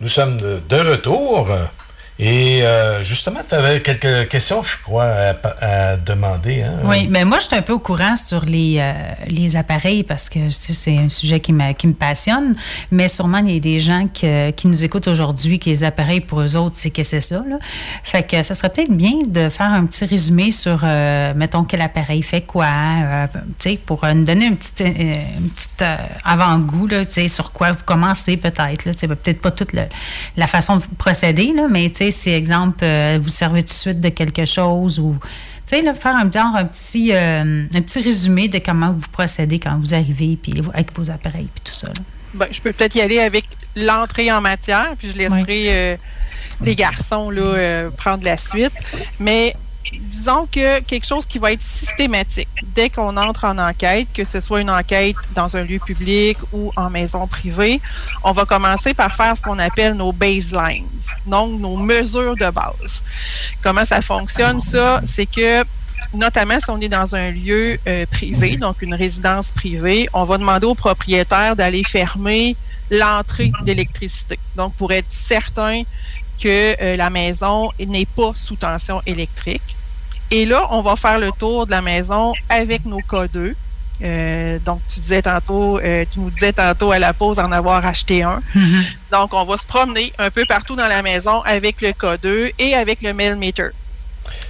Speaker 3: Nous sommes de, retour. Et euh, justement, tu avais quelques questions, je crois, à, demander. Hein?
Speaker 4: Oui, mais moi, je suis un peu au courant sur les, euh, les appareils parce que c'est un sujet qui, qui me passionne. Mais sûrement, il y a des gens qui, qui nous écoutent aujourd'hui que les appareils, pour eux autres, c'est que c'est ça. Là. Fait que ça serait peut-être bien de faire un petit résumé sur, euh, mettons, quel appareil fait quoi, tu pour nous donner un petit, un petit avant-goût, sur quoi vous commencez peut-être. Peut-être pas toute la façon de procéder, là, mais tu sais, si, exemple, euh, vous servez tout de suite de quelque chose ou Tu sais, là, faire un, genre, un, petit, euh, un petit résumé de comment vous procédez quand vous arrivez, puis avec vos appareils, puis tout ça.
Speaker 5: Ben, je peux peut-être y aller avec l'entrée en matière, puis je laisserai euh, les garçons là, euh, prendre la suite. Mais disons que quelque chose qui va être systématique dès qu'on entre en enquête, que ce soit une enquête dans un lieu public ou en maison privée, on va commencer par faire ce qu'on appelle nos baselines, donc nos mesures de base. Comment ça fonctionne ça? C'est que notamment si on est dans un lieu euh, privé, donc une résidence privée, on va demander au propriétaire d'aller fermer l'entrée d'électricité. Donc pour être certain que euh, la maison n'est pas sous tension électrique. Et là, on va faire le tour de la maison avec nos K2. Euh, donc, tu disais tantôt, euh, tu nous disais tantôt à la pause en avoir acheté un.
Speaker 4: Mm-hmm.
Speaker 5: Donc, on va se promener un peu partout dans la maison avec le K2 et avec le meter.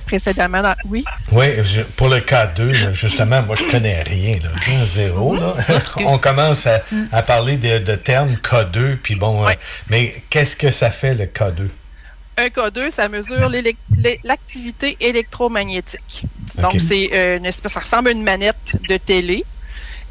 Speaker 5: Précédemment, dans... oui?
Speaker 3: Oui, pour le K2, justement, moi, je connais rien, là. zéro. Là. on commence à, à parler de, de, termes K2, puis bon, euh, mais qu'est-ce que ça fait le K2?
Speaker 5: Un K2, ça mesure l'activité électromagnétique. Donc, c'est euh, une espèce, ça ressemble à une manette de télé.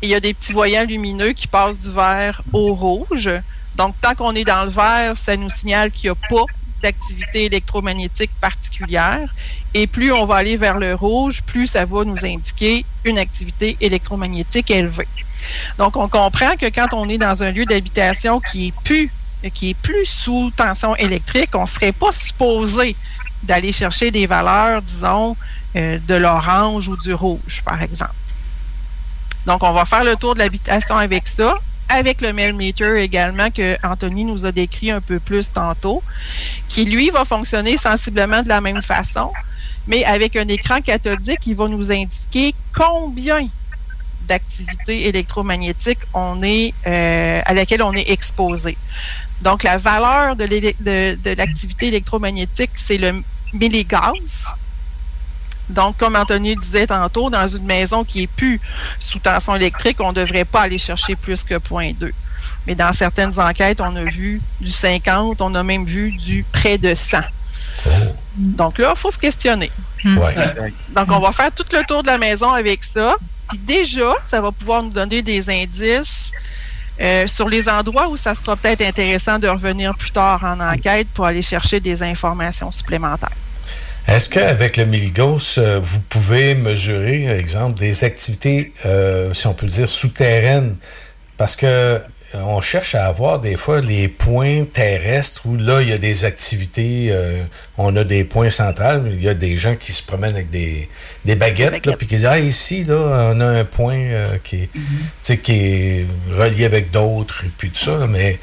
Speaker 5: il y a des petits voyants lumineux qui passent du vert au rouge. Donc, tant qu'on est dans le vert, ça nous signale qu'il n'y a pas d'activité électromagnétique particulière. Et plus on va aller vers le rouge, plus ça va nous indiquer une activité électromagnétique élevée. Donc, on comprend que quand on est dans un lieu d'habitation qui est plus qui est plus sous tension électrique, on ne serait pas supposé d'aller chercher des valeurs, disons, euh, de l'orange ou du rouge, par exemple. Donc, on va faire le tour de l'habitation avec ça, avec le meter également que Anthony nous a décrit un peu plus tantôt, qui lui va fonctionner sensiblement de la même façon, mais avec un écran cathodique qui va nous indiquer combien d'activité électromagnétique on est euh, à laquelle on est exposé. Donc, la valeur de, de, l'activité électromagnétique, c'est le milligauss. Donc, comme Anthony disait tantôt, dans une maison qui est plus sous tension électrique, on ne devrait pas aller chercher plus que 0.2. Mais dans certaines enquêtes, on a vu du 50, on a même vu du près de 100. Donc là, il faut se questionner. Donc, on va faire tout le tour de la maison avec ça. Puis déjà, ça va pouvoir nous donner des indices euh, sur les endroits où ça sera peut-être intéressant de revenir plus tard en enquête pour aller chercher des informations supplémentaires.
Speaker 3: Est-ce qu'avec le Miligos, euh, vous pouvez mesurer, par exemple, des activités, euh, si on peut dire, souterraines? Parce que on cherche à avoir des fois les points terrestres où là, il y a des activités, euh, on a des points centrales, il y a des gens qui se promènent avec des, des baguettes, puis qui disent, ah, ici, là, on a un point euh, qui, est, mm-hmm. qui est relié avec d'autres, et puis tout ça, mais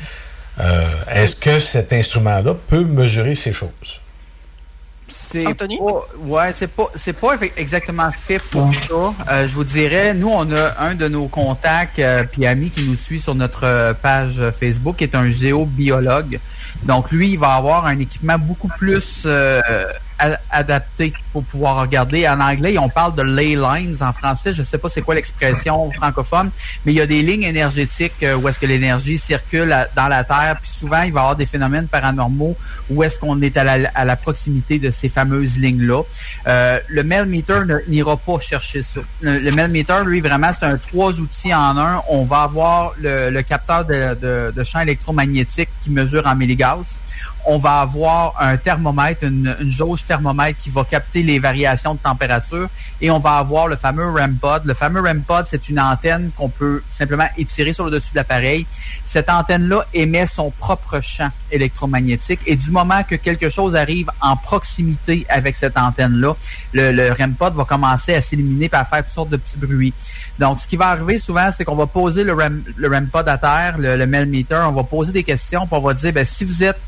Speaker 3: est-ce que cet instrument-là peut mesurer ces choses?
Speaker 6: C'est pas, ouais, c'est pas, c'est pas exactement fait pour ça. Euh, je vous dirais, nous, on a un de nos contacts euh, puis amis qui nous suit sur notre euh, page Facebook, qui est un géobiologue. Donc, lui, il va avoir un équipement beaucoup plus adapté pour pouvoir regarder. En anglais, on parle de ley lines. En français, je ne sais pas c'est quoi l'expression francophone, mais il y a des lignes énergétiques euh, où est-ce que l'énergie circule dans la Terre. Puis souvent, il va y avoir des phénomènes paranormaux où est-ce qu'on est à la, proximité de ces fameuses lignes-là. Euh, le Melmeter n'ira pas chercher ça. Le, le lui, vraiment, c'est un trois outils en un. On va avoir le, capteur de, de, de champ électromagnétique qui mesure en milligauss on va avoir un thermomètre, une, jauge thermomètre qui va capter les variations de température et on va avoir le fameux REM pod. Le fameux REM pod, c'est une antenne qu'on peut simplement étirer sur le dessus de l'appareil. Cette antenne-là émet son propre champ électromagnétique et du moment que quelque chose arrive en proximité avec cette antenne-là, le, REM pod va commencer à s'éliminer et à faire toutes sortes de petits bruits. Donc, ce qui va arriver souvent, c'est qu'on va poser le REM, le pod à terre, le, le on va poser des questions, puis on va dire, ben, si vous êtes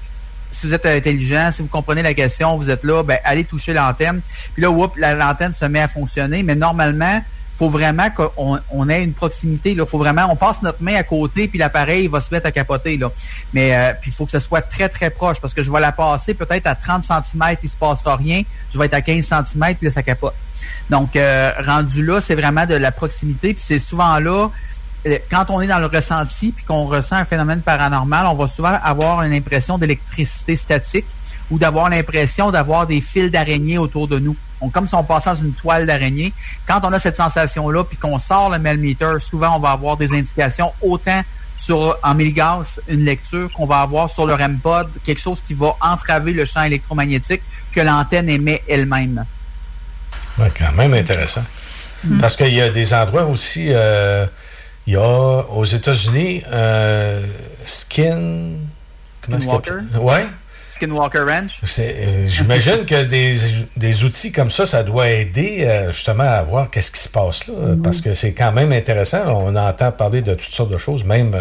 Speaker 6: si vous êtes intelligent, si vous comprenez la question, vous êtes là, ben, allez toucher l'antenne. Puis là, whoop, l'antenne se met à fonctionner. Mais normalement, faut vraiment qu'on on ait une proximité. Il faut vraiment, on passe notre main à côté, puis l'appareil va se mettre à capoter. Là. Mais euh, il faut que ce soit très, très proche, parce que je vais la passer peut-être à 30 cm, il se passera rien. Je vais être à 15 cm, puis là, ça capote. Donc, euh, rendu là, c'est vraiment de la proximité, puis c'est souvent là quand on est dans le ressenti puis qu'on ressent un phénomène paranormal, on va souvent avoir une impression d'électricité statique ou d'avoir l'impression d'avoir des fils d'araignée autour de nous. On, comme si on passait dans une toile d'araignée. Quand on a cette sensation-là, puis qu'on sort le melmeter, souvent on va avoir des indications autant sur en milligauss une lecture qu'on va avoir sur le REM-pod, quelque chose qui va entraver le champ électromagnétique que l'antenne émet elle-même.
Speaker 3: Oui, quand même intéressant. Hmm. Parce qu'il y a des endroits aussi, euh, il y a aux États-Unis, euh, Skin.
Speaker 6: Skinwalker?
Speaker 3: Ouais.
Speaker 6: Skinwalker Ranch?
Speaker 3: Euh, j'imagine que des, outils comme ça, ça doit aider justement à voir qu'est-ce qui se passe là, hmm. parce que c'est quand même intéressant. On entend parler de toutes sortes de choses, même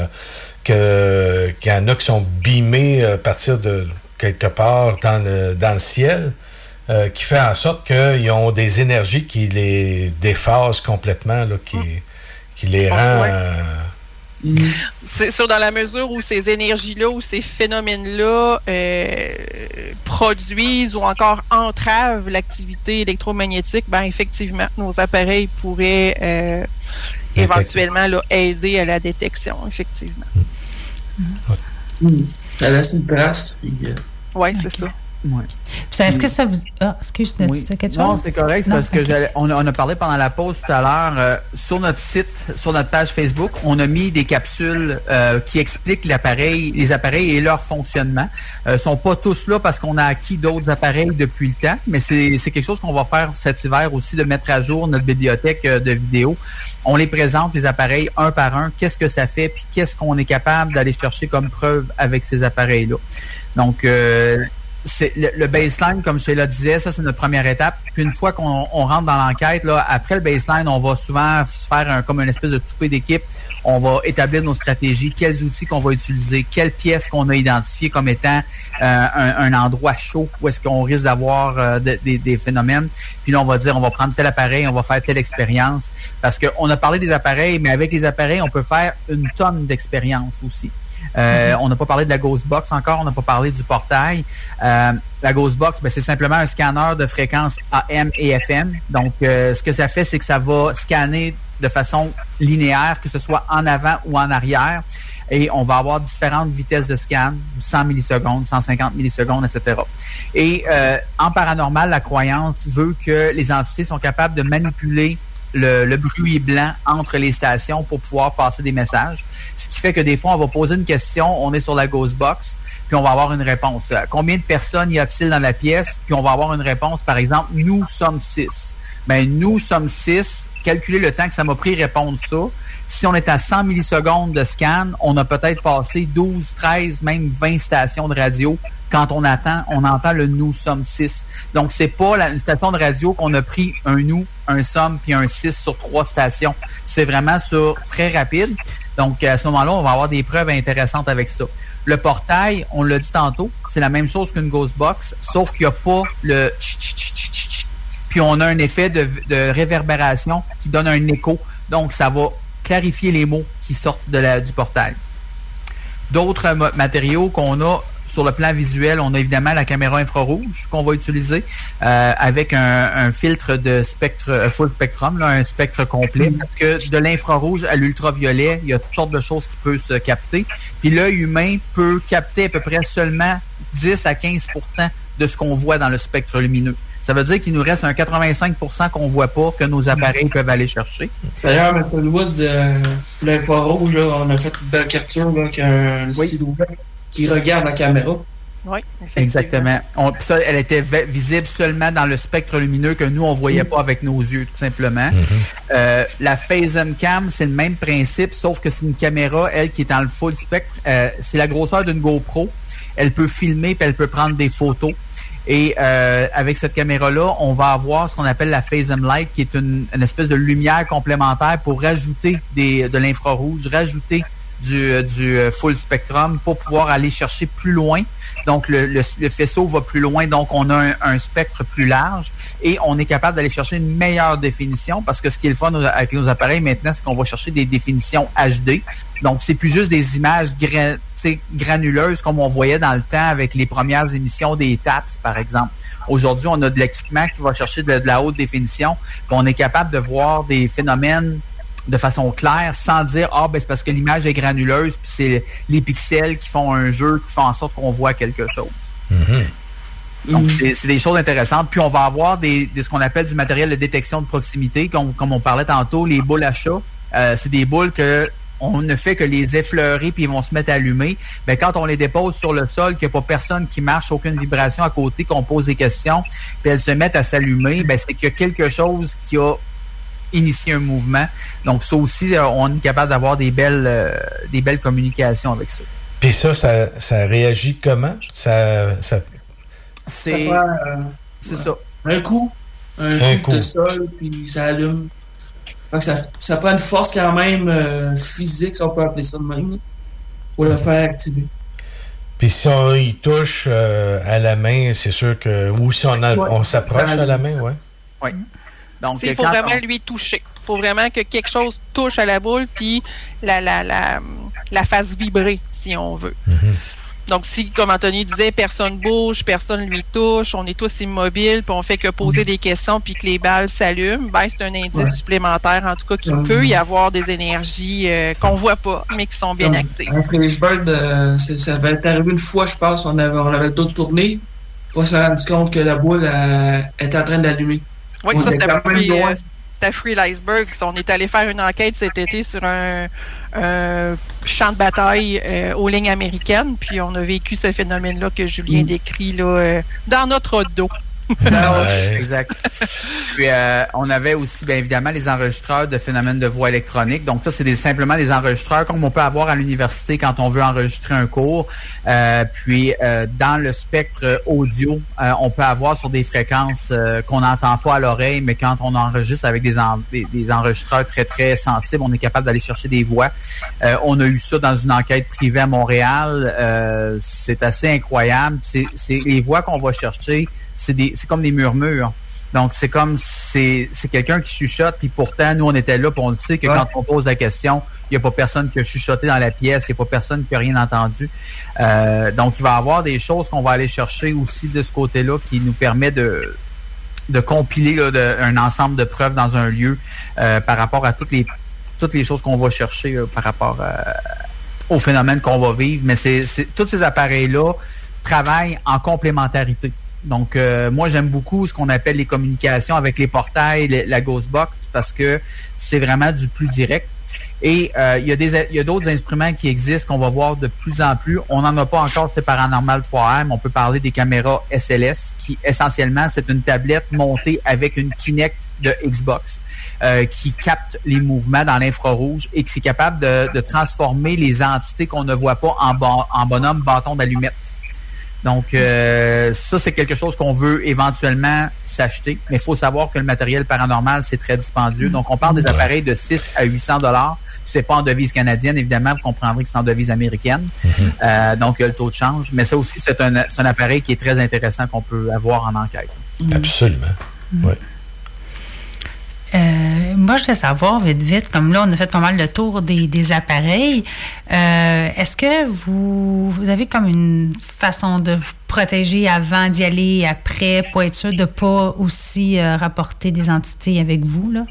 Speaker 3: que qu'il y en a qui sont beamés à partir de quelque part dans le, dans le ciel. Euh, qui fait en sorte qu'ils ont des énergies qui les déphasent complètement, là, qui, qui les rend... Euh,
Speaker 5: C'est sûr, dans la mesure où ces énergies-là ou ces phénomènes-là euh, produisent ou encore entravent l'activité électromagnétique, ben effectivement, nos appareils pourraient éventuellement là, aider à la détection, effectivement.
Speaker 7: Mm. Ça laisse une trace.
Speaker 5: Oui, c'est ça.
Speaker 4: Est-ce que ça vous. Ah, excuse,
Speaker 6: oui. quelque chose? Non, c'est correct, parce que on, a parlé pendant la pause tout à l'heure. Euh, sur notre site, sur notre page Facebook, on a mis des capsules euh, qui expliquent l'appareil, les appareils et leur fonctionnement. Euh, sont pas tous là parce qu'on a acquis d'autres appareils depuis le temps, mais c'est quelque chose qu'on va faire cet hiver aussi, de mettre à jour notre bibliothèque euh, de vidéos. On les présente, les appareils, un par un, qu'est-ce que ça fait, puis qu'est-ce qu'on est capable d'aller chercher comme preuve avec ces appareils-là? Donc, euh, c'est le, baseline, comme Sheila disait, ça c'est notre première étape. Puis une fois qu'on rentre dans l'enquête, là, après le baseline, on va souvent faire un, comme une espèce de toupé d'équipe. On va établir nos stratégies, quels outils qu'on va utiliser, quelles pièces qu'on a identifiées comme étant euh, un, endroit chaud où est-ce qu'on risque d'avoir euh, des, des, phénomènes. Puis là, on va dire, on va prendre tel appareil, on va faire telle expérience. Parce qu'on a parlé des appareils, mais avec les appareils, on peut faire une tonne d'expérience aussi. Euh, on n'a pas parlé de la Ghost Box encore, on n'a pas parlé du portail. Euh, la Ghost Box, ben, c'est simplement un scanner de fréquences AM et FM. Donc, euh, ce que ça fait, c'est que ça va scanner de façon linéaire, que ce soit en avant ou en arrière. Et on va avoir différentes vitesses de scan, 100 millisecondes, 150 millisecondes, etc. Et en paranormal, la croyance veut que les entités sont capables de manipuler le, bruit blanc entre les stations pour pouvoir passer des messages. Ce qui fait que des fois, on va poser une question, on est sur la Ghost Box, puis on va avoir une réponse. Combien de personnes y a-t-il dans la pièce? Puis on va avoir une réponse, par exemple, nous sommes six. Ben, nous sommes six. Calculez le temps que ça m'a pris répondre ça. Si on est à 100 millisecondes de scan, on a peut-être passé 12, 13, même 20 stations de radio quand on attend, on entend le nous sommes six. Donc, c'est pas une station de radio qu'on a pris un nous, un somme, puis un six sur trois stations. C'est vraiment sur très rapide. Donc, à ce moment-là, on va avoir des preuves intéressantes avec ça. Le portail, on l'a dit tantôt, c'est la même chose qu'une Ghost Box, sauf qu'il n'y a pas le puis on a un effet de, réverbération qui donne un écho. Donc, ça va clarifier les mots qui sortent du portail. D'autres matériaux qu'on a sur le plan visuel, on a évidemment la caméra infrarouge qu'on va utiliser euh, avec un, filtre de spectre euh, full spectrum, un spectre complet, parce que de l'infrarouge à l'ultraviolet, il y a toutes sortes de choses qui peuvent se capter. Puis l'œil humain peut capter à peu près seulement 10 à 15% de ce qu'on voit dans le spectre lumineux. Ça veut dire qu'il nous reste un 85% qu'on voit pas, que nos appareils peuvent aller chercher.
Speaker 7: D'ailleurs, M. Wood, euh, l'infrarouge, on a fait une belle capture avec un oui qui regarde la caméra.
Speaker 5: Oui,
Speaker 6: exactement. ça, elle était visible seulement dans le spectre lumineux que nous, on voyait mm. pas avec nos yeux, tout simplement. Mm-hmm. Euh, la Phasm Cam, c'est le même principe, sauf que c'est une caméra, elle, qui est dans le full spectre. Euh, c'est la grosseur d'une GoPro. Elle peut filmer, puis elle peut prendre des photos. Et euh, avec cette caméra-là, on va avoir ce qu'on appelle la Phasm Light, qui est une, espèce de lumière complémentaire pour rajouter des, de l'infrarouge, rajouter du, du full spectrum pour pouvoir aller chercher plus loin. Donc, le, le, faisceau va plus loin, donc on a un, spectre plus large et on est capable d'aller chercher une meilleure définition parce que ce qui est le fun avec nos appareils maintenant, c'est qu'on va chercher des définitions HD. Donc, c'est plus juste des images granuleuses comme on voyait dans le temps avec les premières émissions des TAPS, par exemple. Aujourd'hui, on a de l'équipement qui va chercher de, de la haute définition. on est capable de voir des phénomènes de façon claire sans dire ah ben c'est parce que l'image est granuleuse puis c'est les pixels qui font un jeu qui font en sorte qu'on voit quelque chose.
Speaker 3: Mm-hmm.
Speaker 6: Donc, c'est des choses intéressantes. Puis, on va avoir des, ce qu'on appelle du matériel de détection de proximité, comme, comme on parlait tantôt, les boules à chat. Euh, c'est des boules que on ne fait que les effleurer puis ils vont se mettre à allumer. Mais ben, quand on les dépose sur le sol, qu'il n'y a pas personne qui marche, aucune vibration à côté, qu'on pose des questions, puis elles se mettent à s'allumer, ben c'est qu'il y a quelque chose qui a initié un mouvement. Donc ça aussi, euh, on est capable d'avoir des belles, euh, des belles communications avec ça.
Speaker 3: Puis ça, ça, réagit comment? Ça, ça...
Speaker 6: C'est
Speaker 7: c'est ça. Un coup. Un, coup, de sol, puis ça allume. ça, ça prend une force quand même euh, physique, si on peut appeler ça de même, pour le faire activer.
Speaker 3: Puis si on y touche euh, à la main, c'est sûr que. Ou si on, on s'approche à la main, ouais.
Speaker 6: Oui.
Speaker 5: Donc, il faut vraiment lui toucher. Il faut vraiment que quelque chose touche à la boule, puis la, la, la, la fasse vibrer, si on veut. Mm-hmm. Donc, si, comme Anthony disait, personne bouge, personne lui touche, on est tous immobiles, puis on fait que poser des questions, puis que les balles s'allument, ben, c'est un indice supplémentaire, en tout cas, qu'il peut y avoir des énergies euh, qu'on voit pas, mais qui sont bien actives.
Speaker 7: Un Freshbird, euh, ça va arrivé une fois, je pense, on avait, on avait d'autres tournées, pour se rendre compte que la boule euh, était en train d'allumer.
Speaker 5: Oui, ça, c'était Free Iceberg. On est allé faire une enquête cet été sur un, champ de bataille euh, aux lignes américaines, puis on a vécu ce phénomène-là que Julien mm. décrit là, euh, dans notre dos.
Speaker 6: Exact. Puis euh, on avait aussi bien évidemment les enregistreurs de phénomènes de voix électronique. Donc ça, c'est des, simplement des enregistreurs comme on peut avoir à l'université quand on veut enregistrer un cours. Euh, puis euh, dans le spectre audio, on peut avoir sur des fréquences qu'on n'entend pas à l'oreille, mais quand on enregistre avec des, des, enregistreurs très très sensibles, on est capable d'aller chercher des voix. on a eu ça dans une enquête privée à Montréal. c'est assez incroyable. C'est les voix qu'on va chercher c'est comme des murmures. Donc, c'est comme c'est quelqu'un qui chuchote, puis pourtant, nous, on était là, puis on le sait que quand on pose la question, il n'y a pas personne qui a chuchoté dans la pièce, il n'y a pas personne qui a rien entendu. Euh, donc, il va y avoir des choses qu'on va aller chercher aussi de ce côté-là qui nous permet de, de compiler un ensemble de preuves dans un lieu euh, par rapport à toutes les toutes les choses qu'on va chercher euh, par rapport au phénomène qu'on va vivre. Mais c'est tous ces appareils-là travaillent en complémentarité. Donc, euh, moi, j'aime beaucoup ce qu'on appelle les communications avec les portails, la Ghostbox, parce que c'est vraiment du plus direct. Et euh, il y a des il y a d'autres instruments qui existent qu'on va voir de plus en plus. On n'en a pas encore c'est paranormal 3R, mais on peut parler des caméras SLS, qui essentiellement c'est une tablette montée avec une Kinect de Xbox. Euh, qui capte les mouvements dans l'infrarouge et qui est capable de, de transformer les entités qu'on ne voit pas en, en bonhomme bâton d'allumette. Donc, euh, ça, c'est quelque chose qu'on veut éventuellement s'acheter. Mais il faut savoir que le matériel paranormal, c'est très dispendieux. Donc, on parle des appareils de 6 à 800 dollars. C'est pas en devise canadienne, évidemment. Vous comprendrez que c'est en devise américaine. Mhm. Euh, donc, il y a le taux de change. Mais ça aussi, c'est un, un, appareil qui est très intéressant qu'on peut avoir en enquête.
Speaker 3: Absolument. Oui.
Speaker 4: Euh, moi, je voulais savoir, vite, vite, comme là, on a fait pas mal le tour des, appareils. Euh, est-ce que vous, vous avez comme une façon de vous protéger avant d'y aller, après, pour être sûr de ne pas aussi euh, rapporter des entités avec vous? Là?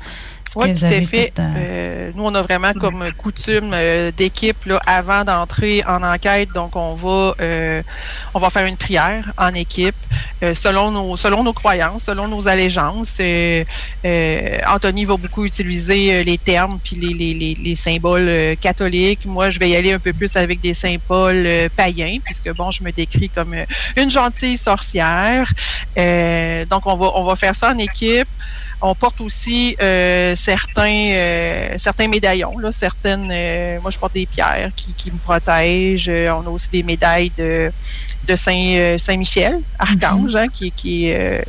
Speaker 5: Oui, tout à fait. Euh, euh, nous, on a vraiment comme coutume euh, d'équipe avant d'entrer en enquête. Donc, on va on va faire une prière en équipe selon nos selon nos croyances, selon nos allégeances. Anthony va beaucoup utiliser les termes puis les, les, les, symboles catholiques. Moi, je vais y aller un peu plus avec des symboles païens, puisque bon, je me décris comme une gentille sorcière. donc, on va on va faire ça en équipe. On porte aussi euh, certains euh, certains médaillons, là, certaines. Euh, moi, je porte des pierres qui, qui me protègent. on a aussi des médailles de de Saint Saint Michel, archange, hein, qui, qui est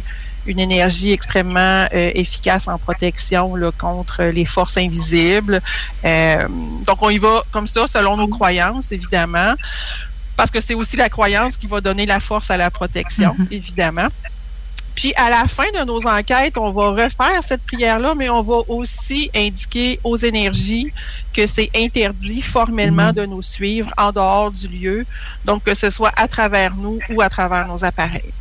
Speaker 5: une énergie extrêmement efficace en protection là, contre les forces invisibles. donc, on y va comme ça, selon nos croyances, évidemment, parce que c'est aussi la croyance qui va donner la force à la protection, mhm. évidemment. Puis à la fin de nos enquêtes, on va refaire cette prière-là, mais on va aussi indiquer aux énergies que c'est interdit formellement mhm. de nous suivre en dehors du lieu, donc que ce soit à travers nous ou à travers nos appareils.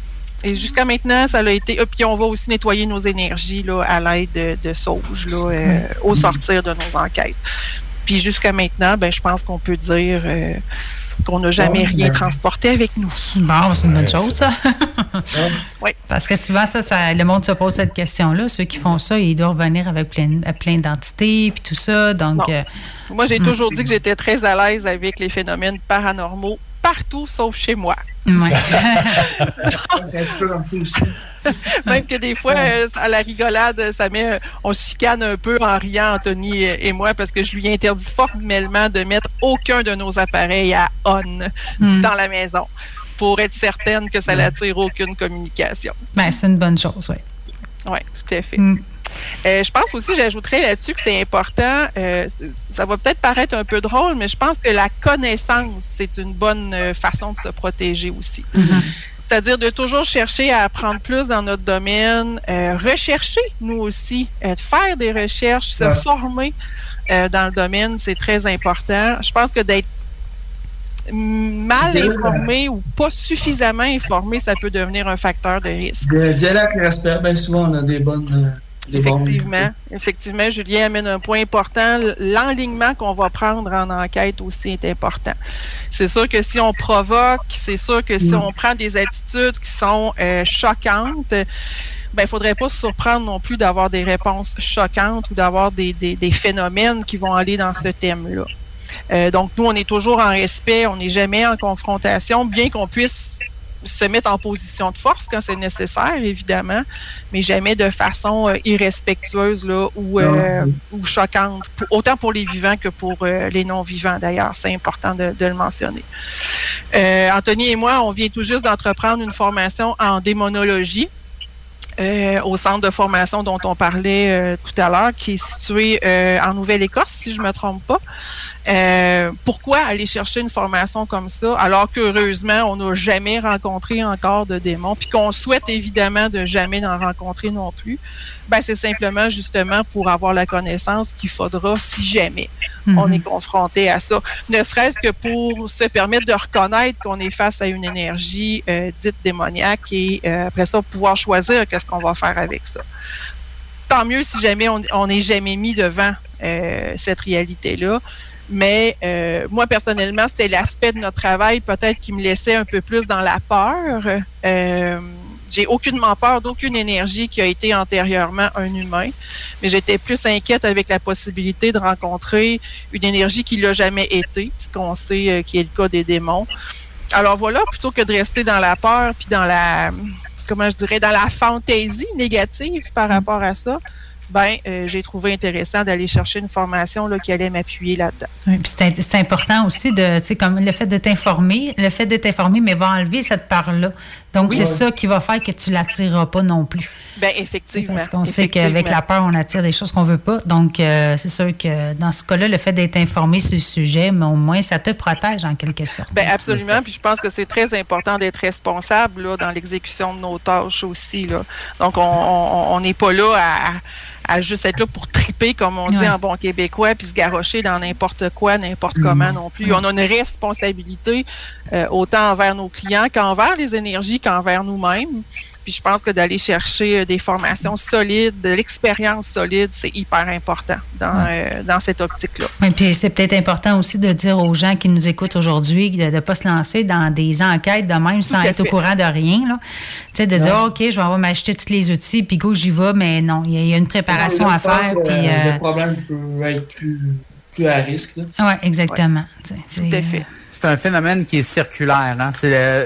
Speaker 5: Et jusqu'à maintenant, ça a été. Puis on va aussi nettoyer nos énergies là, à l'aide de, de sauge là, euh, au sortir de nos enquêtes. Puis jusqu'à maintenant, ben, je pense qu'on peut dire euh, qu'on n'a jamais rien transporté avec nous.
Speaker 4: Bon, c'est une bonne chose, ça.
Speaker 5: oui.
Speaker 4: Parce que souvent, ça, ça, le monde se pose cette question-là. Ceux qui font ça, ils doivent revenir avec plein, plein d'entités puis tout ça. Donc, euh,
Speaker 5: Moi, j'ai
Speaker 4: hmm.
Speaker 5: toujours dit que j'étais très à l'aise avec les phénomènes paranormaux partout sauf chez moi.
Speaker 4: Ouais.
Speaker 5: Même que des fois, euh, à la rigolade, ça met, on se chicane un peu en riant, Anthony et moi, parce que je lui interdis formellement de mettre aucun de nos appareils à on
Speaker 4: Mm.
Speaker 5: dans la maison pour être certaine que ça n'attire aucune communication.
Speaker 4: ben, c'est une bonne chose, oui.
Speaker 5: Oui, tout à fait.
Speaker 4: Mm.
Speaker 5: Euh, je pense aussi, j'ajouterais là-dessus que c'est important, euh, ça va peut-être paraître un peu drôle, mais je pense que la connaissance, c'est une bonne euh, façon de se protéger aussi. C'est-à-dire de toujours chercher à apprendre plus dans notre domaine, euh, rechercher nous aussi, euh, faire des recherches, se
Speaker 7: Ouais.
Speaker 5: former euh, dans le domaine, c'est très important. Je pense que d'être mal informé ou pas suffisamment informé, ça peut devenir un facteur de risque.
Speaker 7: Avec respect. Bien souvent, on a des bonnes.
Speaker 5: Effectivement, effectivement, Julien amène un point important. L'enlignement qu'on va prendre en enquête aussi est important. C'est sûr que si on provoque, c'est sûr que si
Speaker 7: Mm.
Speaker 5: on prend des attitudes qui sont euh, choquantes, ben, il faudrait pas se surprendre non plus d'avoir des réponses choquantes ou d'avoir des, des, des phénomènes qui vont aller dans ce thème-là. Euh, donc, nous, on est toujours en respect, on n'est jamais en confrontation, bien qu'on puisse se mettre en position de force quand c'est nécessaire, évidemment, mais jamais de façon euh, irrespectueuse là, ou, euh, ou choquante, pour- autant pour les vivants que pour euh, les non-vivants d'ailleurs. C'est important de, de le mentionner. Anthony et moi, on vient tout juste d'entreprendre une formation en démonologie. euh, au centre de formation dont on parlait euh, tout à l'heure, qui est situé euh, en Nouvelle-Écosse, si je me trompe pas. Euh, pourquoi aller chercher une formation comme ça, alors qu'heureusement, on n'a jamais rencontré encore de démons, puis qu'on souhaite évidemment de jamais en rencontrer non plus? Ben, c'est simplement justement pour avoir la connaissance qu'il faudra si jamais on est confronté à ça. Ne serait-ce que pour se permettre de reconnaître qu'on est face à une énergie euh, dite démoniaque et euh, après ça, pouvoir choisir qu'est-ce qu'on va faire avec ça. Tant mieux si jamais on n'est jamais mis devant euh, cette réalité-là. Mais euh, moi, personnellement, c'était l'aspect de notre travail peut-être qui me laissait un peu plus dans la peur. Euh, j'ai aucunement peur d'aucune énergie qui a été antérieurement un humain, mais j'étais plus inquiète avec la possibilité de rencontrer une énergie qui l'a jamais été, ce qu'on sait euh, qui est le cas des démons. Alors voilà, plutôt que de rester dans la peur puis dans la comment je dirais dans la fantaisie négative par rapport à ça, ben euh, j'ai trouvé intéressant d'aller chercher une formation là, qui allait m'appuyer là-dedans.
Speaker 4: Oui, puis c'est, important aussi de, tu sais, comme le fait de t'informer, le fait de t'informer, mais va enlever cette part-là. Donc,
Speaker 5: Oui.
Speaker 4: c'est ça qui va faire que tu l'attireras pas non plus.
Speaker 5: Ben effectivement.
Speaker 4: Parce qu'on sait qu'avec la peur, on attire des choses qu'on veut pas. Donc, euh, c'est sûr que dans ce cas-là, le fait d'être informé sur le sujet, mais au moins, ça te protège en quelque sorte.
Speaker 5: Ben absolument. Puis je pense que c'est très important d'être responsable là, dans l'exécution de nos tâches aussi. Là. Donc on- n'est pas là à, à juste être là pour triper, comme on dit en bon québécois, puis se garrocher dans n'importe quoi, n'importe comment non plus. On a une responsabilité euh, autant envers nos clients qu'envers les énergies qu'envers nous-mêmes. Puis je pense que d'aller chercher euh, des formations solides, de l'expérience solide, c'est hyper important dans, euh, dans cette optique-là.
Speaker 4: Oui, puis c'est peut-être important aussi de dire aux gens qui nous écoutent aujourd'hui de ne pas se lancer dans des enquêtes de même sans être au courant de rien. là. Tu sais, de dire, OK, je vais m'acheter tous les outils, puis go, j'y vais, mais non, il y, a- il y a une préparation à faire.
Speaker 7: Le,
Speaker 4: Puis, euh,
Speaker 7: le problème peut être plus, plus à risque.
Speaker 4: Oui, exactement. C'est- euh,
Speaker 6: C'est un phénomène qui est circulaire. Hein?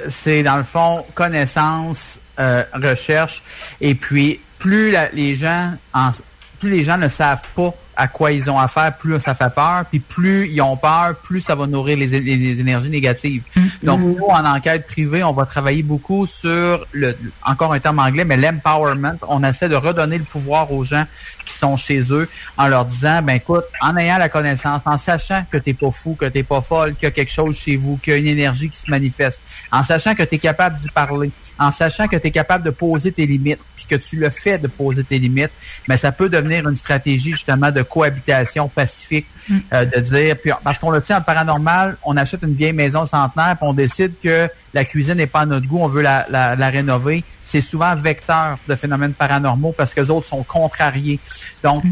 Speaker 6: C'est dans le fond connaissance, euh, recherche, et puis plus la- les gens, en- plus les gens ne savent pas à quoi ils ont affaire, plus ça fait peur, puis plus ils ont peur, plus ça va nourrir les, les- les énergies négatives. Donc nous, en enquête privée, on va travailler beaucoup sur le, encore un terme anglais, mais l'empowerment. On essaie de redonner le pouvoir aux gens qui sont chez eux en leur disant, ben écoute, en ayant la connaissance, en sachant que t'es pas fou, que t'es pas folle, qu'il y a quelque chose chez vous, qu'il y a une énergie qui se manifeste, en sachant que tu es capable d'y parler, en sachant que tu es capable de poser tes limites, puis que tu le fais de poser tes limites, mais ça peut devenir une stratégie justement de cohabitation pacifique, euh, de dire, puis parce qu'on le tient en paranormal, on achète une vieille maison centenaire, puis on décide que la cuisine n'est pas à notre goût, on veut la, la, la rénover. C'est souvent vecteur de phénomènes paranormaux parce que les autres sont contrariés. Donc,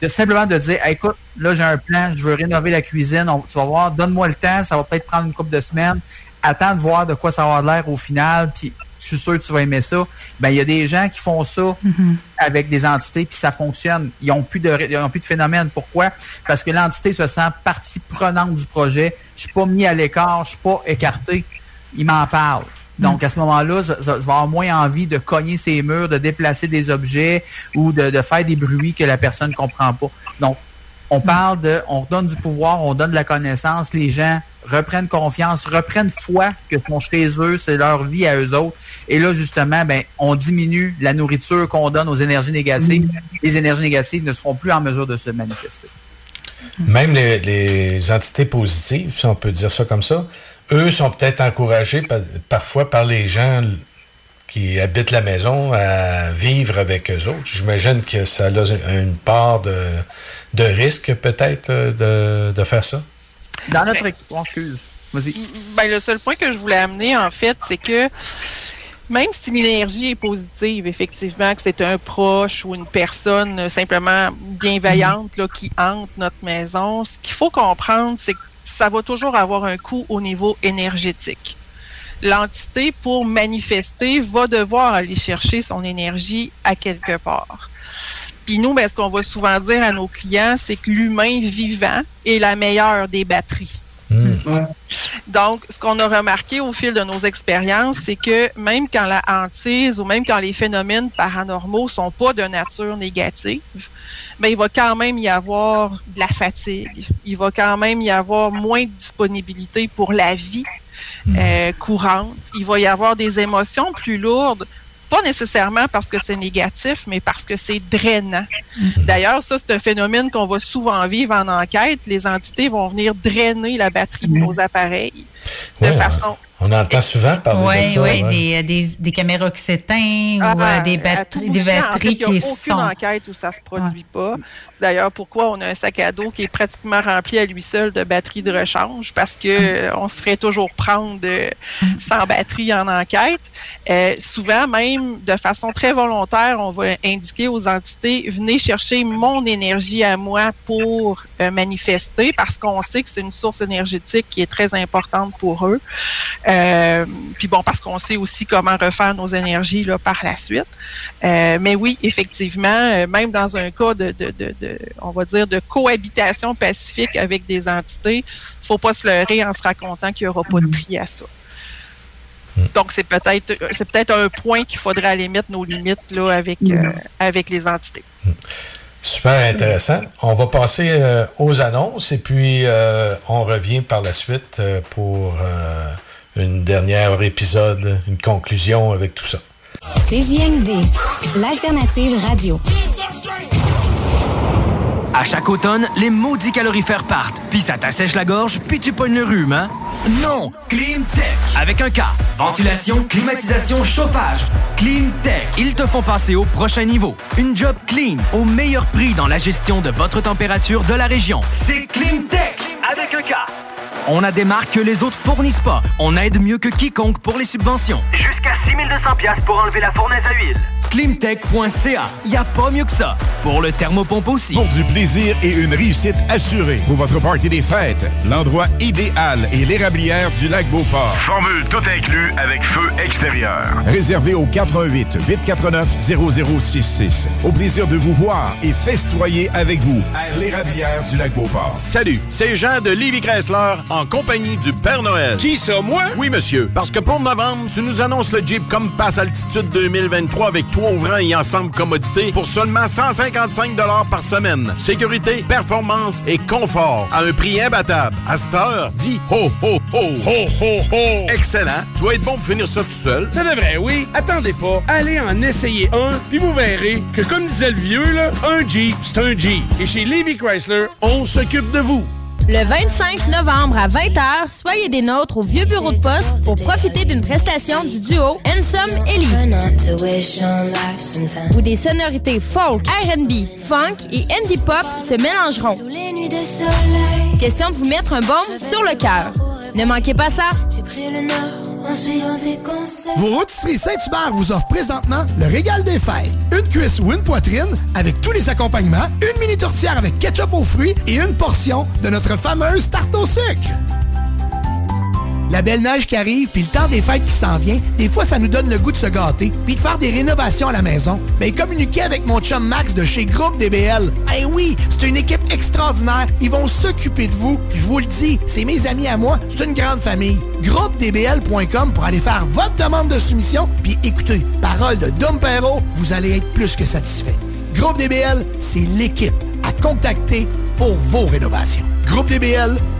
Speaker 6: de simplement de dire, Hey, écoute, là j'ai un plan, je veux rénover la cuisine, on- tu vas voir, donne-moi le temps, ça va peut-être prendre une couple de semaines, attends de voir de quoi ça va avoir l'air au final, puis je je suis sûr que tu vas aimer ça. Ben, il y a des gens qui font ça
Speaker 4: Mm-hmm.
Speaker 6: avec des entités, puis ça fonctionne. Ils ont plus de, ils ont plus de phénomène. Pourquoi? Parce que l'entité se sent partie prenante du projet. Je suis pas mis à l'écart, je suis pas écarté. Il m'en parle. Donc, à ce moment-là, ça, ça va avoir moins envie de cogner ses murs, de déplacer des objets ou de, de faire des bruits que la personne ne comprend pas. Donc, on parle de, on donne du pouvoir, on donne de la connaissance, les gens reprennent confiance, reprennent foi que sont chez eux, c'est leur vie à eux autres. Et là, justement, ben, on diminue la nourriture qu'on donne aux énergies négatives. Les énergies négatives ne seront plus en mesure de se manifester.
Speaker 3: Même les, les entités positives, si on peut dire ça comme ça, eux sont peut-être encouragés par- parfois par les gens qui habitent la maison à vivre avec eux autres. J'imagine que ça a une part de, de risque peut-être de, de faire ça.
Speaker 6: Dans notre équipe, on excuse. Vas-y.
Speaker 5: Ben, le seul point que je voulais amener, en fait, c'est que même si l'énergie est positive, effectivement, que c'est un proche ou une personne euh, simplement bienveillante là, qui hante notre maison, ce qu'il faut comprendre, c'est que ça va toujours avoir un coût au niveau énergétique. L'entité, pour manifester, va devoir aller chercher son énergie à quelque part. Puis nous, ben, ce qu'on va souvent dire à nos clients, c'est que l'humain vivant est la meilleure des batteries. Donc, ce qu'on a remarqué au fil de nos expériences, c'est que même quand la hantise ou même quand les phénomènes paranormaux sont pas de nature négative, ben, il va quand même y avoir de la fatigue. Il va quand même y avoir moins de disponibilité pour la vie euh, courante. Il va y avoir des émotions plus lourdes, pas nécessairement parce que c'est négatif, mais parce que c'est drainant. D'ailleurs, ça, c'est un phénomène qu'on va souvent vivre en enquête. Les entités vont venir drainer la batterie de nos appareils de
Speaker 3: Ouais,
Speaker 5: façon
Speaker 3: On entend souvent parler de
Speaker 4: Oui,
Speaker 3: ça.
Speaker 4: oui,
Speaker 3: ouais.
Speaker 4: des, euh, des, des caméras qui s'éteignent ou euh, des,
Speaker 5: Ah, à tout
Speaker 4: batteries, des
Speaker 5: de
Speaker 4: batteries
Speaker 5: fait, il y a
Speaker 4: qui
Speaker 5: aucune
Speaker 4: sont.
Speaker 5: enquête où ça se produit pas. D'ailleurs, pourquoi on a un sac à dos qui est pratiquement rempli à lui seul de batteries de rechange parce que euh, on se ferait toujours prendre de, sans batterie en enquête. Euh, souvent, même de façon très volontaire, on va indiquer aux entités venez chercher mon énergie à moi pour euh, manifester parce qu'on sait que c'est une source énergétique qui est très importante pour eux. Euh, puis bon, parce qu'on sait aussi comment refaire nos énergies là, par la suite. Euh, mais oui, effectivement, euh, même dans un cas de- on va dire, de cohabitation pacifique avec des entités, faut pas se leurrer en se racontant qu'il n'y aura pas de prix à ça. Donc, c'est peut-être c'est peut-être un point qu'il faudrait aller mettre nos limites là, avec, euh, avec les entités.
Speaker 3: Super intéressant. On va passer euh, aux annonces et puis euh, on revient par la suite euh, pour euh, une dernière épisode, une conclusion avec tout ça.
Speaker 17: CJMD, l'alternative radio.
Speaker 1: À chaque automne, les maudits calorifères partent, puis ça t'assèche la gorge, puis tu pognes le rhume, hein? Non! Climtech! Avec un K. Ventilation, climatisation, chauffage. Climtech. Ils te font passer au prochain niveau. Une job clean, au meilleur prix dans la gestion de votre température de la région. C'est Climtech! Avec un K. On a des marques que les autres fournissent pas. On aide mieux que quiconque pour les subventions.
Speaker 18: Jusqu'à 6200 pièces pour enlever la fournaise à huile.
Speaker 1: Climtech.ca. Y a pas mieux que ça. Pour le thermopompe aussi.
Speaker 2: Pour du plaisir et une réussite assurée pour votre party des fêtes, l'endroit idéal est l'érablière du lac Beauport.
Speaker 19: Formule tout inclus avec feu extérieur.
Speaker 2: Réservé au 418 849 0066. Au plaisir de vous voir et festoyer avec vous à l'érablière du lac Beauport.
Speaker 14: Salut, c'est Jean de Livy Chrysler en compagnie du Père Noël.
Speaker 15: Qui ça, moi?
Speaker 14: Oui, monsieur. Parce que pour novembre, tu nous annonces le Jeep Compass Altitude 2023 avec toit ouvrant et ensemble commodité pour seulement 155 par semaine. Sécurité, performance et confort à un prix imbattable. À cette heure, dis ho, ho, ho. Ho, ho, ho. Excellent. Tu vas être bon pour finir ça tout seul.
Speaker 15: Ça devrait, oui. Attendez pas. Allez en essayer un, puis vous verrez que, comme disait le vieux, là, un Jeep, c'est un Jeep. Et chez Levy Chrysler, on s'occupe de vous.
Speaker 10: Le 25 novembre à 20h, soyez des nôtres au vieux bureau de poste pour profiter d'une prestation du duo Ensom Ellie. Où des sonorités folk, R&B, funk et indie pop se mélangeront. Question de vous mettre un baume sur le cœur. Ne manquez pas ça.
Speaker 12: Vos rôtisseries Saint-Hubert vous offrent présentement le régal des fêtes. Une cuisse ou une poitrine avec tous les accompagnements, une mini tourtière avec ketchup aux fruits et une portion de notre fameuse tarte au sucre. La belle neige qui arrive, puis le temps des fêtes qui s'en vient, des fois, ça nous donne le goût de se gâter, puis de faire des rénovations à la maison. Ben, communiquer avec mon chum Max de chez Groupe DBL. Eh oui, c'est une équipe extraordinaire. Ils vont s'occuper de vous. Je vous le dis, c'est mes amis à moi, c'est une grande famille. GroupeDBL.com pour aller faire votre demande de soumission, puis écoutez, parole de Dom Perrault, vous allez être plus que satisfait. Groupe DBL, c'est l'équipe à contacter pour vos rénovations. GroupeDBL.com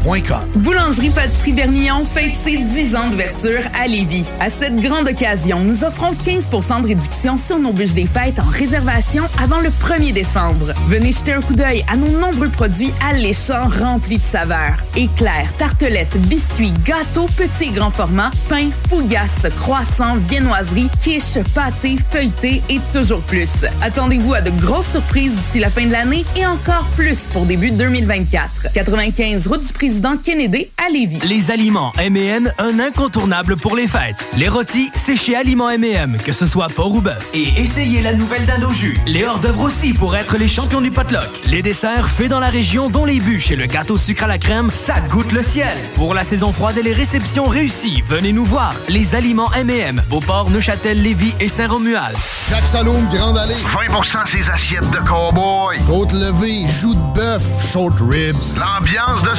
Speaker 20: Boulangerie Pâtisserie Vernillon fête ses 10 ans d'ouverture à Lévis. À cette grande occasion, nous offrons 15% de réduction sur nos bûches des fêtes en réservation avant le 1er décembre. Venez jeter un coup d'œil à nos nombreux produits alléchants remplis de saveurs. Éclairs, tartelettes, biscuits, gâteaux, petits et grands formats, pain, fougasse, croissants, viennoiseries, quiches, pâtés, feuilletés et toujours plus. Attendez-vous à de grosses surprises d'ici la fin de l'année et encore plus pour début 2024. 95 route du président Kennedy à Lévis.
Speaker 1: Les aliments M&M, un incontournable pour les fêtes. Les rôtis, c'est chez Aliments M&M, que ce soit porc ou bœuf. Et essayez la nouvelle dinde au jus. Les hors-d'œuvre aussi pour être les champions du potluck. Les desserts faits dans la région, dont les bûches et le gâteau sucre à la crème, ça goûte le ciel. Pour la saison froide et les réceptions réussies, venez nous voir. Les aliments M&M, Beauport, Neuchâtel, Lévis et Saint-Romuald.
Speaker 11: Jacques Saloum, Grande Allée.
Speaker 19: 20% ses assiettes de cowboy.
Speaker 11: Côte levée, joues de bœuf, short ribs.
Speaker 19: L'ambiance de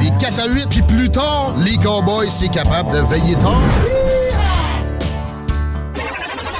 Speaker 11: Les 4 à 8, puis plus tard, les cowboys, c'est capable de veiller tard.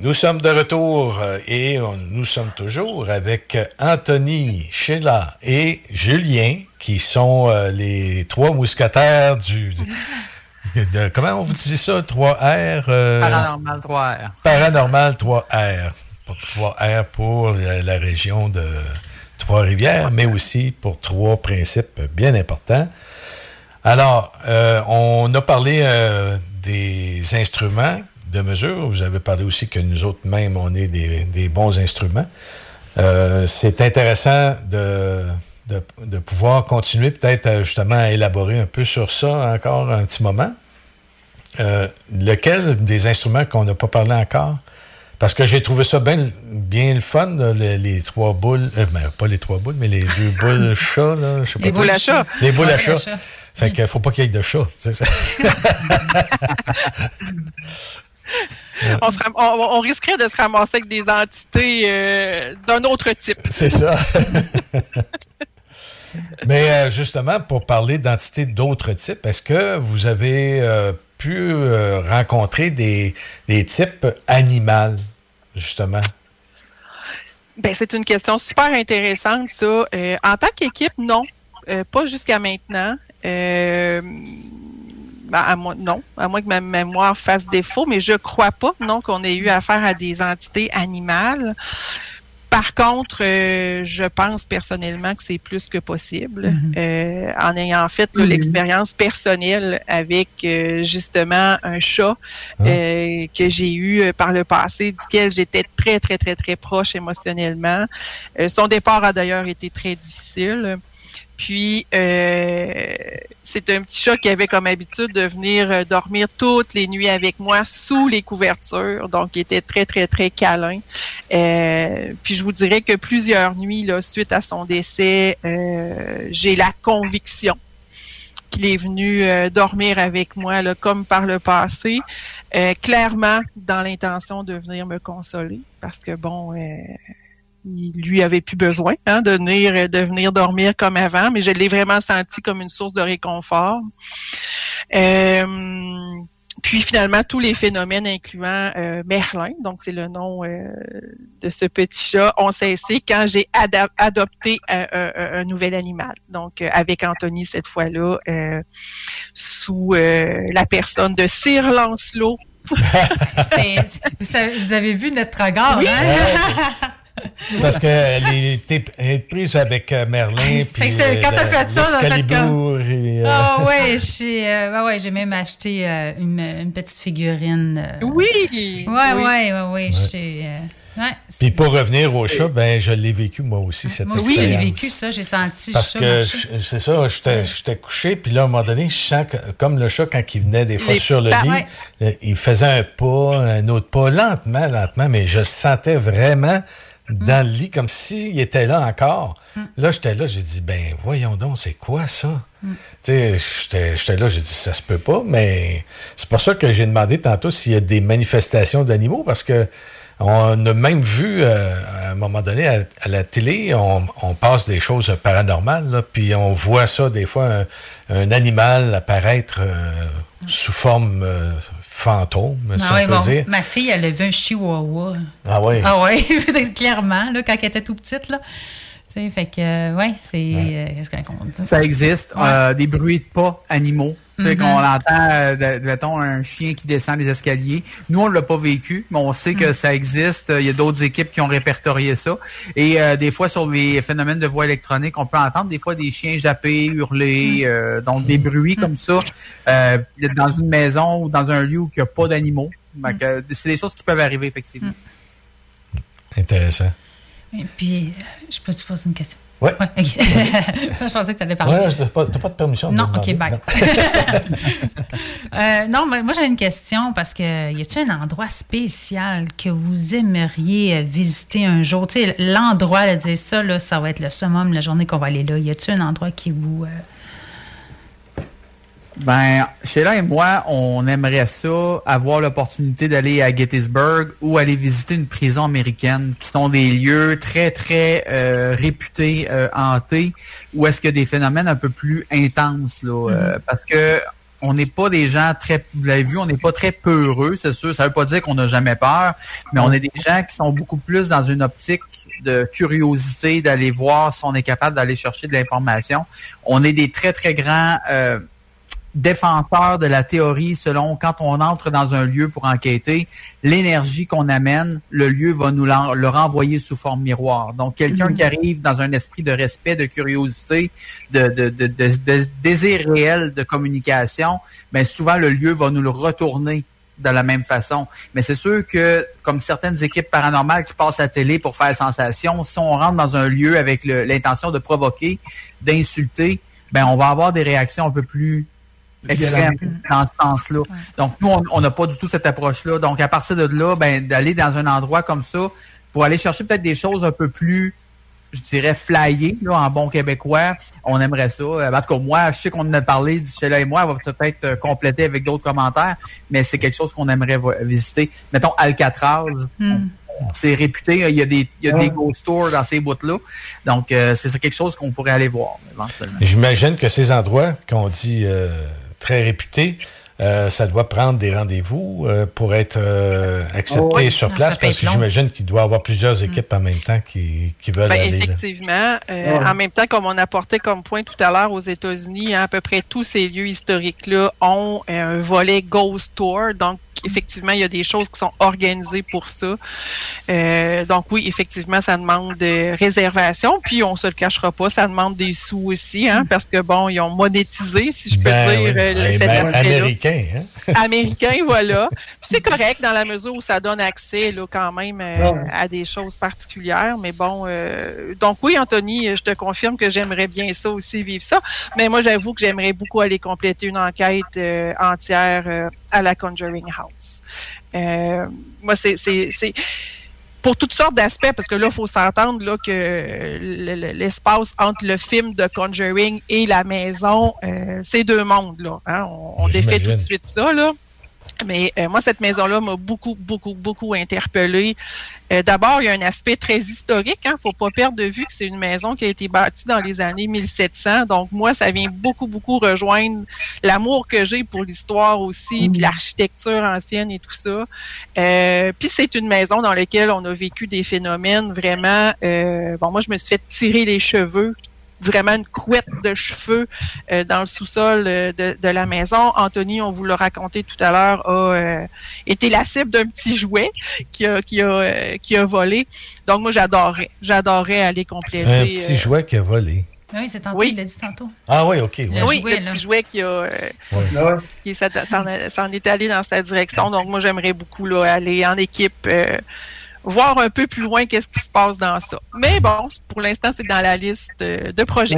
Speaker 3: Nous sommes de retour euh, et on- nous sommes toujours avec Anthony, Sheila et Julien, qui sont euh, les trois mousquetaires du. de- de- comment on vous dit ça? 3R? euh,
Speaker 6: Paranormal 3R.
Speaker 3: Paranormal 3R. Pas 3R pour la, la région de Trois-Rivières, mais aussi pour trois principes bien importants. Alors, euh, on a parlé des instruments de mesure. Vous avez parlé aussi que nous autres même, on est des, des bons instruments. Euh, c'est intéressant de, de, de pouvoir continuer peut-être à, justement à élaborer un peu sur ça encore un petit moment. Euh, lequel des instruments qu'on n'a pas parlé encore? Parce que j'ai trouvé ça bien, bien le fun, là, les, les trois boules. euh, ben, pas les trois boules, mais les deux boules chats. Là, je sais
Speaker 5: Les boules à chat.
Speaker 3: Les boules
Speaker 5: Ouais,
Speaker 3: à chat. Fait qu'il faut pas qu'il y ait de chat. c'est ça.
Speaker 5: on, se ram- on- on risquerait de se ramasser avec des entités euh, d'un autre type.
Speaker 3: C'est ça. Mais euh, justement, pour parler d'entités d'autres types, est-ce que vous avez euh, pu rencontrer des, des types animaux, justement?
Speaker 5: Ben, c'est une question super intéressante, ça. En tant qu'équipe, non. Pas jusqu'à maintenant. Euh, à moi, non. À moins que ma mémoire fasse défaut, mais je crois pas, non, qu'on ait eu affaire à des entités animales. Par contre, euh, je pense personnellement que c'est plus que possible. Euh, en ayant fait
Speaker 21: Mhm.
Speaker 5: l'expérience personnelle avec euh, justement un chat euh, que j'ai eu par le passé, duquel j'étais très, très, très, très proche émotionnellement. Euh, son départ a d'ailleurs été très difficile. Puis, euh, c'est un petit chat qui avait comme habitude de venir euh, dormir toutes les nuits avec moi sous les couvertures. Donc, il était très, très, très câlin. Euh, puis, je vous dirais que plusieurs nuits, là, suite à son décès, euh, j'ai la conviction qu'il est venu euh, dormir avec moi, là, comme par le passé, euh, clairement dans l'intention de venir me consoler, parce que bon, il lui avait plus besoin hein, de venir de venir dormir comme avant, mais je l'ai vraiment senti comme une source de réconfort. Euh, puis finalement, tous les phénomènes incluant euh, Merlin, donc c'est le nom euh, de ce petit chat, ont cessé quand j'ai adopté un, nouvel animal. Donc avec Anthony cette fois-là, sous la personne de Sir Lancelot.
Speaker 4: vous, avez vu notre regard, hein?
Speaker 3: C'est parce qu'elle est prise avec euh, Merlin. Puis,
Speaker 4: quand t'as fait ça,
Speaker 3: fait
Speaker 4: euh, Ah ouais, j'ai euh, ouais, j'ai même acheté une, petite figurine.
Speaker 5: Oui!
Speaker 4: Ouais, ouais, ouais, ouais. Ouais,
Speaker 3: Puis pour revenir au chat, ben je l'ai vécu moi aussi cette
Speaker 4: moi, Oui, j'ai vécu ça, j'ai senti
Speaker 3: Parce que c'est ça, j'étais couché, puis là à un moment donné, je sens que, comme le chat quand il venait des fois sur le lit, il faisait un pas, un autre pas, lentement, lentement, mais je sentais vraiment dans le lit, comme s'il était là encore. Mm. Là, j'étais là, j'ai dit, ben voyons donc, c'est quoi ça? Mm. Tu sais, j'étais là, j'ai dit, ça se peut pas, mais c'est pour ça que j'ai demandé tantôt s'il y a des manifestations d'animaux, parce que on a même vu, euh, à un moment donné, à, la télé, on, passe des choses paranormales, puis on voit ça, des fois, un, animal apparaître euh, sous forme euh, fantôme, ah
Speaker 4: Ma fille, elle a vu un chihuahua.
Speaker 3: Ah oui?
Speaker 4: Ah oui, clairement, là, quand elle était tout petite, là. Tu sais, fait que, ouais, c'est... Qu'est-ce qu'on dit?
Speaker 6: Ça existe. des bruits de pas animaux. Tu sais, qu'on mm-hmm. entend, euh, mettons, un chien qui descend les escaliers. Nous, on l'a pas vécu, mais on sait que mm. ça existe. Il y a d'autres équipes qui ont répertorié ça. Et euh, des fois, sur les phénomènes de voix électronique, on peut entendre des fois des chiens japper, hurler, mm. euh, donc des bruits comme ça, euh, dans une maison ou dans un lieu où il n'y a pas d'animaux. Mm. C'est des choses qui peuvent arriver, effectivement.
Speaker 3: Intéressant.
Speaker 4: Et puis, je peux te poser une question?
Speaker 3: Oui.
Speaker 4: Ouais, je pensais que tu allais parler.
Speaker 3: Oui, tu n'as pas, de permission.
Speaker 4: non, OK, bye. euh, non, mais moi, j'avais une question parce que y a-t-il un endroit spécial que vous aimeriez visiter un jour? Tu sais, l'endroit, dire ça, là, ça va être le summum, la journée qu'on va aller là. Y a-t-il un endroit qui vous. Euh,
Speaker 6: ben, Sheila et moi, on aimerait ça, avoir l'opportunité d'aller à Gettysburg ou aller visiter une prison américaine, qui sont des lieux très, très euh, réputés, euh, hantés, où est-ce qu'il y a des phénomènes un peu plus intenses, là, euh, mm-hmm. parce que on n'est pas des gens très, vous l'avez vu, on n'est pas très peureux, c'est sûr. Ça veut pas dire qu'on n'a jamais peur, mais on est des gens qui sont beaucoup plus dans une optique de curiosité, d'aller voir si on est capable d'aller chercher de l'information. On est des très, très grands défenseur de la théorie selon quand on entre dans un lieu pour enquêter, l'énergie qu'on amène, le lieu va nous le renvoyer sous forme miroir. Donc, quelqu'un qui arrive dans un esprit de respect, de curiosité, de, de, de, de, désir réel de communication, ben souvent le lieu va nous le retourner de la même façon. Mais c'est sûr que, comme certaines équipes paranormales qui passent à la télé pour faire sensation, si on rentre dans un lieu avec l'intention de provoquer, d'insulter, ben on va avoir des réactions un peu plus extrême dans ce sens-là. Donc, nous, on n'a pas du tout cette approche-là. Donc, à partir de là, ben, d'aller dans un endroit comme ça pour aller chercher peut-être des choses un peu plus, je dirais, flyées, là, en bon québécois, on aimerait ça. Euh, en tout cas, moi, je sais qu'on en a parlé, là et moi, on va peut-être euh, compléter avec d'autres commentaires, mais c'est quelque chose qu'on aimerait visiter. Mettons, Alcatraz. Hmm. c'est réputé. Il y a des, il y a des ghost tours dans ces bouts-là. Donc, euh, c'est quelque chose qu'on pourrait aller voir éventuellement.
Speaker 3: J'imagine que ces endroits qu'on dit très réputé. Euh, ça doit prendre des rendez-vous euh, pour être euh, accepté sur place parce que j'imagine qu'il doit y avoir plusieurs mm. équipes en même temps qui, qui veulent ben, aller.
Speaker 5: Effectivement. En même temps, comme on apportait comme point tout à l'heure aux États-Unis, hein, à peu près tous ces lieux historiques-là ont un volet Ghost Tour, donc effectivement, il y a des choses qui sont organisées pour ça. Euh, donc oui, effectivement, ça demande de réservation. Puis on se le cachera pas, ça demande des sous aussi, hein, parce que bon, ils ont monétisé, si je peux
Speaker 3: ben
Speaker 5: dire,
Speaker 3: euh, cet ben, Américain,
Speaker 5: hein? Américain, voilà. c'est correct dans la mesure où ça donne accès là, quand même euh, à des choses particulières. Mais bon, donc oui, Anthony, je te confirme que j'aimerais bien ça aussi, vivre ça. Mais moi, j'avoue que j'aimerais beaucoup aller compléter une enquête entière à la Conjuring House. Euh, moi, c'est pour toutes sortes d'aspects, parce que là, il faut s'entendre là, que l'espace entre le film de Conjuring et la maison, euh, c'est deux mondes. Là, hein. On, défait tout de suite ça. Là. Mais euh, moi, cette maison-là m'a beaucoup, beaucoup, beaucoup interpellée. Euh, D'abord, il y a un aspect très historique. Il hein. ne faut pas perdre de vue que c'est une maison qui a été bâtie dans les années 1700. Donc, moi, ça vient beaucoup, beaucoup rejoindre l'amour que j'ai pour l'histoire aussi, puis l'architecture ancienne et tout ça. Euh, puis, c'est une maison dans laquelle on a vécu des phénomènes vraiment... Euh, bon, moi, je me suis fait tirer les cheveux vraiment une couette de cheveux euh, dans le sous-sol euh, de, de, la maison. Anthony, on vous l'a raconté tout à l'heure, a euh, été la cible d'un petit jouet qui a, qui a, qui a volé. Donc moi, j'adorais. J'adorais aller compléter.
Speaker 3: Un petit jouet qui a volé.
Speaker 4: Oui, c'est tantôt, il l'a dit tantôt.
Speaker 3: Ah oui, OK.
Speaker 5: Oui, le petit jouet qui a... qui s'en est allé dans cette direction. Donc moi, j'aimerais beaucoup là, aller en équipe voir un peu plus loin qu'est-ce qui se passe dans ça. Mais bon, pour l'instant, c'est dans la liste euh, de projets.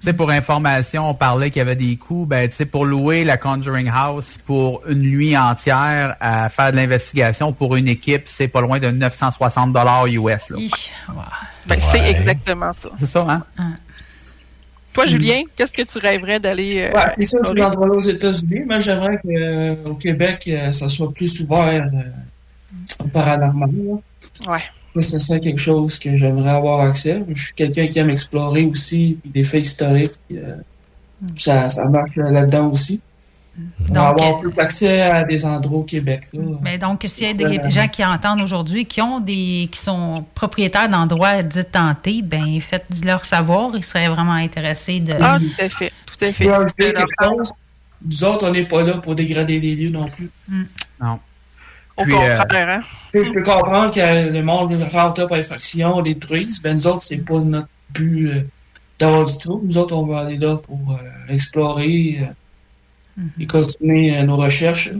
Speaker 6: Tu sais, pour information, on parlait qu'il y avait des coûts. Ben, tu sais, pour louer la Conjuring House pour une nuit entière à faire de l'investigation pour une équipe, c'est pas loin de 960 dollars US.
Speaker 5: Ben, C'est exactement ça.
Speaker 6: C'est ça, hein?
Speaker 5: Toi, Julien, qu'est-ce que tu rêverais d'aller.
Speaker 7: Euh, ouais, c'est sûr que tu l'endroit aux États-Unis. Moi, j'aimerais qu'au euh, Québec, ça soit plus ouvert au paranormal.
Speaker 5: Ouais.
Speaker 7: C'est ça quelque chose que j'aimerais avoir accès. Je suis quelqu'un qui aime explorer aussi des faits historiques. Euh, ça, ça marche là-dedans aussi. Donc, avoir plus accès à des endroits au Québec.
Speaker 4: Mais donc, s'il y a des gens qui entendent aujourd'hui, qui ont des qui sont propriétaires d'endroits dits tentés, ben faites-leur savoir. Ils seraient vraiment intéressés de.
Speaker 5: Ah, tout à fait. Tout à fait.
Speaker 7: Nous autres, on n'est pas là pour dégrader les lieux non plus.
Speaker 6: Non.
Speaker 7: Euh, hein. Je peux comprendre que le monde rentre par infraction, détruise. Ben, nous autres, c'est pas notre but euh, d'avoir du tout. Nous autres, on va aller là pour euh, explorer et continuer nos recherches.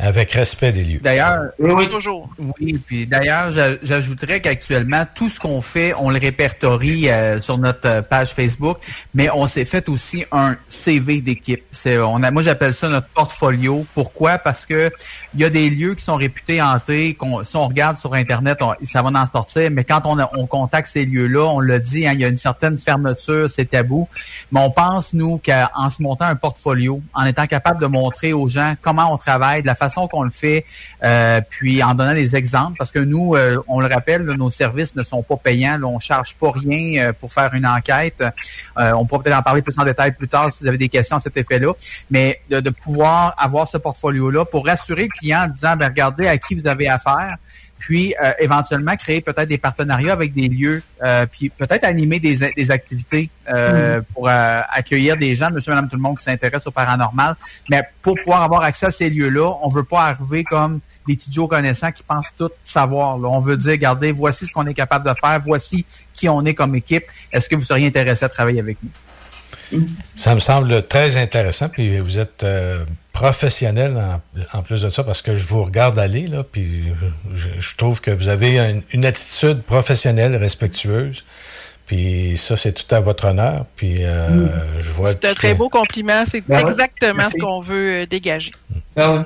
Speaker 3: Avec respect des lieux.
Speaker 6: D'ailleurs,
Speaker 5: oui, toujours.
Speaker 6: Oui, puis d'ailleurs, j'ajouterais qu'actuellement, tout ce qu'on fait, on le répertorie euh, sur notre euh, page Facebook, mais on s'est fait aussi un CV d'équipe. C'est, on a, moi, j'appelle ça notre portfolio. Pourquoi? Parce que il y a des lieux qui sont réputés hantés. Qu'on, si on regarde sur Internet, ça va en sortir. Mais quand on, on contacte ces lieux-là, on le dit, hein, il y a une certaine fermeture, c'est tabou. Mais on pense nous qu'en se montant un portfolio, en étant capable de montrer aux gens comment on travaille, de la façon qu'on le fait, euh, puis en donnant des exemples, parce que nous, euh, on le rappelle, nos services ne sont pas payants, là, on charge pas rien euh, pour faire une enquête. on pourra peut-être en parler plus en détail plus tard si vous avez des questions à cet effet-là, mais de, pouvoir avoir ce portfolio-là pour rassurer le client en disant, ben, regardez à qui vous avez affaire puis éventuellement créer peut-être des partenariats avec des lieux, puis peut-être animer des, des activités mm. pour accueillir des gens, monsieur, madame, tout le monde qui s'intéresse au paranormal. Mais pour pouvoir avoir accès à ces lieux-là, on veut pas arriver comme des petits connaissants qui pensent tout savoir. On veut dire, regardez, voici ce qu'on est capable de faire, voici qui on est comme équipe. Est-ce que vous seriez intéressé à travailler avec nous?
Speaker 3: Ça me semble très intéressant, puis vous êtes professionnel en, plus de ça, parce que je vous regarde aller, là, puis je, trouve que vous avez une, attitude professionnelle, respectueuse. Puis ça, c'est tout à votre honneur. Puis mm. je vois.
Speaker 5: C'est un très beau compliment. C'est ben exactement ce qu'on veut dégager.
Speaker 7: Ah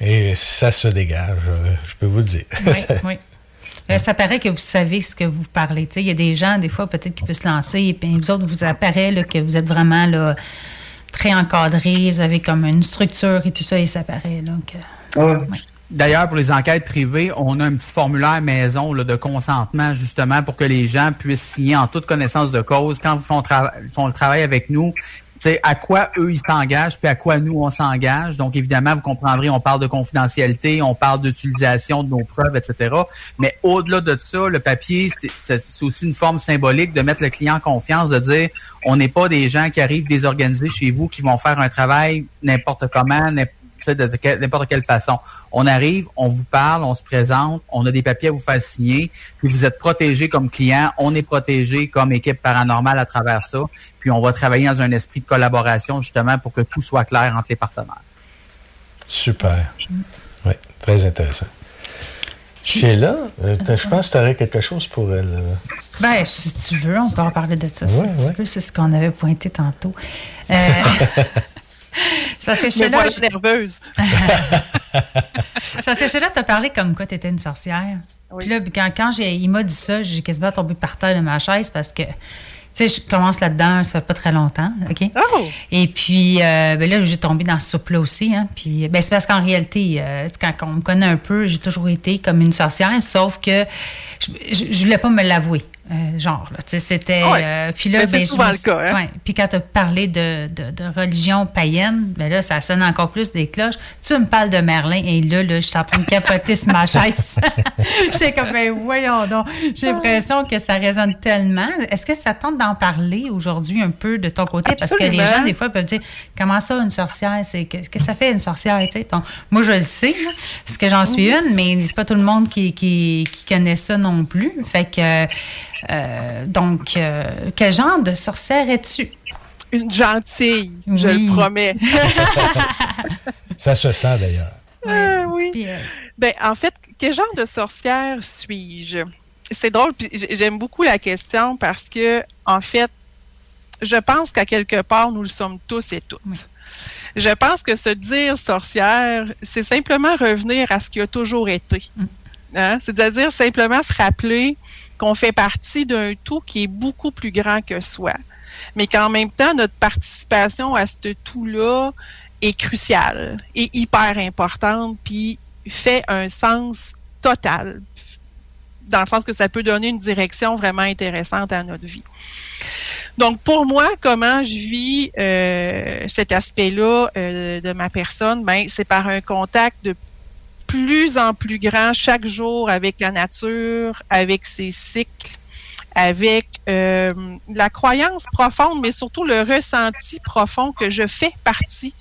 Speaker 3: et ça se dégage, euh, je peux vous le dire.
Speaker 4: Oui, oui. ça paraît que vous savez ce que vous parlez. Il y a des gens, des fois, peut-être qui peuvent se lancer, et puis vous autres, vous apparaît là, que vous êtes vraiment là, très encadré, vous avez comme une structure et tout ça, et ça paraît.
Speaker 7: Ah
Speaker 6: D'ailleurs, pour les enquêtes privées, on a un petit formulaire maison là, de consentement, justement, pour que les gens puissent signer en toute connaissance de cause. Quand ils font, font le travail avec nous, c'est à quoi eux ils s'engagent puis à quoi nous on s'engage. Donc évidemment, vous comprendrez, on parle de confidentialité, on parle d'utilisation de nos preuves, etc. Mais au-delà de ça, le papier, c'est aussi une forme symbolique de mettre le client en confiance, de dire on n'est pas des gens qui arrivent désorganisés chez vous qui vont faire un travail n'importe comment, de n'importe quelle façon. On arrive, on vous parle, on se présente, on a des papiers à vous faire signer, puis vous êtes protégé comme client, on est protégé comme équipe paranormale à travers ça, puis on va travailler dans un esprit de collaboration justement pour que tout soit clair entre les partenaires.
Speaker 3: Super. Oui, très intéressant. Sheila, euh, je pense que tu aurais quelque chose pour elle. Euh.
Speaker 4: Ben, si tu veux, on peut en parler de ça. si tu veux, c'est ce qu'on avait pointé tantôt. Euh, c'est parce que Sheila.
Speaker 5: Je suis nerveuse.
Speaker 4: c'est parce que Sheila t'a parlé comme quoi tu étais une sorcière. Puis là, quand, quand il m'a dit ça, j'ai quasiment tombé par terre de ma chaise parce que sais, je commence là-dedans, ça fait pas très longtemps, OK?
Speaker 5: Oh!
Speaker 4: Et puis, euh, ben là, j'ai tombé dans ce soupe-là aussi. Hein, puis, ben, c'est parce qu'en réalité, euh, quand on me connaît un peu, j'ai toujours été comme une sorcière, sauf que je, je, je voulais pas me l'avouer. Euh, genre, là, tu sais, c'était...
Speaker 5: Ouais.
Speaker 4: euh, puis là,
Speaker 5: Ben,
Speaker 4: je
Speaker 5: souvent
Speaker 4: me
Speaker 5: le cas, hein?
Speaker 4: ouais. Puis quand tu as parlé de, de, de religion païenne, ben là, ça sonne encore plus des cloches. Tu me parles de Merlin, et là, là, je suis en train de capoter sur ma chaise. J'étais comme, ben voyons donc. J'ai l'impression que ça résonne tellement. Est-ce que ça tente d'en parler aujourd'hui un peu de ton côté? Parce que les gens, des fois, peuvent dire, comment ça, une sorcière? C'est, qu'est-ce que ça fait, une sorcière? Tu sais, donc, moi, je le sais, là, parce que j'en suis une, mais c'est pas tout le monde qui, qui, qui connaît ça non plus. Fait que, euh, donc, euh, quel genre de sorcière es-tu?
Speaker 5: Une gentille, je le promets.
Speaker 3: Ça se sent d'ailleurs.
Speaker 5: Ah, oui.
Speaker 4: Puis, euh,
Speaker 5: Ben, en fait, quel genre de sorcière suis-je? C'est drôle, j'aime beaucoup la question parce que, en fait, je pense qu'à quelque part, nous le sommes tous et toutes. Je pense que se dire sorcière, c'est simplement revenir à ce qui a toujours été. Hein? C'est-à-dire simplement se rappeler qu'on fait partie d'un tout qui est beaucoup plus grand que soi. Mais qu'en même temps, notre participation à ce tout-là est cruciale et hyper importante, puis fait un sens total, dans le sens que ça peut donner une direction vraiment intéressante à notre vie. Donc, pour moi, comment je vis euh, cet aspect-là euh, de ma personne, ben, c'est par un contact de plus en plus grand chaque jour avec la nature, avec ses cycles, avec euh, la croyance profonde, mais surtout le ressenti profond que je fais partie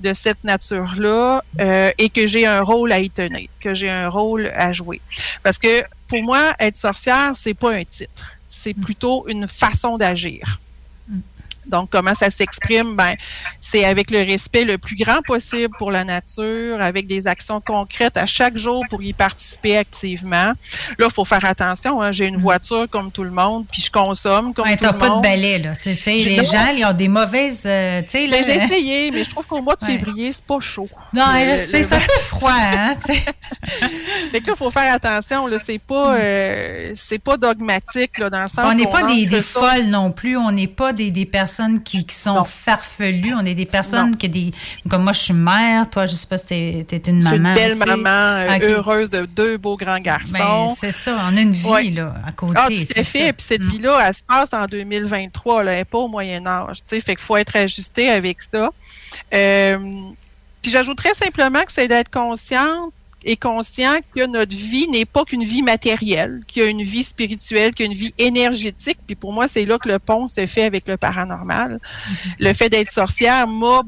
Speaker 5: de cette nature-là euh, et que j'ai un rôle à y tenir, que j'ai un rôle à jouer. Parce que pour moi, être sorcière, c'est pas un titre, c'est plutôt une façon d'agir. Donc, comment ça s'exprime? Ben, c'est avec le respect le plus grand possible pour la nature, avec des actions concrètes à chaque jour pour y participer activement. Là, il faut faire attention. Hein, J'ai une voiture comme tout le monde, puis je consomme comme
Speaker 4: ouais,
Speaker 5: tout
Speaker 4: t'as
Speaker 5: le
Speaker 4: pas de
Speaker 5: monde.
Speaker 4: balai, là. Les
Speaker 5: Non.
Speaker 4: gens, ils ont des mauvaises. euh,
Speaker 5: j'ai essayé, mais je trouve qu'au mois de
Speaker 4: Ouais.
Speaker 5: février, c'est pas chaud.
Speaker 4: Non, c'est un peu froid, hein.
Speaker 5: Fait que là, il faut faire attention. Là, c'est pas, euh, c'est pas dogmatique là, dans le sens.
Speaker 4: On n'est pas des, folles non plus. On n'est pas des, des personnes qui, qui sont farfelues. On est des personnes qui des. Comme moi, je suis mère. Toi, je sais pas si t'es es une
Speaker 5: Je suis
Speaker 4: maman.
Speaker 5: une belle
Speaker 4: aussi.
Speaker 5: maman euh, heureuse de deux beaux grands garçons.
Speaker 4: Ben, c'est ça. On a une vie,
Speaker 5: Ouais.
Speaker 4: là, à côté.
Speaker 5: Ah, tout à fait.
Speaker 4: Mm.
Speaker 5: Puis cette vie-là, elle se passe en 2023, là, elle n'est pas au Moyen Âge. tu sais. Fait qu'il faut être ajusté avec ça. Euh, puis j'ajouterais simplement que c'est d'être consciente et conscient que notre vie n'est pas qu'une vie matérielle, qu'il y a une vie spirituelle, qu'il y a une vie énergétique. Puis pour moi, c'est là que le pont se fait avec le paranormal.
Speaker 4: Mm-hmm.
Speaker 5: Le fait d'être sorcière m'a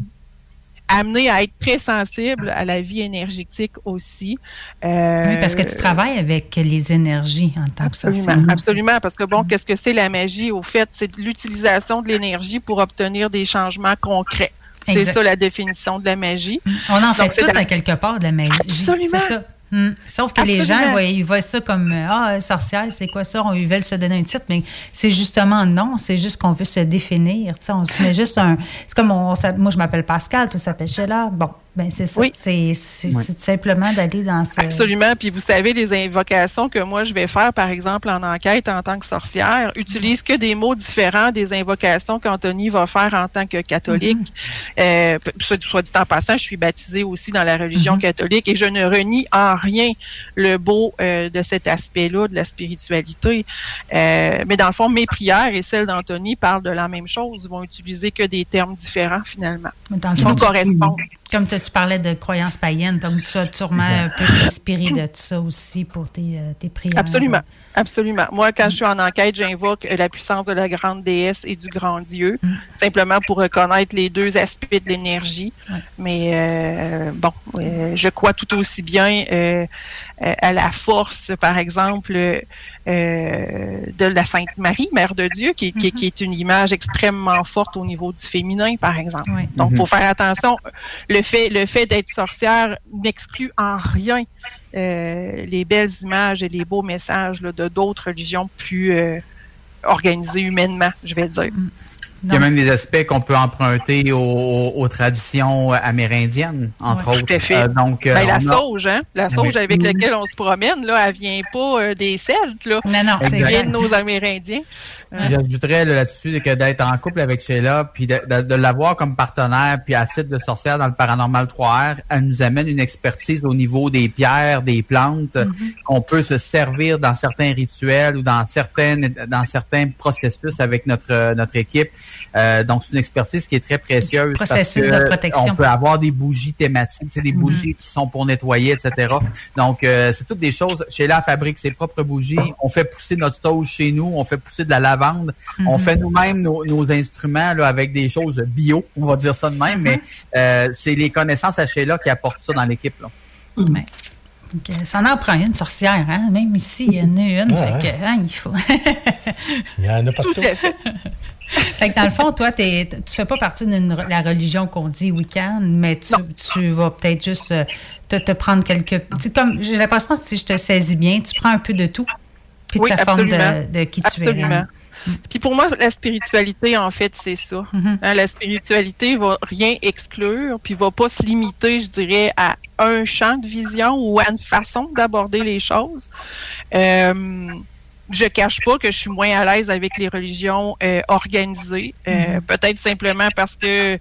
Speaker 5: amené à être très sensible à la vie énergétique aussi. Euh,
Speaker 4: Oui, parce que tu travailles avec les énergies en tant que sorcière.
Speaker 5: absolument, parce que bon, qu'est-ce que c'est la magie? Au fait, c'est l'utilisation de l'énergie pour obtenir des changements concrets. C'est ça la définition de la magie.
Speaker 4: On en fait
Speaker 5: Donc,
Speaker 4: tout
Speaker 5: la-
Speaker 4: à quelque part de la magie.
Speaker 5: Absolument.
Speaker 4: C'est ça. Hmm. Sauf que les gens, ils voient ça comme euh, Ah, sorcière, c'est quoi ça? On- Ils veulent se donner un titre, mais c'est justement non. C'est juste qu'on veut se définir. Tu sais, on se met juste un. C'est comme on, moi, je m'appelle Pascal, tout s'appelle Sheila. Bon, ben c'est ça. C'est c'est-
Speaker 5: Oui.
Speaker 4: c'est tout simplement d'aller dans ce.
Speaker 5: Absolument. Puis vous savez, les invocations que moi je vais faire, par exemple, en enquête en tant que sorcière, utilisent que des mots différents des invocations qu'Anthony va faire en tant que catholique. Euh, p- soit, dit en passant, je suis baptisée aussi dans la religion catholique et je ne renie en rien le beau euh, de cet aspect-là, de la spiritualité. Euh, mais dans le fond, mes prières et celles d'Anthony parlent de la même chose. Ils vont utiliser que des termes différents finalement.
Speaker 4: Dans le fond,
Speaker 5: nous correspondent.
Speaker 4: Comme tu, parlais de croyances païennes, donc tu as sûrement un peu inspiré de ça aussi pour tes, euh, tes prières.
Speaker 5: Absolument. Absolument. Moi, quand je suis en enquête, j'invoque la puissance de la grande déesse et du grand Dieu, simplement pour reconnaître les deux aspects de l'énergie. Mais euh, bon, euh, je crois tout aussi bien euh, à la force, par exemple, euh, de la Sainte Marie, Mère de Dieu, qui, qui- qui est une image extrêmement forte au niveau du féminin, par exemple. Donc, il faut faire attention. Le fait, le fait d'être sorcière n'exclut en rien euh, les belles images et les beaux messages là, de d'autres religions plus euh, organisées humainement, je vais dire.
Speaker 6: Il y a même des aspects qu'on peut emprunter aux, traditions amérindiennes, entre autres.
Speaker 5: Tout à fait. donc, ben, la sauge, hein? La sauge avec laquelle on se promène, là, elle vient pas des Celtes, là.
Speaker 4: Non, non,
Speaker 5: c'est de nos Amérindiens.
Speaker 6: J'ajouterais là-dessus que d'être en couple avec Sheila, puis de, de, l'avoir comme partenaire, puis à titre de sorcière dans le paranormal 3R, elle nous amène une expertise au niveau des pierres, des plantes, mm-hmm. qu'on peut se servir dans certains rituels ou dans certaines dans certains processus avec notre notre équipe. Euh, donc c'est une expertise qui est très précieuse.
Speaker 4: Processus de protection.
Speaker 6: On peut avoir des bougies thématiques, c'est des mm-hmm. bougies qui sont pour nettoyer, etc. Donc euh, c'est toutes des choses. Sheila fabrique ses propres bougies. On fait pousser notre sauge chez nous. On fait pousser de la lavande on mhm. fait nous-mêmes nos, instruments là, avec des choses bio, on va dire ça de même, mais mhm. euh, c'est les connaissances à Sheila qui apportent ça dans l'équipe.
Speaker 4: Mhm. Ça en prend une sorcière, hein? Même ici, il y en a une. hein, il faut.
Speaker 3: il y en a partout.
Speaker 4: fait que dans le fond, toi, tu tu fais pas partie de la religion qu'on dit week-end, mais tu, vas peut-être juste euh, te, prendre quelques. comme j'ai l'impression si je te saisis bien, tu prends un peu de tout, puis
Speaker 5: oui,
Speaker 4: ta forme de, de, qui tu es.
Speaker 5: Puis pour moi, la spiritualité, en fait, c'est ça. Mm-hmm. Hein, la spiritualité va rien exclure, puis va pas se limiter, je dirais, à un champ de vision ou à une façon d'aborder les choses. Euh, je cache pas que je suis moins à l'aise avec les religions euh, organisées, euh, mm-hmm. peut-être simplement parce que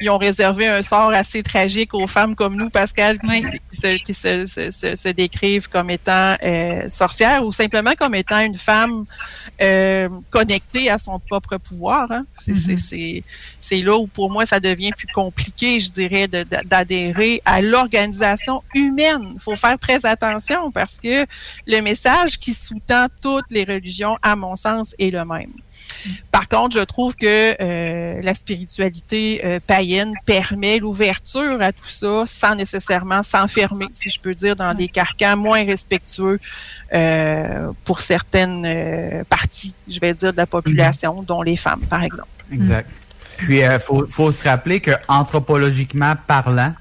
Speaker 5: ils ont réservé un sort assez tragique aux femmes comme nous, Pascal, qui, se, décrivent comme étant euh, sorcières ou simplement comme étant une femme euh, connectée à son propre pouvoir. Hein. Mm-hmm. C'est là où pour moi ça devient plus compliqué, je dirais, d'adhérer à l'organisation humaine. Il faut faire très attention parce que le message qui sous-tend toutes les religions, à mon sens, est le même. Par contre, je trouve que euh, la spiritualité euh, païenne permet l'ouverture à tout ça sans nécessairement s'enfermer, si je peux dire, dans des carcans moins respectueux euh, pour certaines parties, je vais dire, de la population, dont les femmes, par exemple.
Speaker 6: Exact. Puis, il faut, faut se rappeler que anthropologiquement parlant,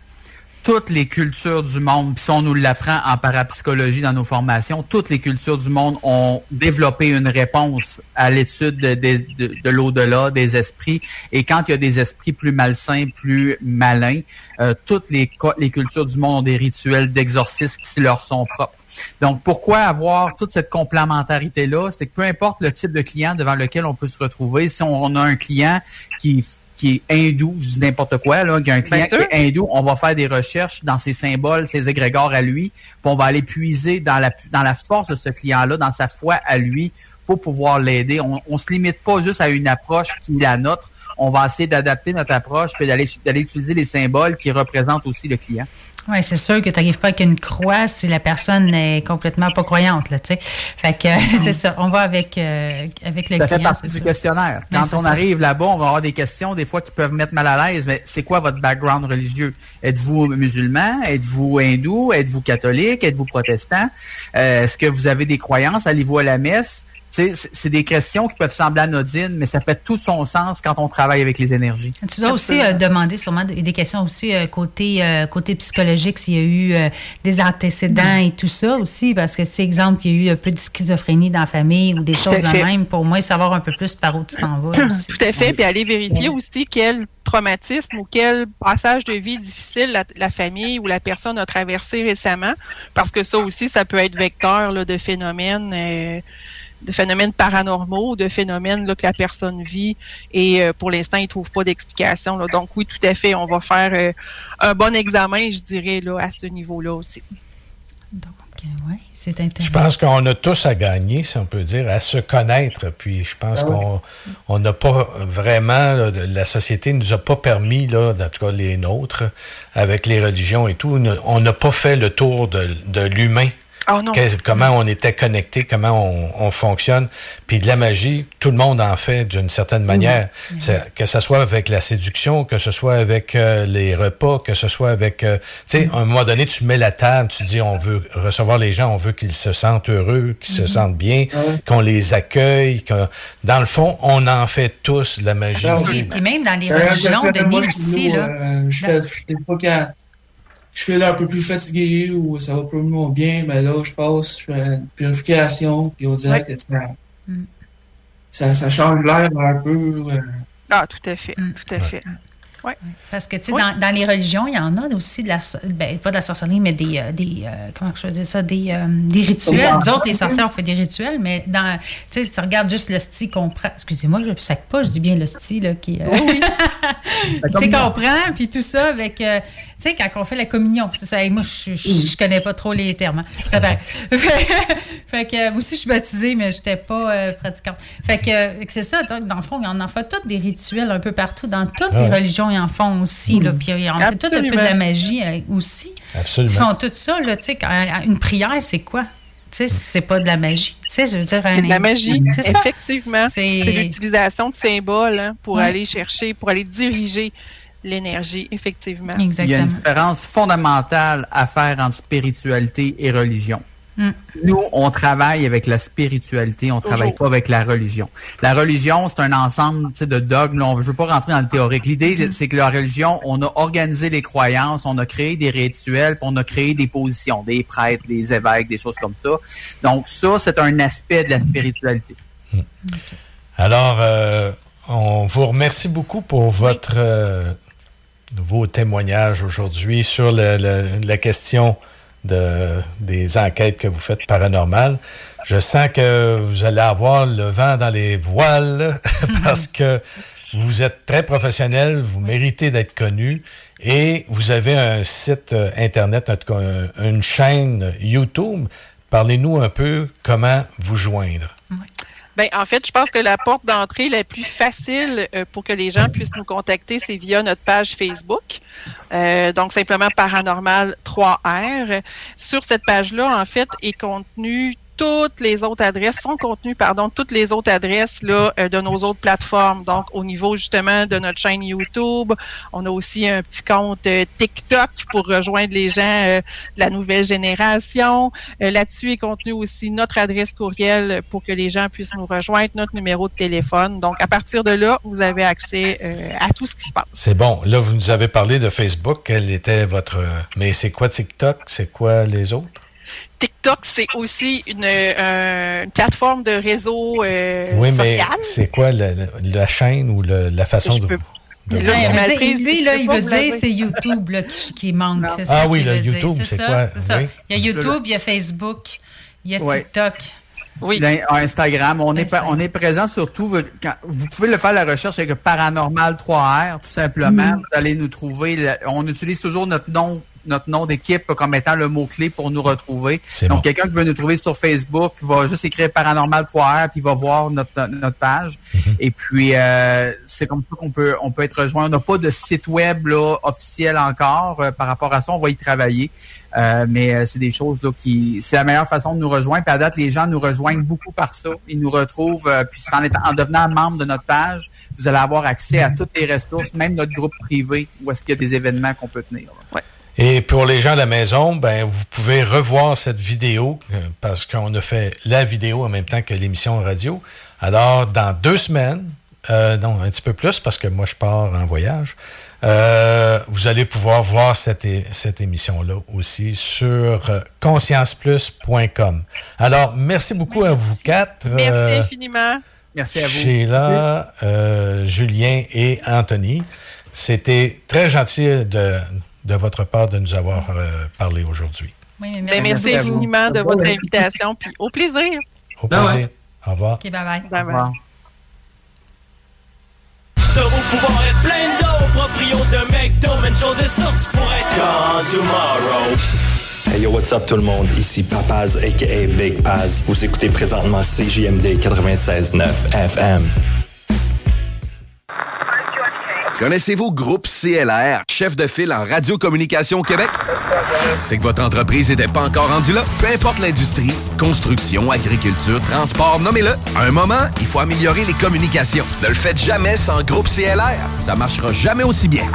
Speaker 6: toutes les cultures du monde, si on nous l'apprend en parapsychologie dans nos formations, toutes les cultures du monde ont développé une réponse à l'étude de, de, l'au-delà, des esprits. Et quand il y a des esprits plus malsains, plus malins, euh, toutes les, les cultures du monde ont des rituels d'exorcisme qui leur sont propres. Donc, pourquoi avoir toute cette complémentarité-là? C'est que peu importe le type de client devant lequel on peut se retrouver, si on a un client qui qui est hindou, je dis n'importe quoi, là, qui a un client qui est hindou, on va faire des recherches dans ses symboles, ses égrégores à lui, puis on va aller puiser dans la, dans la force de ce client-là, dans sa foi à lui, pour pouvoir l'aider. On, on se limite pas juste à une approche qui est la nôtre, on va essayer d'adapter notre approche, puis d'aller utiliser les symboles qui représentent aussi le client.
Speaker 4: Oui, c'est sûr que tu n'arrives pas avec une croix si la personne est complètement pas croyante, là, tu sais. Fait que c'est ça. On va avec, euh, avec le
Speaker 6: ça
Speaker 4: client.
Speaker 6: fait partie du questionnaire. Quand on arrive là-bas, on va avoir des questions, des fois, qui peuvent mettre mal à l'aise. Mais c'est quoi votre background religieux? Êtes-vous musulman? Êtes-vous hindou? Êtes-vous catholique? Êtes-vous protestant? Euh, est-ce que vous avez des croyances? Allez-vous à la messe? C'est des questions qui peuvent sembler anodines, mais ça fait tout son sens quand on travaille avec les énergies.
Speaker 4: Tu dois aussi euh, demander sûrement des questions aussi euh, côté euh, côté psychologique, s'il y a eu des antécédents et tout ça aussi, parce que si, exemple, il y a eu un peu de schizophrénie dans la famille ou des choses de même, pour moi, savoir un peu plus par où tu t'en vas. Aussi.
Speaker 5: Tout à fait, puis aller vérifier aussi quel traumatisme ou quel passage de vie difficile la, famille ou la personne a traversé récemment, parce que ça aussi, ça peut être vecteur là, de phénomènes de phénomènes paranormaux, de phénomènes là, que la personne vit et euh, pour l'instant, il ne trouve pas d'explication. Donc oui, tout à fait, on va faire euh, un bon examen, je dirais, là, à ce niveau-là aussi.
Speaker 4: Donc, oui, c'est intéressant.
Speaker 3: Je pense qu'on a tous à gagner, si on peut dire, à se connaître. Puis je pense ah qu'on n'a pas vraiment, la société ne nous a pas permis, là, en tout cas les nôtres, avec les religions et tout, on n'a pas fait le tour de l'humain
Speaker 5: Oh
Speaker 3: comment on était connecté, comment on, fonctionne. Puis de la magie, tout le monde en fait d'une certaine manière. Que ce soit avec la séduction, que ce soit avec euh, les repas, que ce soit avec... Euh, tu sais, à un moment donné, tu mets la table, tu dis, on veut recevoir les gens, on veut qu'ils se sentent heureux, qu'ils se mm-hmm. sentent bien, qu'on les accueille. Que, dans le fond, on en fait tous de la magie.
Speaker 4: Et même dans les religions, Denis aussi, là...
Speaker 7: Euh, je fais, pas je suis là un peu plus fatigué ou ça va plus moins bien, mais là, je passe, je fais une purification, puis on dirait que ça, mm. ça, ça, change l'air un peu. Euh,
Speaker 5: Ah, tout à fait, tout à fait. Ouais.
Speaker 4: Parce que, tu sais, dans, dans, les religions, il y en a aussi de la. Ben, pas de la sorcellerie, mais des. Euh, des euh, comment je ça Des, euh, des rituels. Nous autres, les sorcières, on fait des rituels, mais dans. Tu sais, si tu regardes juste l'hostie qu'on prend. Excusez-moi, je ne sac pas, je dis bien l'hostie, là, qui. oui. c'est qu'on prend, puis tout ça avec. Tu sais, quand on fait la communion, c'est ça. moi, je, je, connais pas trop les termes. Hein, ça fait, fait que, moi aussi, je suis baptisée, mais je n'étais pas pratiquante. Fait que, c'est ça. dans le fond, on en fait tous des rituels un peu partout, dans toutes les religions ils en font aussi. Là, puis ils en fait tout un peu de la magie euh, aussi.
Speaker 3: Absolument.
Speaker 4: Ils font tout ça. Là, une prière, c'est quoi? Tu sais, c'est pas de la magie. Tu sais, je veux dire,
Speaker 5: c'est de la magie. Effectivement. C'est l'utilisation de symboles hein, pour aller chercher, pour aller diriger l'énergie, effectivement.
Speaker 6: Exactement. Il y a une différence fondamentale à faire entre spiritualité et religion. Mm. Nous, on travaille avec la spiritualité, on ne travaille pas avec la religion. La religion, c'est un ensemble de dogmes. On ne veut pas rentrer dans le théorique. L'idée, mm-hmm. c'est que la religion, on a organisé les croyances, on a créé des rituels, puis on a créé des positions, des prêtres, des évêques, des choses comme ça. Donc ça, c'est un aspect de la spiritualité.
Speaker 3: Mm. Alors, euh, on vous remercie beaucoup pour votre euh, nouveau témoignage aujourd'hui sur la question de, des enquêtes que vous faites paranormales. Je sens que vous allez avoir le vent dans les voiles parce que vous êtes très professionnel, vous méritez d'être connu et vous avez un site euh, Internet, une chaîne YouTube. Parlez-nous un peu comment vous joindre.
Speaker 5: Ben, en fait, je pense que la porte d'entrée la plus facile euh, pour que les gens puissent nous contacter, c'est via notre page Facebook. Euh, donc, simplement Paranormal 3R. Sur cette page-là, en fait, est contenu toutes les autres adresses, sont contenues, pardon, toutes les autres adresses euh, de nos autres plateformes. Donc, au niveau justement de notre chaîne YouTube, on a aussi un petit compte euh, TikTok pour rejoindre les gens euh, de la nouvelle génération. Là-dessus est contenu aussi notre adresse courriel pour que les gens puissent nous rejoindre, notre numéro de téléphone. Donc, à partir de là, vous avez accès à tout ce qui se passe.
Speaker 3: C'est bon. Là, vous nous avez parlé de Facebook. Quel était votre... Mais c'est quoi TikTok? C'est quoi les autres?
Speaker 5: TikTok, c'est aussi une, euh, plateforme de réseau euh,
Speaker 3: oui, mais c'est quoi la, chaîne ou la façon de...
Speaker 4: lui, là, il veut dire c'est YouTube qui, manque.
Speaker 3: ah oui, le YouTube, c'est quoi?
Speaker 4: Il y a YouTube, il y a Facebook, il y a TikTok.
Speaker 6: Oui. Instagram, on est, on est présent surtout. vous pouvez le faire la recherche avec Paranormal 3R, tout simplement. Mm. Vous allez nous trouver. On utilise toujours notre nom notre nom d'équipe comme étant le mot-clé pour nous retrouver. Donc, quelqu'un qui veut nous trouver sur Facebook va juste écrire Paranormal puis il va voir notre, notre page. Mhm. Et puis, euh, c'est comme ça qu'on peut, on peut être rejoint. On n'a pas de site web là, officiel encore. Euh, par rapport à ça, on va y travailler. Euh, mais c'est des choses là, qui... C'est la meilleure façon de nous rejoindre. Puis à date, les gens nous rejoignent beaucoup par ça. Ils nous retrouvent. puis en, étant, en devenant membre de notre page, vous allez avoir accès à toutes les ressources, même notre groupe privé, où est-ce qu'il y a des événements qu'on peut tenir.
Speaker 5: Ouais.
Speaker 3: Et pour les gens à la maison, ben, vous pouvez revoir cette vidéo euh, parce qu'on a fait la vidéo en même temps que l'émission radio. Alors, dans deux semaines, euh, non, un petit peu plus parce que moi, je pars en voyage. Euh, vous allez pouvoir voir cette, cette émission-là aussi sur conscienceplus.com. Alors, merci beaucoup à vous quatre.
Speaker 5: Merci infiniment.
Speaker 6: Merci à vous.
Speaker 3: Sheila, Julien et Anthony. C'était très gentil de de votre part de nous avoir euh, parlé aujourd'hui.
Speaker 5: Oui, merci, merci infiniment de votre invitation, puis au plaisir.
Speaker 3: Au plaisir. Au revoir.
Speaker 4: OK, bye bye.
Speaker 5: Bye bye.
Speaker 22: De vos pouvoirs être plein d'eau, proprio de McDo, une chose est sûre, tu pourrais être gone tomorrow.
Speaker 21: Hey yo, what's up tout le monde? Ici Papaz, a.k.a. Big Paz. Vous écoutez présentement CJMD 96.9 FM.
Speaker 9: Connaissez-vous Groupe CLR, chef de file en radiocommunication Québec? C'est que votre entreprise n'était pas encore rendue là? Peu importe l'industrie, construction, agriculture, transport, nommez-le. À un moment, il faut améliorer les communications. Ne le faites jamais sans Groupe CLR. Ça marchera jamais aussi bien.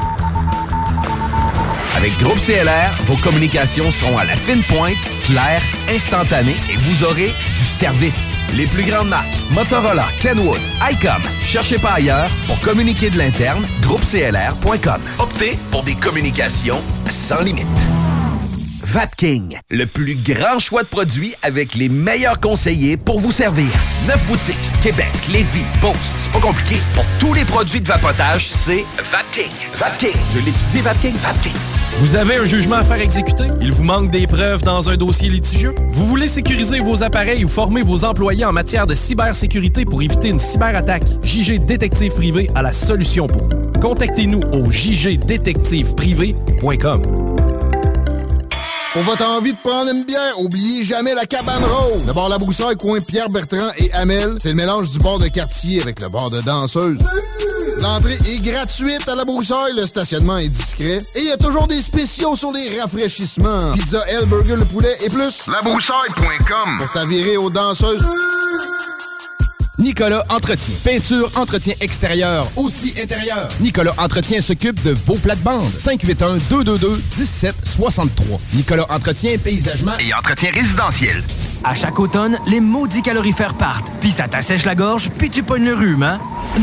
Speaker 9: Avec Groupe CLR, vos communications seront à la fine pointe, claires, instantanées et vous aurez du service les plus grandes marques, Motorola, Kenwood, ICOM. Cherchez pas ailleurs pour communiquer de l'interne, groupeclr.com. Optez pour des communications sans limite. Vapking, le plus grand choix de produits avec les meilleurs conseillers pour vous servir. Neuf boutiques, Québec, Lévis, Beauce, c'est pas compliqué. Pour tous les produits de vapotage, c'est Vapking. Vapking, je l'étudie, Vapking, Vapking.
Speaker 23: Vous avez un jugement à faire exécuter? Il vous manque des preuves dans un dossier litigieux? Vous voulez sécuriser vos appareils ou former vos employés en matière de cybersécurité pour éviter une cyberattaque? JG Détective Privé a la solution pour vous. Contactez-nous au jgdétectiveprivé.com.
Speaker 11: Pour votre envie de prendre une bière, oubliez jamais la cabane rose. Le bar La Broussaille, coin Pierre Bertrand et Amel, c'est le mélange du bar de quartier avec le bar de danseuse. L'entrée est gratuite à La Broussaille, le stationnement est discret et il y a toujours des spéciaux sur les rafraîchissements. Pizza, L, burger, le poulet et plus.
Speaker 19: Labroussaille.com
Speaker 11: Pour t'avirer aux danseuses.
Speaker 24: Nicolas Entretien. Peinture, entretien extérieur, aussi intérieur. Nicolas Entretien s'occupe de vos plates-bandes. 581-222-1763. Nicolas Entretien, paysagement
Speaker 9: Et entretien résidentiel.
Speaker 1: À chaque automne, les maudits calorifères partent, puis ça t'assèche la gorge, puis tu pognes le rhume, hein?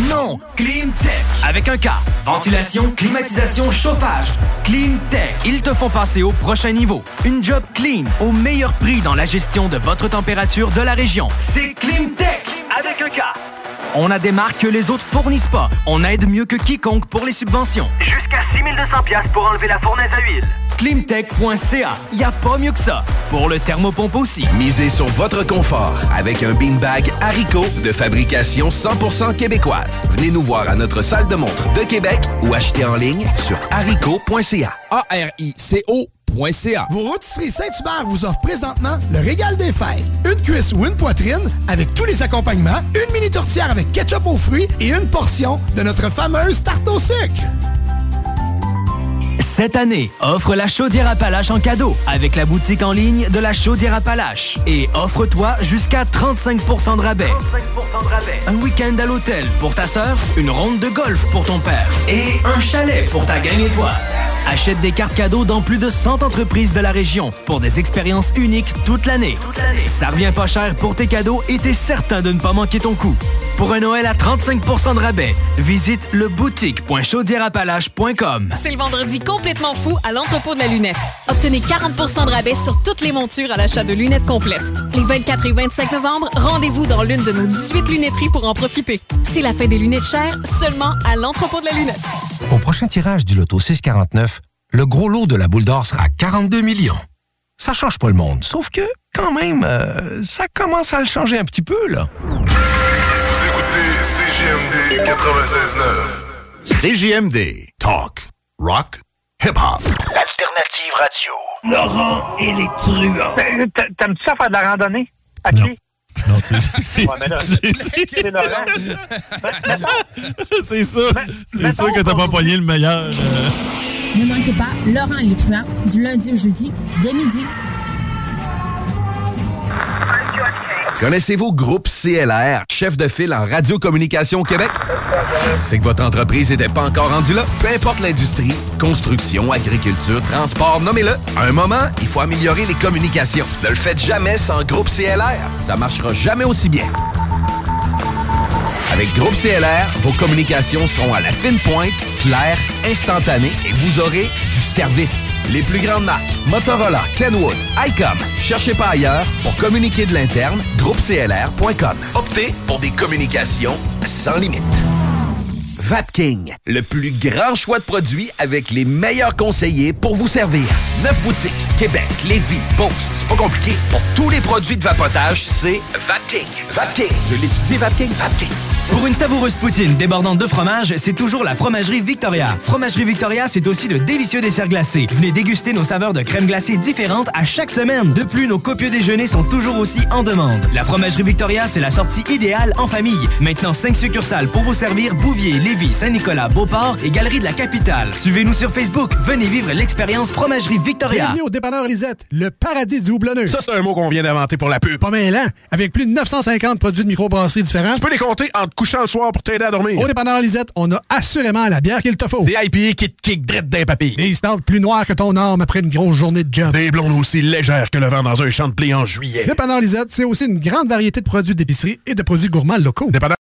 Speaker 1: Non! Climtech! Avec un K. Ventilation, climatisation, chauffage. Climtech. Ils te font passer au prochain niveau. Une job clean, au meilleur prix dans la gestion de votre température de la région. C'est Climtech! Avec un K. On a des marques que les autres fournissent pas. On aide mieux que quiconque pour les subventions.
Speaker 18: Jusqu'à 6200 pièces pour enlever la fournaise à huile.
Speaker 1: Climtech.ca. Y a pas mieux que ça. Pour le thermopompe aussi.
Speaker 9: Misez sur votre confort avec un beanbag Haricot de fabrication 100% québécoise. Venez nous voir à notre salle de montre de Québec ou achetez en ligne sur haricot.ca.
Speaker 24: A-R-I-C-O
Speaker 12: Vos rôtisseries Saint-Hubert vous offrent présentement le régal des fêtes. Une cuisse ou une poitrine avec tous les accompagnements, une mini tourtière avec ketchup aux fruits et une portion de notre fameuse tarte au sucre.
Speaker 1: Cette année, offre la chaudière Appalache en cadeau avec la boutique en ligne de la chaudière Appalache. Et offre-toi jusqu'à 35% de rabais. Un week-end à l'hôtel pour ta sœur, une ronde de golf pour ton père et un chalet pour ta gang étoile. Achète des cartes cadeaux dans plus de 100 entreprises de la région pour des expériences uniques toute l'année. Ça revient pas cher pour tes cadeaux et t'es certain de ne pas manquer ton coup. Pour un Noël à 35% de rabais, visite leboutique.chaudierapalache.com.
Speaker 25: C'est le vendredi complètement fou à l'entrepôt de la lunette. Obtenez 40% de rabais sur toutes les montures à l'achat de lunettes complètes. Les 24 et 25 novembre, rendez-vous dans l'une de nos 18 lunetteries pour en profiter. C'est la fin des lunettes chères seulement à l'entrepôt de la lunette.
Speaker 26: Au prochain tirage du loto 649, le gros lot de la boule d'or sera 42 millions. Ça change pas le monde, sauf que, quand même, euh, ça commence à le changer un petit peu, là.
Speaker 19: Vous écoutez CJMD 96.9.
Speaker 2: CJMD. Talk. Rock. Hip-hop.
Speaker 19: Alternative radio.
Speaker 22: Laurent et les truands.
Speaker 27: T'aimes-tu ça faire de la randonnée? À pied?
Speaker 3: Non, c'est-
Speaker 27: Ouais,
Speaker 3: c'est-
Speaker 27: c'est Laurent.
Speaker 3: c'est ça. C'est sûr que t'as pas pogné le meilleur. euh.
Speaker 28: Ne manquez pas Laurent truands du lundi au jeudi dès midi.
Speaker 9: Connaissez-vous Groupe CLR, chef de file en radiocommunication au Québec? C'est que votre entreprise n'était pas encore rendue là? Peu importe l'industrie, construction, agriculture, transport, nommez-le. À un moment, il faut améliorer les communications. Ne le faites jamais sans Groupe CLR. Ça marchera jamais aussi bien. Avec Groupe CLR, vos communications seront à la fine pointe, claires, instantanées et vous aurez du service. Les plus grandes marques, Motorola, Kenwood, ICOM. Cherchez pas ailleurs pour communiquer de l'interne, groupeclr.com. Optez pour des communications sans limite. Vapking, le plus grand choix de produits avec les meilleurs conseillers pour vous servir. Neuf boutiques, Québec, Lévis, Beauce, c'est pas compliqué. Pour tous les produits de vapotage, c'est Vapking. Vapking, je l'étudie, Vapking, Vapking.
Speaker 1: Pour une savoureuse poutine débordante de fromage, c'est toujours la Fromagerie Victoria. Fromagerie Victoria, c'est aussi de délicieux desserts glacés. Venez déguster nos saveurs de crème glacée différentes à chaque semaine. De plus, nos copieux déjeuners sont toujours aussi en demande. La Fromagerie Victoria, c'est la sortie idéale en famille. Maintenant, 5 succursales pour vous servir Bouvier, Lévis, Saint-Nicolas, Beauport et Galerie de la Capitale. Suivez-nous sur Facebook. Venez vivre l'expérience Fromagerie Victoria.
Speaker 29: Bienvenue au dépanneur Lisette, le paradis du houblonneux.
Speaker 2: Ça, c'est un mot qu'on vient d'inventer pour la pub.
Speaker 29: Pas mêlant, avec plus de 950 produits de microbrasserie différents.
Speaker 2: Tu peux les compter en te couchant le soir pour t'aider à dormir.
Speaker 29: Au dépanneur Lisette, on a assurément la bière qu'il te faut.
Speaker 2: Des IPA qui te kick drette d'un papy.
Speaker 29: Des stouts plus noirs que ton arme après une grosse journée de job.
Speaker 2: Des blondes aussi légères que le vent dans un champ de blé en juillet.
Speaker 29: Dépanneur Lisette, c'est aussi une grande variété de produits d'épicerie et de produits gourmands locaux.
Speaker 2: Dépanneur